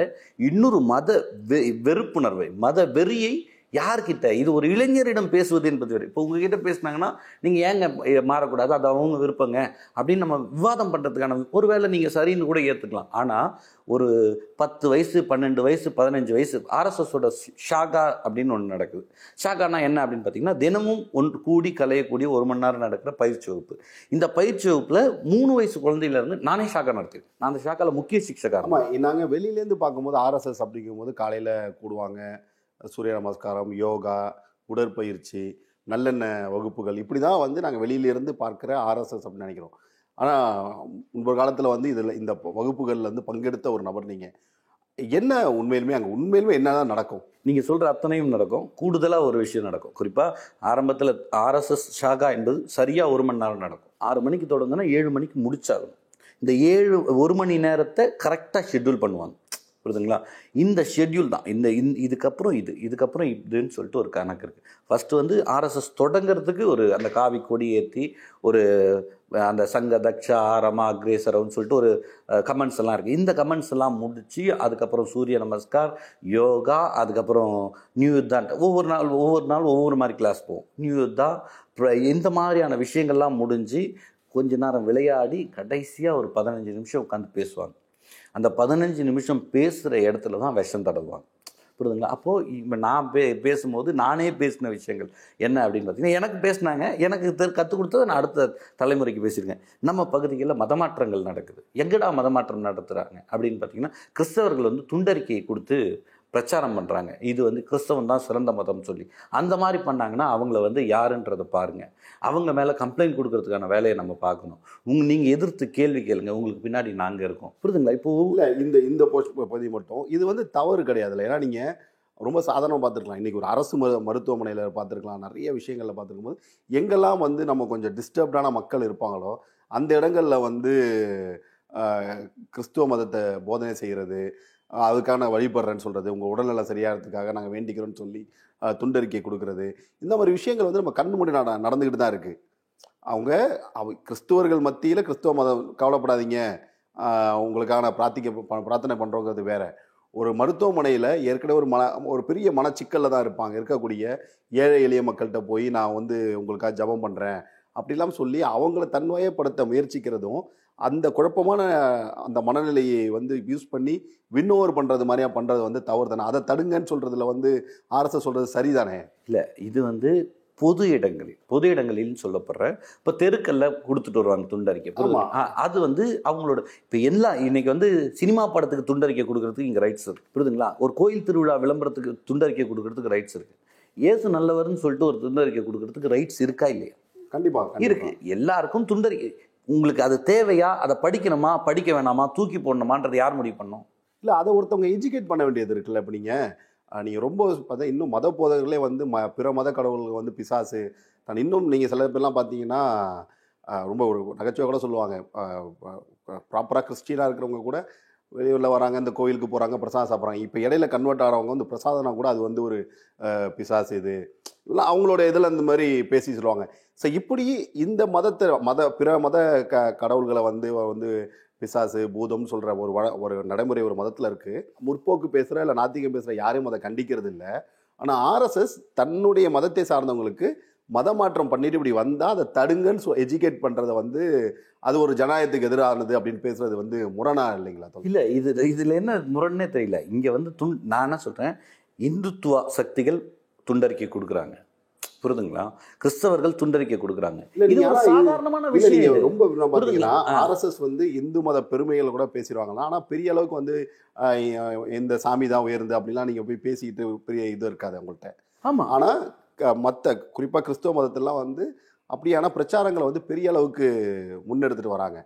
இன்னொரு மத வெ வெறுப்புணர்வை மத வெறியை யார்கிட்ட? இது ஒரு இளைஞரிடம் பேசுவது என்பது வேறு இப்போ உங்ககிட்ட பேசுனாங்கன்னா நீங்கள் ஏங்க மாறக்கூடாது? அது அவங்க விருப்பங்க. அப்படின்னு நம்ம விவாதம் பண்ணுறதுக்கான ஒருவேளை நீங்கள் சரின்னு கூட ஏற்றுக்கலாம் ஆனால் ஒரு பத்து வயசு பன்னெண்டு வயசு பதினஞ்சு வயசு ஆர்எஸ்எஸோட ஷாகா அப்படின்னு ஒன்று நடக்குது. ஷாகானா என்ன அப்படின்னு பார்த்தீங்கன்னா தினமும் ஒன்று கூடி கலையக்கூடிய ஒரு மணி நேரம் நடக்கிற பயிற்சி வகுப்பு. இந்த பயிற்சி வகுப்பில் மூணு வயசு குழந்தையிலேருந்து நானே ஷாகா நடத்துவேன் நான் அந்த ஷாக்காவில் முக்கிய சிக்ஷகா நாங்கள் வெளியிலேருந்து பார்க்கும்போது ஆர்எஸ்எஸ் அப்படிங்கும்போது காலையில் கூடுவாங்க. சூரிய நமஸ்காரம் யோகா உடற்பயிற்சி நல்லெண்ணெய் வகுப்புகள் இப்படி தான் வந்து நாங்கள் வெளியிலேருந்து பார்க்குற ஆர்எஸ்எஸ் அப்படின்னு நினைக்கிறோம். ஆனால் முன்பு காலத்தில் வந்து இதில் இந்த வகுப்புகளில் வந்து பங்கெடுத்த ஒரு நபர் நீங்கள் என்ன உண்மையிலுமே அங்கே உண்மையிலுமே என்ன தான் நடக்கும்? நீங்கள் சொல்கிற அத்தனையும் நடக்கும். கூடுதலாக ஒரு விஷயம் நடக்கும். குறிப்பாக ஆரம்பத்தில் ஆர்எஸ்எஸ் ஷாகா என்பது சரியாக ஒரு மணி நேரம் நடக்கும். ஆறு மணிக்கு தொடங்குனா ஏழு மணிக்கு முடிச்சாகணும். இந்த ஏழு ஒரு மணி நேரத்தை கரெக்டாக ஷெட்யூல் பண்ணுவாங்க. புரியுதுங்களா? இந்த ஷெட்யூல் தான். இந்த இந் இதுக்கப்புறம் இது இதுக்கப்புறம் இதுன்னு சொல்லிட்டு ஒரு கணக்கு இருக்குது ஃபஸ்ட்டு வந்து ஆர்எஸ்எஸ் தொடங்குறதுக்கு ஒரு அந்த காவி கொடி ஏற்றி ஒரு அந்த சங்க தக்ஷா ஆரமா அக்ரேசரம்னு சொல்லிட்டு ஒரு கமெண்ட்ஸ் எல்லாம் இருக்குது இந்த கமெண்ட்ஸ் எல்லாம் முடித்து அதுக்கப்புறம் சூரிய நமஸ்கார் யோகா அதுக்கப்புறம் நியூ யுத்தா ஒவ்வொரு நாள் ஒவ்வொரு நாள் ஒவ்வொரு மாதிரி கிளாஸ் போவோம். நியூ யுத்தா இந்த மாதிரியான விஷயங்கள்லாம் முடிஞ்சு கொஞ்ச நேரம் விளையாடி கடைசியாக ஒரு பதினஞ்சு நிமிஷம் உட்காந்து பேசுவாங்க. அந்த பதினஞ்சு நிமிஷம் பேசுகிற இடத்துல தான் விஷம் தடவுவாங்க. புரியுதுங்களா? அப்போது இப்போ நான் பே பேசும்போது நானே பேசின விஷயங்கள் என்ன அப்படின்னு பார்த்தீங்கன்னா எனக்கு பேசினாங்க எனக்கு தெ- கற்றுக் கொடுத்தது நான் அடுத்த தலைமுறைக்கு பேசியிருக்கேன். நம்ம பகுதிகளில் மதமாற்றங்கள் நடக்குது. எங்கடா மதமாற்றம் நடத்துகிறாங்க அப்படின்னு பார்த்தீங்கன்னா கிறிஸ்தவர்கள் வந்து துண்டறிக்கையை கொடுத்து பிரச்சாரம் பண்ணுறாங்க இது வந்து கிறிஸ்தவம் தான் சிறந்த மதம்னு சொல்லி. அந்த மாதிரி பண்ணாங்கன்னா அவங்கள வந்து யாருன்றதை பாருங்கள் அவங்க மேலே கம்ப்ளைண்ட் கொடுக்கறதுக்கான வேலையை நம்ம பார்க்கணும். உங்க நீங்கள் எதிர்த்து கேள்வி கேளுங்க. உங்களுக்கு பின்னாடி நாங்கள் இருக்கோம். புரிதுங்களா? இப்போ இல்லை இந்த இந்த போஸ்ட் பதிவு மட்டும். இது வந்து தவறு கிடையாதுல்ல ஏன்னா நீங்கள் ரொம்ப சாதாரணமாக பார்த்துருக்கலாம். இன்றைக்கி ஒரு அரசு மரு மருத்துவமனையில் பார்த்துருக்கலாம். நிறைய விஷயங்களில் பார்த்துருக்கும் போது எங்கெல்லாம் வந்து நம்ம கொஞ்சம் டிஸ்டர்ப்டான மக்கள் இருப்பாங்களோ அந்த இடங்களில் வந்து கிறிஸ்துவ மதத்தை போதனை செய்கிறது அதுக்கான வழிபடுறேன்னு சொல்கிறது உங்கள் உடல்நல சரியாகிறதுக்காக நாங்கள் வேண்டிக்கிறோன்னு சொல்லி துண்டறிக்கை கொடுக்கறது. இந்த மாதிரி விஷயங்கள் வந்து நம்ம கண் மூடி நட நடந்துக்கிட்டு தான் இருக்குது அவங்க அவ கிறிஸ்துவர்கள் மத்தியில் கிறிஸ்துவ மதம் கவலைப்படாதீங்க. உங்களுக்காக நான் பிரார்த்திக்க ப- பிரார்த்தனை பண்ணுறோங்கிறது வேறு. ஒரு மருத்துவமனையில் ஏற்கனவே ஒரு மன ஒரு பெரிய மனச்சிக்கலில் தான் இருப்பாங்க. இருக்கக்கூடிய ஏழை எளிய மக்கள்கிட்ட போய் நான் வந்து உங்களுக்காக ஜெபம் பண்ணுறேன் அப்படிலாம் சொல்லி அவங்கள தன்வயப்படுத்த முயற்சிக்கிறதும் அந்த குழப்பமான அந்த மனநிலையை வந்து யூஸ் பண்ணி வின்னோவர் பண்ணுறது மாதிரியா பண்ணுறது வந்து தவறு தானே அதை தடுங்கன்னு சொல்கிறதுல வந்து ஆர்எஸ்எஸ் சொல்கிறது சரிதானே? இல்லை இது வந்து பொது இடங்களில் பொது இடங்களில் சொல்லப்படுற இப்போ தெருக்கல்ல கொடுத்துட்டு வருவாங்க துண்டறிக்கை அது வந்து அவங்களோட இப்போ எல்லா இன்னைக்கு வந்து சினிமா படத்துக்கு துண்டறிக்கை கொடுக்கறதுக்கு இங்கே ரைட்ஸ் இருக்கு. புரியுதுங்களா ஒரு கோயில் திருவிழா விளம்பரத்துக்கு துண்டறிக்கை கொடுக்கறதுக்கு ரைட்ஸ் இருக்கு. இயேசு நல்லவர்னு சொல்லிட்டு ஒரு துண்டறிக்கை கொடுக்கறதுக்கு ரைட்ஸ் இருக்கா இல்லையா? கண்டிப்பாக இருக்கு. எல்லாருக்கும் துண்டறிக்கை உங்களுக்கு அது தேவையா? அதை படிக்கணுமா? படிக்க வேணாமா? தூக்கி போடணுமான்றது யார் முடிவு பண்ணும்? இல்லை அதை ஒருத்தவங்க எஜுகேட் பண்ண வேண்டியது இருக்குல்ல இப்போ நீங்கள் நீங்கள் ரொம்ப பார்த்தா இன்னும் மத போதகர்களே வந்து ம பிற மத கடவுள்கள் வந்து பிசாசு. தான் இன்னும் நீங்கள் சில பேர்லாம் பார்த்தீங்கன்னா ரொம்ப ஒரு நகைச்சுவை கூட சொல்லுவாங்க. ப்ராப்பராக கிறிஸ்டினாக இருக்கிறவங்க கூட வெளியூரில் வராங்க இந்த கோயிலுக்கு போகிறாங்க பிரசாதம் சாப்பிட்றாங்க. இப்போ இடையில கன்வெர்ட் ஆகிறவங்க வந்து பிரசாதம்னா கூட அது வந்து ஒரு பிசாசு இது. இல்லை அவங்களோட இதில் இந்த மாதிரி பேசி சொல்லுவாங்க. ஸோ இப்படி இந்த மதத்தை மத பிற மத க கடவுள்களை வந்து வந்து பிசாசு பூதம்னு சொல்கிற ஒரு வள ஒரு நடைமுறை ஒரு மதத்தில் இருக்குது முற்போக்கு பேசுகிற இல்லை நாத்திகம் பேசுகிற யாரையும் அதை கண்டிக்கிறது இல்லை ஆனால் ஆர்எஸ்எஸ் தன்னுடைய மதத்தை சார்ந்தவங்களுக்கு மத மாற்றம் பண்ணிட்டு இப்படி வந்தால் அதை தடுங்கன்னு சொ எஜுகேட் பண்ணுறதை வந்து அது ஒரு ஜனநாயகத்துக்கு எதிரானது அப்படின்னு பேசுறது வந்து முரணா இல்லைங்களா? இல்ல இது இதுல என்ன முரண்னே தெரியல. இங்க வந்து துண் நான் என்ன சொல்றேன்? இந்துத்துவ சக்திகள் துண்டறிக்கை கொடுக்குறாங்க. புரியுதுங்களா கிறிஸ்தவர்கள் துண்டறிக்கை கொடுக்குறாங்க. இது ஒரு சாதாரணமான விஷயம். ரொம்ப பார்த்தீங்கன்னா. ஆர்எஸ்எஸ் வந்து இந்து மத பெருமைகளை கூட பேசிடுவாங்களாம். ஆனால் பெரிய அளவுக்கு வந்து இந்த சாமி தான் உயர்ந்து அப்படிலாம் நீங்கள் போய் பேசிக்கிட்டு பெரிய இது இருக்காது அவங்கள்ட்ட. ஆமா. ஆனால் மற்ற குறிப்பாக கிறிஸ்துவ மதத்திலாம் வந்து அப்படியான பிரச்சாரங்களை வந்து பெரிய அளவுக்கு முன்னெடுத்துட்டு வராங்க.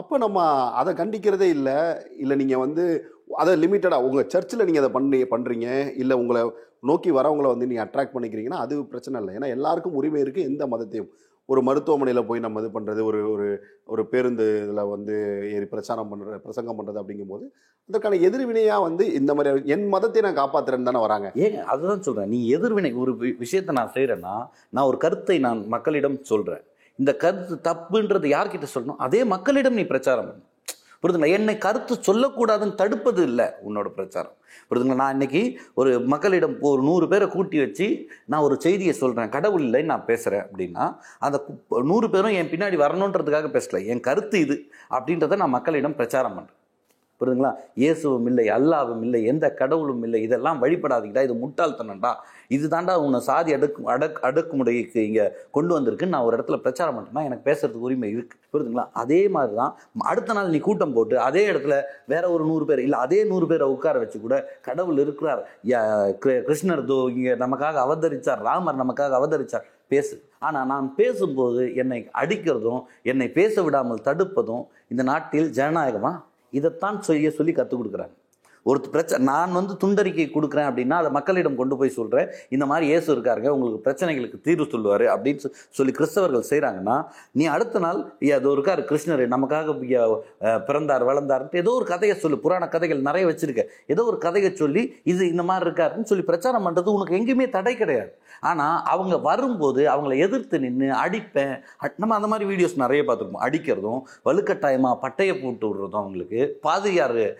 அப்போ நம்ம அதை கண்டிக்கிறதே இல்லை. இல்லை நீங்கள் வந்து அதை லிமிட்டடாக உங்கள் சர்ச்சில் நீங்கள் அதை பண்ணி பண்ணுறீங்க இல்லை உங்களை நோக்கி வரவங்களை வந்து நீங்கள் அட்ராக்ட் பண்ணிக்கிறீங்கன்னா அது பிரச்சனை இல்லை. ஏன்னா எல்லாருக்கும் உரிமை இருக்குது எந்த மதத்தையும். ஒரு மருத்துவமனையில் போய் நம்ம இது பண்ணுறது ஒரு ஒரு ஒரு பேருந்து இதில் வந்து ஏறி பிரச்சாரம் பண்ணுற பிரசங்கம் பண்ணுறது அப்படிங்கும்போது அதற்கான எதிர்வினையாக வந்து இந்த மாதிரி என் மதத்தை நான் காப்பாற்றுறேன்னு தானே வராங்க. ஏங்க அதுதான் சொல்கிறேன் நீ எதிர்வினை ஒரு வி- விஷயத்தை நான் செய்கிறேன்னா நான் ஒரு கருத்தை நான் மக்களிடம் சொல்கிறேன் இந்த கருத்து தப்புன்றது யார்கிட்ட சொல்லணும்? அதே மக்களிடம் நீ பிரச்சாரம் பண்ணு. புரிதுங்களா? என்னை கருத்து சொல்லக்கூடாதுன்னு தடுப்பது இல்லை உன்னோட பிரச்சாரம். புரிதுங்களா? நான் இன்னைக்கு ஒரு மக்களிடம் ஒரு நூறு பேரை கூட்டி வச்சு நான் ஒரு செய்தியை சொல்கிறேன் கடவுள் இல்லைன்னு நான் பேசுகிறேன் அப்படின்னா அந்த நூறு பேரும் என் பின்னாடி வரணுன்றதுக்காக பேசலை. என் கருத்து இது அப்படின்றத நான் மக்களிடம் பிரச்சாரம் பண்ணுறேன் புரியுதுங்களா? இயேசுவும் இல்லை அல்லாவும் இல்லை எந்த கடவுளும் இல்லை. இதெல்லாம் வழிபடாதீங்கடா இது முட்டாள்தனம்டா. இது தாண்டா உன்னை சாதி அடுக்கு அடக் அடக்குமுறைக்கு இங்கே கொண்டு வந்திருக்குன்னு நான் ஒரு இடத்துல பிரச்சாரம் பண்ணுறேன்னா எனக்கு பேசுறதுக்கு உரிமை இருக்கு. புரியுதுங்களா? அதே மாதிரி தான் அடுத்த நாள் நீ கூட்டம் போட்டு அதே இடத்துல வேற ஒரு நூறு பேர் இல்லை அதே நூறு பேரை உட்கார வச்சு கூட கடவுள் இருக்கிறார். யா- கிருஷ்ணர் தோ இங்கே நமக்காக அவதரிச்சார் ராமர் நமக்காக அவதரிச்சார் பேசு. ஆனால் நான் பேசும்போது என்னை அடிக்கிறதும் என்னை பேச விடாமல் தடுப்பதும் இந்த நாட்டில் ஜனநாயகமாக இதைத்தான் செய்ய சொல்லி கற்றுக் கொடுக்குறாங்க ஒரு பிரச்சனை நான் வந்து துண்டறிக்கை கொடுக்குறேன் அப்படின்னா அதை மக்களிடம் கொண்டு போய் சொல்கிறேன் இந்த மாதிரி இயேசு இருக்காருங்க உங்களுக்கு பிரச்சனைகளுக்கு தீர்வு சொல்லுவார் அப்படின்னு சொல்லி கிறிஸ்தவர்கள் செய்கிறாங்கன்னா நீ அடுத்த நாள் அது இருக்கார் கிருஷ்ணர் நமக்காக பிறந்தார் வளர்ந்தார்ன்ட்டு ஏதோ ஒரு கதையை சொல்லு. புராண கதைகள் நிறைய வச்சுருக்க. ஏதோ ஒரு கதையை சொல்லி இது இந்த மாதிரி இருக்காருன்னு சொல்லி பிரச்சாரம் பண்ணுறது உனக்கு எங்கேயுமே தடை கிடையாது. ஆனால் அவங்க வரும்போது அவங்கள எதிர்த்து நின்று அடிப்பேன். அட்- நம்ம அந்த மாதிரி வீடியோஸ் நிறைய பார்த்துருப்போம். அடிக்கிறதும் வலுக்கட்டாயமாக பட்டையை போட்டு விடுறதும் அவங்களுக்கு. பாதிரியார்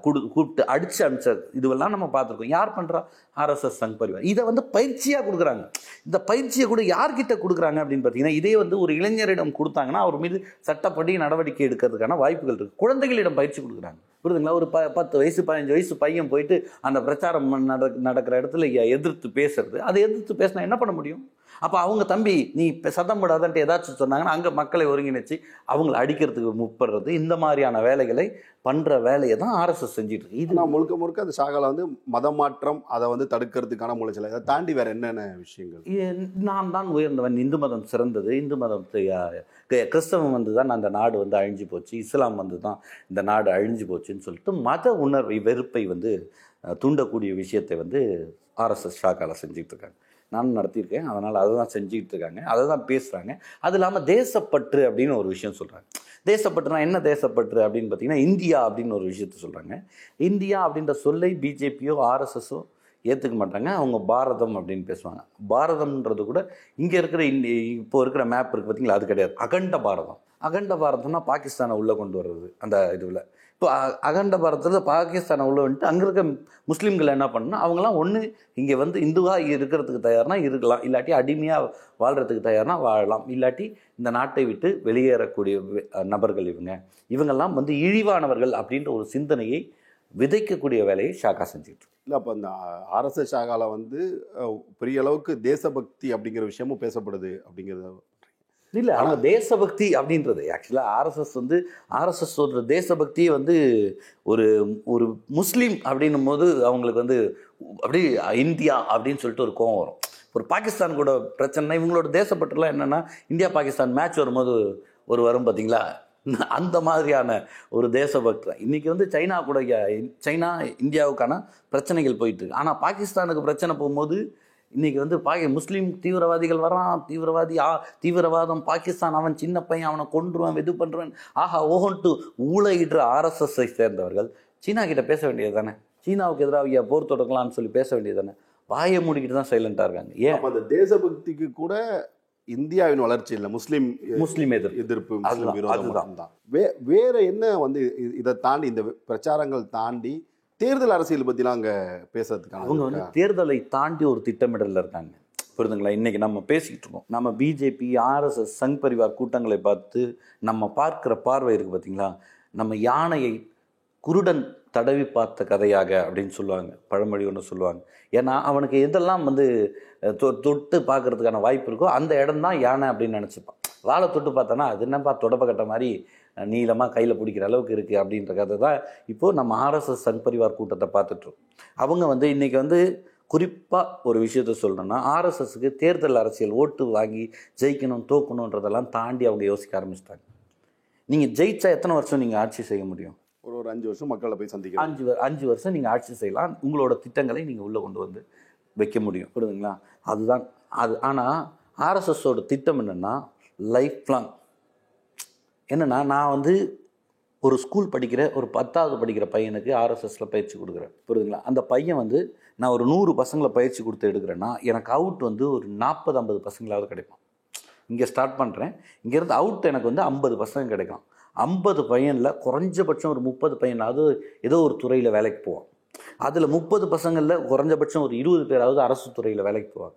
குடு கூப்பிட்டு அடித்து அனுப்பிச்ச இதுவெல்லாம் நம்ம பார்த்துருக்கோம். யார் பண்ணுறா ஆர்எஸ்எஸ் சங் பரிவார். இதை வந்து பயிற்சியாக கொடுக்குறாங்க. இந்த பயிற்சியை கூட யார்கிட்ட கொடுக்குறாங்க அப்படின்னு பார்த்தீங்கன்னா இதே வந்து ஒரு இளைஞரிடம் கொடுத்தாங்கன்னா அவர் மீது சட்டப்படி நடவடிக்கை எடுக்கிறதுக்கான வாய்ப்புகள் இருக்குது குழந்தைகளிடம் பயிற்சி கொடுக்குறாங்க. புரியுதுங்களா? ஒரு ப பத்து வயசு பதினஞ்சு வயசு பையன் போயிட்டு அந்த பிரச்சாரம் நட நடக்கிற இடத்துல எதிர்த்து பேசுறது. அதை எதிர்த்து பேசினா என்ன பண்ண முடியும்? அப்போ அவங்க தம்பி நீ இப்ப சத்தம் போடாதன்ட்டு ஏதாச்சும் சொன்னாங்கன்னா அங்கே மக்களை ஒருங்கிணைச்சு அவங்கள அடிக்கிறதுக்கு முப்படுறது இந்த மாதிரியான வேலைகளை பண்ணுற வேலையை தான் ஆர்எஸ்எஸ் செஞ்சுட்டு இருக்கு. இது நான் முழுக்க முழுக்க அந்த சாகால வந்து மதமாற்றம் அதை வந்து தடுக்கிறதுக்கான முளைச்சல். இதை தாண்டி வேற என்னென்ன விஷயங்கள்? நான் தான் உயர்ந்தவன். இந்து மதம் சிறந்தது. இந்து மதம் கிறிஸ்தவம் வந்து தான் அந்த நாடு வந்து அழிஞ்சு போச்சு. இஸ்லாம் வந்து தான் இந்த நாடு அழிஞ்சு போச்சுன்னு சொல்லிட்டு மத உணர்வை வெறுப்பை வந்து தூண்டக்கூடிய விஷயத்தை வந்து ஆர்எஸ்எஸ் ஷாக்கால செஞ்சுட்டு இருக்காங்க. நானும் நடத்தியிருக்கேன். அதனால் அதை தான் செஞ்சுக்கிட்டு இருக்காங்க அதை தான் பேசுகிறாங்க அது இல்லாமல் தேசப்பற்று அப்படின்னு ஒரு விஷயம் சொல்கிறாங்க தேசப்பற்றுனா என்ன தேசப்பற்று அப்படின்னு பார்த்தீங்கன்னா இந்தியா அப்படின்னு ஒரு விஷயத்த சொல்கிறாங்க இந்தியா அப்படின்ற சொல்லை பிஜேபியோ ஆர்எஸ்எஸோ ஏற்றுக்க மாட்டாங்க. அவங்க பாரதம் அப்படின்னு பேசுவாங்க. பாரதம்ன்றது கூட இங்கே இருக்கிற இந்தி இப்போ இருக்கிற மேப் இருக்குது பார்த்தீங்களா? அது கிடையாது. அகண்ட பாரதம். அகண்ட பாரதம்னா பாகிஸ்தானை உள்ளே கொண்டு வர்றது. அந்த இதுவில் இப்போ அகண்ட பாரதத்தில் பாகிஸ்தானை உள்ள வந்துட்டு அங்கே இருக்க முஸ்லீம்கள் என்ன பண்ணணும் அவங்களாம் ஒன்று இங்கே வந்து இந்துவாக இருக்கிறதுக்கு தயார்னா இருக்கலாம். இல்லாட்டி அடிமையாக வாழ்கிறதுக்கு தயார்னா வாழலாம். இல்லாட்டி இந்த நாட்டை விட்டு வெளியேறக்கூடிய நபர்கள் இவங்க. இவங்கெல்லாம் வந்து இழிவானவர்கள் அப்படின்ற ஒரு சிந்தனையை விதைக்கக்கூடிய வேலையை ஷாக்கா செஞ்சுட்டு இல்லை அப்போ அந்த அரச ஷாகாவில் வந்து பெரிய அளவுக்கு தேசபக்தி அப்படிங்கிற விஷயமும் பேசப்படுது அப்படிங்கிறத இல்லை ஆனால் தேசபக்தி அப்படின்றது. ஆக்சுவலாக ஆர்எஸ்எஸ் வந்து ஆர்எஸ்எஸ் சொல்கிற தேசபக்தியே வந்து ஒரு ஒரு முஸ்லீம் அப்படின்னும் போது அவங்களுக்கு வந்து அப்படி இந்தியா அப்படின்னு சொல்லிட்டு ஒரு கோவம் வரும். ஒரு பாகிஸ்தான் கூட பிரச்சனை இவங்களோட தேசப்பற்றுலாம் என்னென்னா இந்தியா பாகிஸ்தான் மேட்ச் வரும்போது ஒரு வரும் பார்த்தீங்களா அந்த மாதிரியான ஒரு தேசபக்தி. தான். இன்னைக்கு வந்து சைனா கூட சைனா இந்தியாவுக்கான பிரச்சனைகள் போயிட்டு இருக்கு. ஆனால் பாகிஸ்தானுக்கு பிரச்சனை போகும்போது இன்னைக்கு வந்து பாகி முஸ்லீம் தீவிரவாதிகள் வரான் தீவிரவாதி ஆ தீவிரவாதம் பாகிஸ்தான் அவன் சின்ன பையன் அவனை கொன்றுவான் இது பண்ணுறான் ஆஹா ஓஹன்ட்டு ஊழையிடுற ஆர்எஸ்எஸ்ஐ சேர்ந்தவர்கள் சீனா கிட்ட பேச வேண்டியது தானே? சீனாவுக்கு எதிராக ஐயா போர் தொடக்கலாம்னு சொல்லி பேச வேண்டியது தானே? வாயை மூடிக்கிட்டு தான் சைலண்டாக இருக்காங்க. ஏன்? அந்த தேசபக்திக்கு கூட இந்தியாவின் வளர்ச்சி இல்லை. முஸ்லீம் முஸ்லீம் எதிர்ப்பு. எதிர்ப்பு முஸ்லீம் விரோதம். மட்டும்தான். வே வேற என்ன வந்து இதை தாண்டி இந்த பிரச்சாரங்கள் தாண்டி தேர்தல் அரசியல் பத்திலாம் அங்க பேசுறதுக்கான அவங்க வந்து தேர்தலை தாண்டி ஒரு திட்டமிடலில் இருக்காங்க. புரியுதுங்களா? இன்னைக்கு நம்ம பேசிக்கிட்டு இருக்கோம். நம்ம பிஜேபி ஆர்எஸ்எஸ் சங் பரிவார் கூட்டங்களை பார்த்து நம்ம பார்க்கிற பார்வை இருக்கு பார்த்தீங்களா நம்ம யானையை குருடன் தடவி பார்த்த கதையாக அப்படின்னு சொல்லுவாங்க. பழமொழி ஒன்று சொல்லுவாங்க. ஏன்னா அவனுக்கு எதெல்லாம் வந்து தொட்டு பார்க்கறதுக்கான வாய்ப்பு இருக்கோ அந்த இடம் தான் யானை அப்படின்னு நினச்சிப்பான். வாழை தொட்டு பார்த்தானா அது என்னப்பா தொடப்ப கட்ட மாதிரி நீளமாக கையில் பிடிக்கிற அளவுக்கு இருக்குது அப்படின்ற கதை தான் இப்போது நம்ம ஆர்எஸ்எஸ் சங் பரிவார் கூட்டத்தை பார்த்துட்ருக்கோம் அவங்க வந்து இன்றைக்கி வந்து குறிப்பாக ஒரு விஷயத்த சொல்லணும்னா ஆர்எஸ்எஸ்க்கு தேர்தல் அரசியல் ஓட்டு வாங்கி ஜெயிக்கணும் தோக்கணுன்றதெல்லாம் தாண்டி அவங்க யோசிக்க ஆரம்பிச்சிட்டாங்க. நீங்கள் ஜெயிச்சா எத்தனை வருஷம் நீங்கள் ஆட்சி செய்ய முடியும்? ஒரு ஒரு அஞ்சு வருஷம் மக்களை போய் சந்திக்கிறோம். அஞ்சு அஞ்சு வருஷம் நீங்கள் ஆட்சி செய்யலாம். உங்களோட திட்டங்களை நீங்கள் உள்ளே கொண்டு வந்து வைக்க முடியும். புரியுதுங்களா? அதுதான். அது ஆனால் ஆர்எஸ்எஸோட திட்டம் என்னென்னா லைஃப் லாங் என்னென்னா நான் வந்து ஒரு ஸ்கூல் படிக்கிற ஒரு பத்தாவது படிக்கிற பையனுக்கு ஆர்எஸ்எஸில் பயிற்சி கொடுக்குறேன். புரியுதுங்களா? அந்த பையன் வந்து நான் ஒரு நூறு பசங்களை பயிற்சி கொடுத்து எடுக்கிறேன்னா எனக்கு அவுட் வந்து ஒரு நாற்பது ஐம்பது பசங்களாவது கிடைக்கும். இங்கே ஸ்டார்ட் பண்ணுறேன் இங்கேருந்து அவுட் எனக்கு வந்து ஐம்பது பசங்க கிடைக்கும். ஐம்பது பையனில் குறைஞ்சபட்சம் ஒரு முப்பது பையனாவது ஏதோ ஒரு துறையில் வேலைக்கு போவான். அதில் முப்பது பசங்களில் குறைஞ்சபட்சம் ஒரு இருபது பேராவது அரசு துறையில் வேலைக்கு போவாங்க.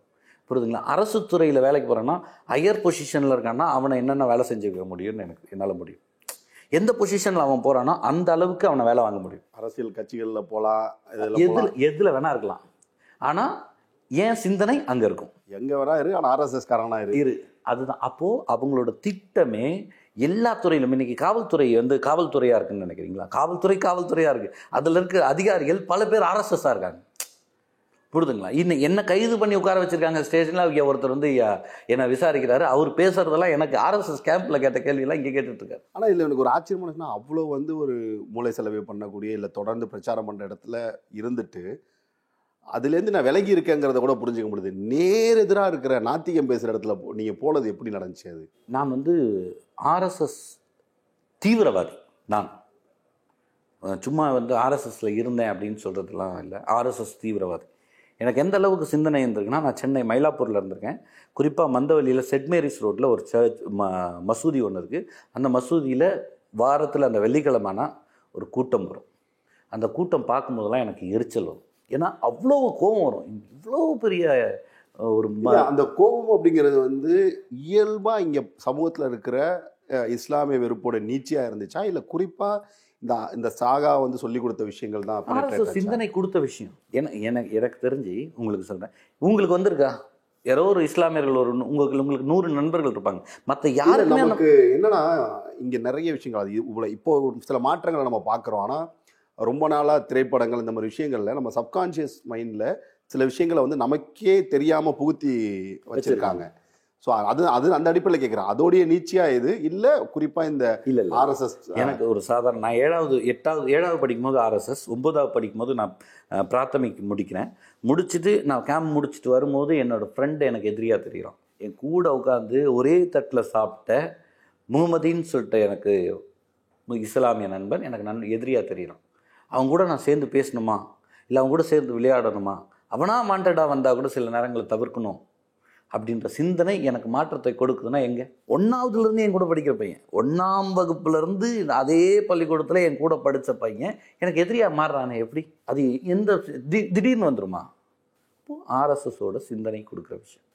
புரியுதுங்களா அரசு துறையில் வேலைக்கு போகிறேன்னா ஹையர் பொசிஷனில் இருக்கான்னா அவனை என்னென்ன வேலை செஞ்சு வைக்க முடியும்னு எனக்கு என்னால் முடியும். எந்த பொசிஷனில் அவன் போகிறானோ அந்த அளவுக்கு அவனை வேலை வாங்க முடியும். அரசியல் கட்சிகள்ல இதெல்லாம் எதில் எதில் வேணா இருக்கலாம். ஆனால் என் சிந்தனை அங்கே இருக்கும். எங்க வேணா இரு ஆனா ஆர்எஸ்எஸ் காரனா இரு. இரு. அதுதான். அப்போது அவங்களோட திட்டமே எல்லா துறையிலும் இன்னைக்கு காவல்துறை வந்து காவல்துறையாக இருக்குன்னு நினைக்கிறீங்களா? காவல்துறை காவல்துறையாக இருக்குது அதில் இருக்க அதிகாரிகள் பல பேர் ஆர்எஸ்எஸ்ஸாக இருக்காங்க. புரிதுங்களா? இன்னும் என்ன கைது பண்ணி உட்கார வச்சிருக்காங்க ஸ்டேஷனில் அவங்க ஒருத்தர் வந்து என்னை விசாரிக்கிறாரு. அவர் பேசுறதெல்லாம் எனக்கு ஆர்எஸ்எஸ் கேம்பில் கேட்ட கேள்வியெல்லாம் இங்கே கேட்டுட்டு இருக்காரு ஆனா இதுல எனக்கு ஒரு ஆச்சரியமான விஷயம்னா அவ்வளோ வந்து ஒரு மூளை செலவு பண்ணக்கூடிய இல்ல தொடர்ந்து பிரச்சாரம் பண்ற இடத்துல இருந்துட்டு அதுலேருந்து நான் விலகி இருக்கேங்கிறத கூட புரிஞ்சுக்க முடியுது. நேர் எதிரா இருக்கிற நாத்திகம் பேசுற இடத்துல போ- நீங்க போனது எப்படி நடந்துச்சு அது? நான் வந்து ஆர்எஸ்எஸ் தீவிரவாதி நான். சும்மா வந்து ஆர்எஸ்எஸ்ல இருந்தேன் அப்படின்னு சொல்கிறதுலாம் இல்லை. ஆர்எஸ்எஸ் தீவிரவாதி. எனக்கு எந்த அளவுக்கு சிந்தனை இருந்திருக்குன்னா நான் சென்னை மயிலாப்பூரில் இருந்திருக்கேன். குறிப்பாக மந்தவெளியில் செட் மேரிஸ் ரோட்டில் ஒரு சர்ச் ம மசூதி ஒன்று இருக்குது அந்த மசூதியில் வாரத்தில் அந்த வெள்ளிக்கிழமைனா ஒரு கூட்டம் வரும். அந்த கூட்டம் பார்க்கும்போதெல்லாம் எனக்கு எரிச்சல் வரும். ஏன்னா அவ்வளோ கோபம் வரும். இவ்வளோ பெரிய ஒரு ம அந்த கோபம் அப்படிங்கிறது வந்து இயல்பாக இங்கே சமூகத்தில் இருக்கிற இஸ்லாமிய வெறுப்போட நீச்சியாக இருந்துச்சா? இல்லை குறிப்பாக இந்த இந்த சாகா வந்து சொல்லி கொடுத்த விஷயங்கள் தான்? சிந்தனை கொடுத்த விஷயம். என எனக்கு எனக்கு தெரிஞ்சு உங்களுக்கு சொல்கிறேன் உங்களுக்கு வந்திருக்கா? யாரோ ஒரு இஸ்லாமியர்கள் ஒரு உங்களுக்கு உங்களுக்கு நூறு நண்பர்கள் இருப்பாங்க. மற்ற அந்த- நமக்கு என்னன்னா இங்க நிறைய விஷயங்கள் அது இவ்வளவு இப்போ சில மாற்றங்களை நம்ம பார்க்குறோம். ஆனா ரொம்ப நாளா திரைப்படங்கள் இந்த மாதிரி விஷயங்கள்ல நம்ம சப்கான்ஷியஸ் மைண்ட்ல சில விஷயங்களை வந்து நமக்கே தெரியாம புகுத்தி வச்சிருக்காங்க. ஸோ அது அது அந்த அடிப்படையில் கேட்குறேன் அதோடைய நீச்சியா இது இல்லை குறிப்பாக இந்த இல்லை ஆர்எஸ்எஸ் எனக்கு ஒரு சாதாரண நான் ஏழாவது எட்டாவது ஏழாவது படிக்கும்போது ஆர்எஸ்எஸ் ஒன்பதாவது படிக்கும்போது நான் பிராத்தமிக் முடிக்கிறேன். முடிச்சுட்டு நான் கேம்ப் முடிச்சுட்டு வரும்போது என்னோட ஃப்ரெண்டு எனக்கு எதிரியாக தெரியும் என் கூட உட்காந்து ஒரே தட்டில் சாப்பிட்ட முகமதின்னு சொல்லிட்டு எனக்கு இஸ்லாமிய நண்பன் எனக்கு நன் எதிரியாக தெரியும் அவங்க கூட நான் சேர்ந்து பேசணுமா? இல்லை அவங்க கூட சேர்ந்து விளையாடணுமா? அவனா மாண்டடாக வந்தால் கூட சில நேரங்களை தவிர்க்கணும். அப்படின்ற சிந்தனை எனக்கு மாற்றத்தை கொடுக்குதுன்னா எங்கே? ஒன்றாவதுலேருந்து என் கூட படிக்கிற பையன். ஒன்றாம் வகுப்புலேருந்து அதே பள்ளிக்கூடத்தில் என் கூட படித்த பையன். எனக்கு எதிரியாக மாறுறானே எப்படி? அது எந்த தி திடீர்னு வந்துருமா? அப்போது ஆர்எஸ்எஸோட சிந்தனை கொடுக்குற விஷயம்.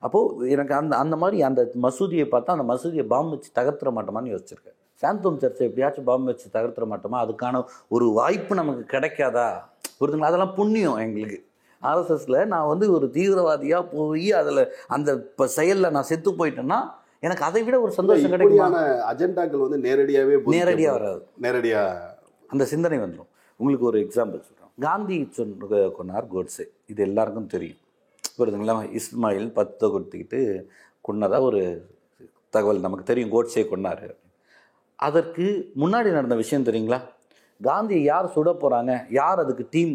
அப்போது எனக்கு அந்த அந்த மாதிரி அந்த மசூதியை பார்த்தா அந்த மசூதியை பாம்பு வச்சு தகர்த்துற மாட்டோமான்னு யோசிச்சிருக்கேன். சாந்தோம் சர்ச்சை எப்படியாச்சும் பாம்பு வச்சு தகர்த்துற மாட்டோமா? அதுக்கான ஒரு வாய்ப்பு நமக்கு கிடைக்காதா? புரிதுங்களா அதெல்லாம் புண்ணியம் எங்களுக்கு. ஆர்எஸ்எஸ்ல நான் வந்து ஒரு தீவிரவாதியாக போய் அதில் அந்த இப்போ செயலில் நான் செத்து போயிட்டேன்னா எனக்கு அதை விட ஒரு சந்தோஷம் கிடைக்குமா? அஜெண்டாக்கள் வந்து நேரடியாகவே நேரடியாக வராது. நேரடியா அந்த சிந்தனை வந்துடும் உங்களுக்கு ஒரு எக்ஸாம்பிள் சொல்கிறோம் காந்தி சொன்ன கொன்னார் கோட்ஸே. இது எல்லாருக்கும் தெரியும். புரியுதுங்களா இஸ்மாயில் பத்தை கொடுத்துக்கிட்டு கொன்னதா ஒரு தகவல் நமக்கு தெரியும் கோட்ஸே கொன்னார். அதற்கு முன்னாடி நடந்த விஷயம் தெரியுங்களா? காந்தியை யார் சுட போகிறாங்க யார் அதுக்கு டீம்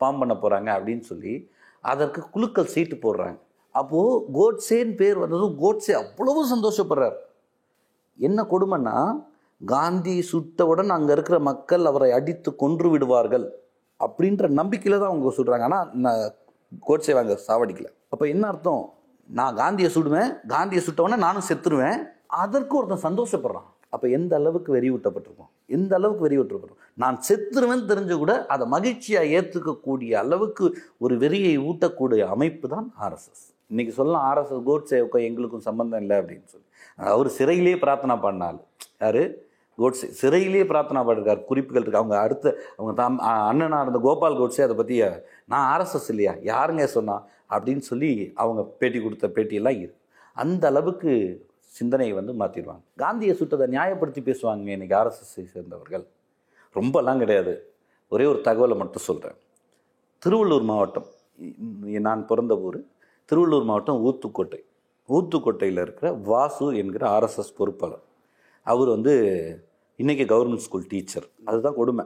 ஃபார்ம் பண்ண போகிறாங்க அப்படின்னு சொல்லி அதற்கு குழுக்கள் சீட்டு போடுறாங்க. அப்போது கோட்ஸேன்னு பேர் வந்ததும் கோட்ஸே அவ்வளவு சந்தோஷப்படுறார். என்ன கொடுமைன்னா காந்தி சுட்டவுடன் அங்கே இருக்கிற மக்கள் அவரை அடித்து கொன்று விடுவார்கள் அப்படின்ற நம்பிக்கையில் தான் அவங்க சுடுறாங்க. ஆனால் நான் கோட்ஸே வாங்க சாவடிக்கல. அப்போ என்ன அர்த்தம்? நான் காந்தியை சுடுவேன் காந்தியை சுட்டவுடனே நானும் செத்துருவேன். அதற்கு ஒருத்தன் சந்தோஷப்படுறான். அப்போ எந்த அளவுக்கு வெறி ஊட்டப்பட்டிருக்கோம் எந்த அளவுக்கு வெறியூட்டப்பட்டிருக்கும் நான் செத்துருவேன் தெரிஞ்சு கூட அதை மகிழ்ச்சியாக ஏற்றுக்கக்கூடிய அளவுக்கு ஒரு வெறியை ஊட்டக்கூடிய அமைப்பு தான் ஆர்எஸ்எஸ் இன்னைக்கு சொல்லலாம் ஆர்எஸ்எஸ் கோட்ஸேவுக்கும் எங்களுக்கும் சம்பந்தம் இல்லை அப்படின்னு சொல்லி. அவர் சிறையிலேயே பிரார்த்தனை பண்ணால். யார்? கோட்ஸே சிறையிலேயே பிரார்த்தனா பண்ணிருக்கார். குறிப்புகள் இருக்கு. அவங்க அடுத்த அவங்க தாம் அண்ணனாக இருந்த கோபால் கோட்ஸே அதை பற்றி நான் ஆர்எஸ்எஸ் இல்லையா? யாருங்க சொன்னா? அப்படின்னு சொல்லி அவங்க பேட்டி கொடுத்த பேட்டியெல்லாம் இருக்குது அந்த அளவுக்கு சிந்தனையை வந்து மாற்றிடுவாங்க காந்தியை சுட்டதை நியாயப்படுத்தி பேசுவாங்க இன்றைக்கி ஆர்எஸ்எஸ்ஸை சேர்ந்தவர்கள். ரொம்பலாம் கிடையாது. ஒரே ஒரு தகவலை மட்டும் சொல்கிறேன் திருவள்ளூர் மாவட்டம் நான் பிறந்த ஊர் திருவள்ளூர் மாவட்டம் ஊத்துக்கோட்டை. ஊத்துக்கோட்டையில் இருக்கிற வாசு என்கிற ஆர்எஸ்எஸ் பொறுப்பாளர். அவர் வந்து இன்றைக்கி கவர்மெண்ட் ஸ்கூல் டீச்சர் அதுதான் கொடுமை.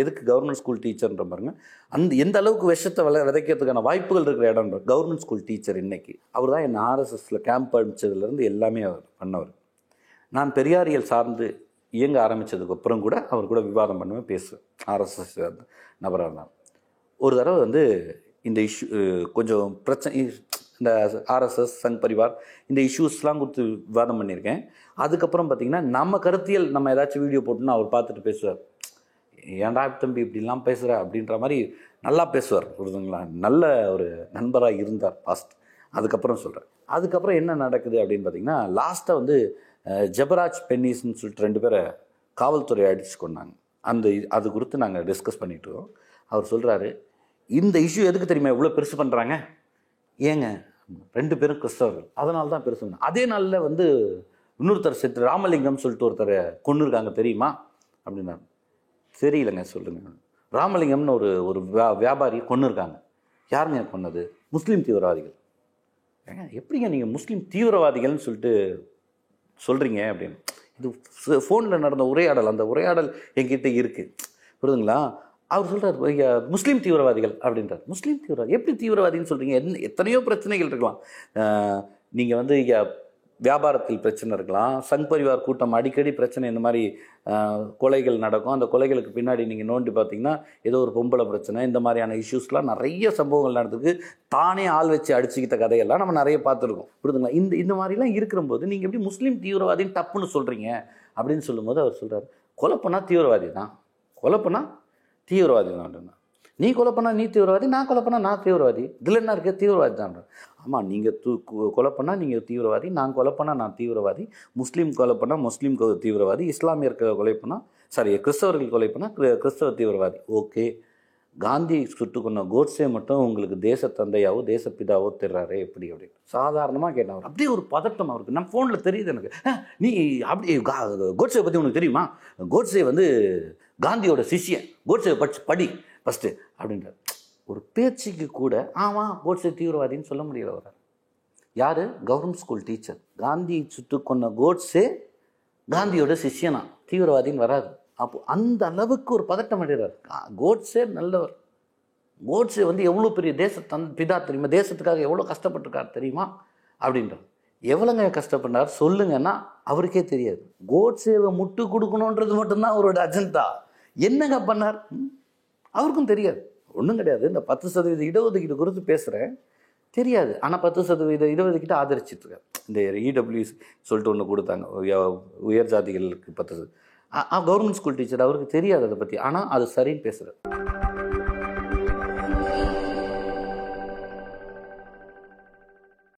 எதுக்கு கவர்மெண்ட் ஸ்கூல் டீச்சர்ன்ற பாருங்க. அந்த எந்த அளவுக்கு விஷத்தை விளை விதைக்கிறதுக்கான வாய்ப்புகள் இருக்கிற இடம் கவர்மெண்ட் ஸ்கூல் டீச்சர் இன்னைக்கு. அவர் தான் என் ஆர்எஸ்எஸில் கேம்ப் அனுப்பிச்சதுலேருந்து எல்லாமே அவர் பண்ணவர். நான் பெரியாரியல் சார்ந்து இயங்க ஆரம்பித்ததுக்கு அப்புறம் கூட அவர் கூட விவாதம் பண்ணுவேன் பேசுவேன். ஆர்எஸ்எஸ் நபராக இருந்தால் ஒரு தடவை வந்து இந்த இஷ்யூ கொஞ்சம் பிரச்சனை இந்த ஆர்எஸ்எஸ் சங் பரிவார் இந்த இஷ்யூஸ்லாம் கொடுத்து விவாதம் பண்ணியிருக்கேன். அதுக்கப்புறம் பார்த்திங்கன்னா நம்ம கருத்தியல் நம்ம ஏதாச்சும் வீடியோ போட்டோம்னா அவர் பார்த்துட்டு பேசுவார். ஏன்டா தம்பி இப்படிலாம் பேசுகிற அப்படின்ற மாதிரி நல்லா பேசுவார் புரியுதுங்களா நல்ல ஒரு நண்பராக இருந்தார் பாஸ்ட் அதுக்கப்புறம் சொல்கிறேன் அதுக்கப்புறம் என்ன நடக்குது அப்படின்னு பார்த்தீங்கன்னா லாஸ்ட்டாக வந்து ஜபராஜ் ஜெபராஜ் பென்னிஸ்ன்னு சொல்லிட்டு ரெண்டு பேரை காவல்துறை அடித்து கொண்டாங்க அந்த அது குறித்து நாங்கள் டிஸ்கஸ் பண்ணிட்டு இருக்கோம். அவர் சொல்கிறாரு இந்த இஷ்யூ எதுக்கு தெரியுமா? இவ்வளோ பெருசு பண்ணுறாங்க ஏங்க ரெண்டு பேரும் கிறிஸ்தவர்கள். அதனால தான் பெருசு அதே நாளில் வந்து இன்னொருத்தர் செத்து ராமலிங்கம் சொல்லிட்டு ஒருத்தரை கொண்டு இருக்காங்க தெரியுமா? அப்படின்னா தெரியலங்க சொல்லுங்க. ராமலிங்கம்னு ஒரு ஒரு வியா வியாபாரி கொண்டு இருக்காங்க யாருங்க கொன்னது? முஸ்லீம் தீவிரவாதிகள். ஏங்க எப்படிங்க நீங்கள் முஸ்லீம் தீவிரவாதிகள்னு சொல்லிட்டு சொல்கிறீங்க அப்படின்னு. இது ஃபோனில் நடந்த உரையாடல் அந்த உரையாடல் என்கிட்ட இருக்குது புரியுதுங்களா? அவர் சொல்கிறார் முஸ்லீம் தீவிரவாதிகள் அப்படின்றார். முஸ்லீம் தீவிரவாதி எப்படி தீவிரவாதின்னு சொல்கிறீங்க என்ன எத்தனையோ பிரச்சனைகள் இருக்கலாம். நீங்கள் வந்து இங்க வியாபாரத்தில் பிரச்சனை இருக்கலாம். சங் பரிவார் கூட்டம் அடிக்கடி பிரச்சனை இந்த மாதிரி கொலைகள் நடக்கும். அந்த கொலைகளுக்கு பின்னாடி நீங்கள் நோண்டி பார்த்தீங்கன்னா ஏதோ ஒரு பொம்பளை பிரச்சனை இந்த மாதிரியான இஷ்யூஸ்லாம் நிறைய சம்பவங்கள் நடந்திருக்கு. தானே ஆள் வச்சு அடிச்சுக்கிட்ட கதையெல்லாம் நம்ம நிறைய பார்த்துருக்கோம். புரிதுங்களா இந்த இந்த மாதிரிலாம் இருக்கிறபோது நீங்கள் எப்படி முஸ்லீம் தீவிரவாதின்னு தப்புன்னு சொல்கிறீங்க அப்படின்னு சொல்லும்போது அவர் சொல்கிறார் கொலை தீவிரவாதி தான். கொலை தீவிரவாதி தான் நீ கொலை பண்ணால் நீ தீவிரவாதி நான் கொலை பண்ணால் நான் தீவிரவாதி. இதில் என்ன தீவிரவாதி தான் ஆமாம் நீங்கள் தூ கொலை பண்ணால் நீங்கள் தீவிரவாதி நான் கொலை பண்ணால் நான் தீவிரவாதி. முஸ்லீம் கொலை பண்ணால் முஸ்லீம் தீவிரவாதி. இஸ்லாமியர் கொலை பண்ணால் சாரி கிறிஸ்தவர்கள் கொலை பண்ணால் கிறிஸ்தவ தீவிரவாதி. ஓகே. காந்தி சுட்டு கொண்ட கோட்ஸே மட்டும் உங்களுக்கு தேச தந்தையாவோ தேசப்பிதாவோ தெரிறாரே எப்படி அப்படின்னு. சாதாரணமாக கேட்டவர் அவர். அப்படியே ஒரு பதட்டம் அவருக்கு. நம்ம ஃபோனில் தெரியுது எனக்கு. நீ அப்படி கா- கோட்ஸே பற்றி உனக்கு தெரியுமா? கோட்ஸே வந்து காந்தியோட சிஷியன் கோட்ஸே படிச்சு படி ஃபஸ்ட்டு அப்படின்றார். ஒரு பேச்சுக்கு கூட ஆமாம் கோட்ஸே தீவிரவாதின்னு சொல்ல முடியல வர்றார் யார்? கவர்மெண்ட் ஸ்கூல் டீச்சர் காந்தியை சுட்டு கொண்ட கோட்ஸே காந்தியோட சிஷ்யனா? தீவிரவாதின்னு வராது. அப்போ அந்த அளவுக்கு ஒரு பதட்டம் அடைகிறார். கோட்ஸே நல்லவர். கோட்ஸே வந்து எவ்வளோ பெரிய தேச தன் பிதா தெரியுமா? தேசத்துக்காக எவ்வளோ கஷ்டப்பட்டிருக்கார் தெரியுமா? அப்படின்றார். எவ்வளோங்க கஷ்டப்பட்டார்? சொல்லுங்கன்னா அவருக்கே தெரியாது. கோட்ஸேவை முட்டு கொடுக்கணுன்றது மட்டும்தான் அவரோட அஜெண்டா. என்னங்க பண்ணார்? அவருக்கும் தெரியாது. ஒன்றும் கிடையாது. இந்த பத்து சதவீத இடஒதுக்கீடு குறித்து பேசுகிறேன் தெரியாது. ஆனால் பத்து சதவீத இடஒதுக்கீட்டை ஆதரிச்சிட்டு இந்த இடபிள்யூஸ் சொல்லிட்டு ஒன்று கொடுத்தாங்க. உயர் ஜாதிகளுக்கு பத்து கவர்மெண்ட் ஸ்கூல் டீச்சர் அவருக்கு தெரியாது அதை பற்றி ஆனால் அது சரின்னு பேசுகிறார்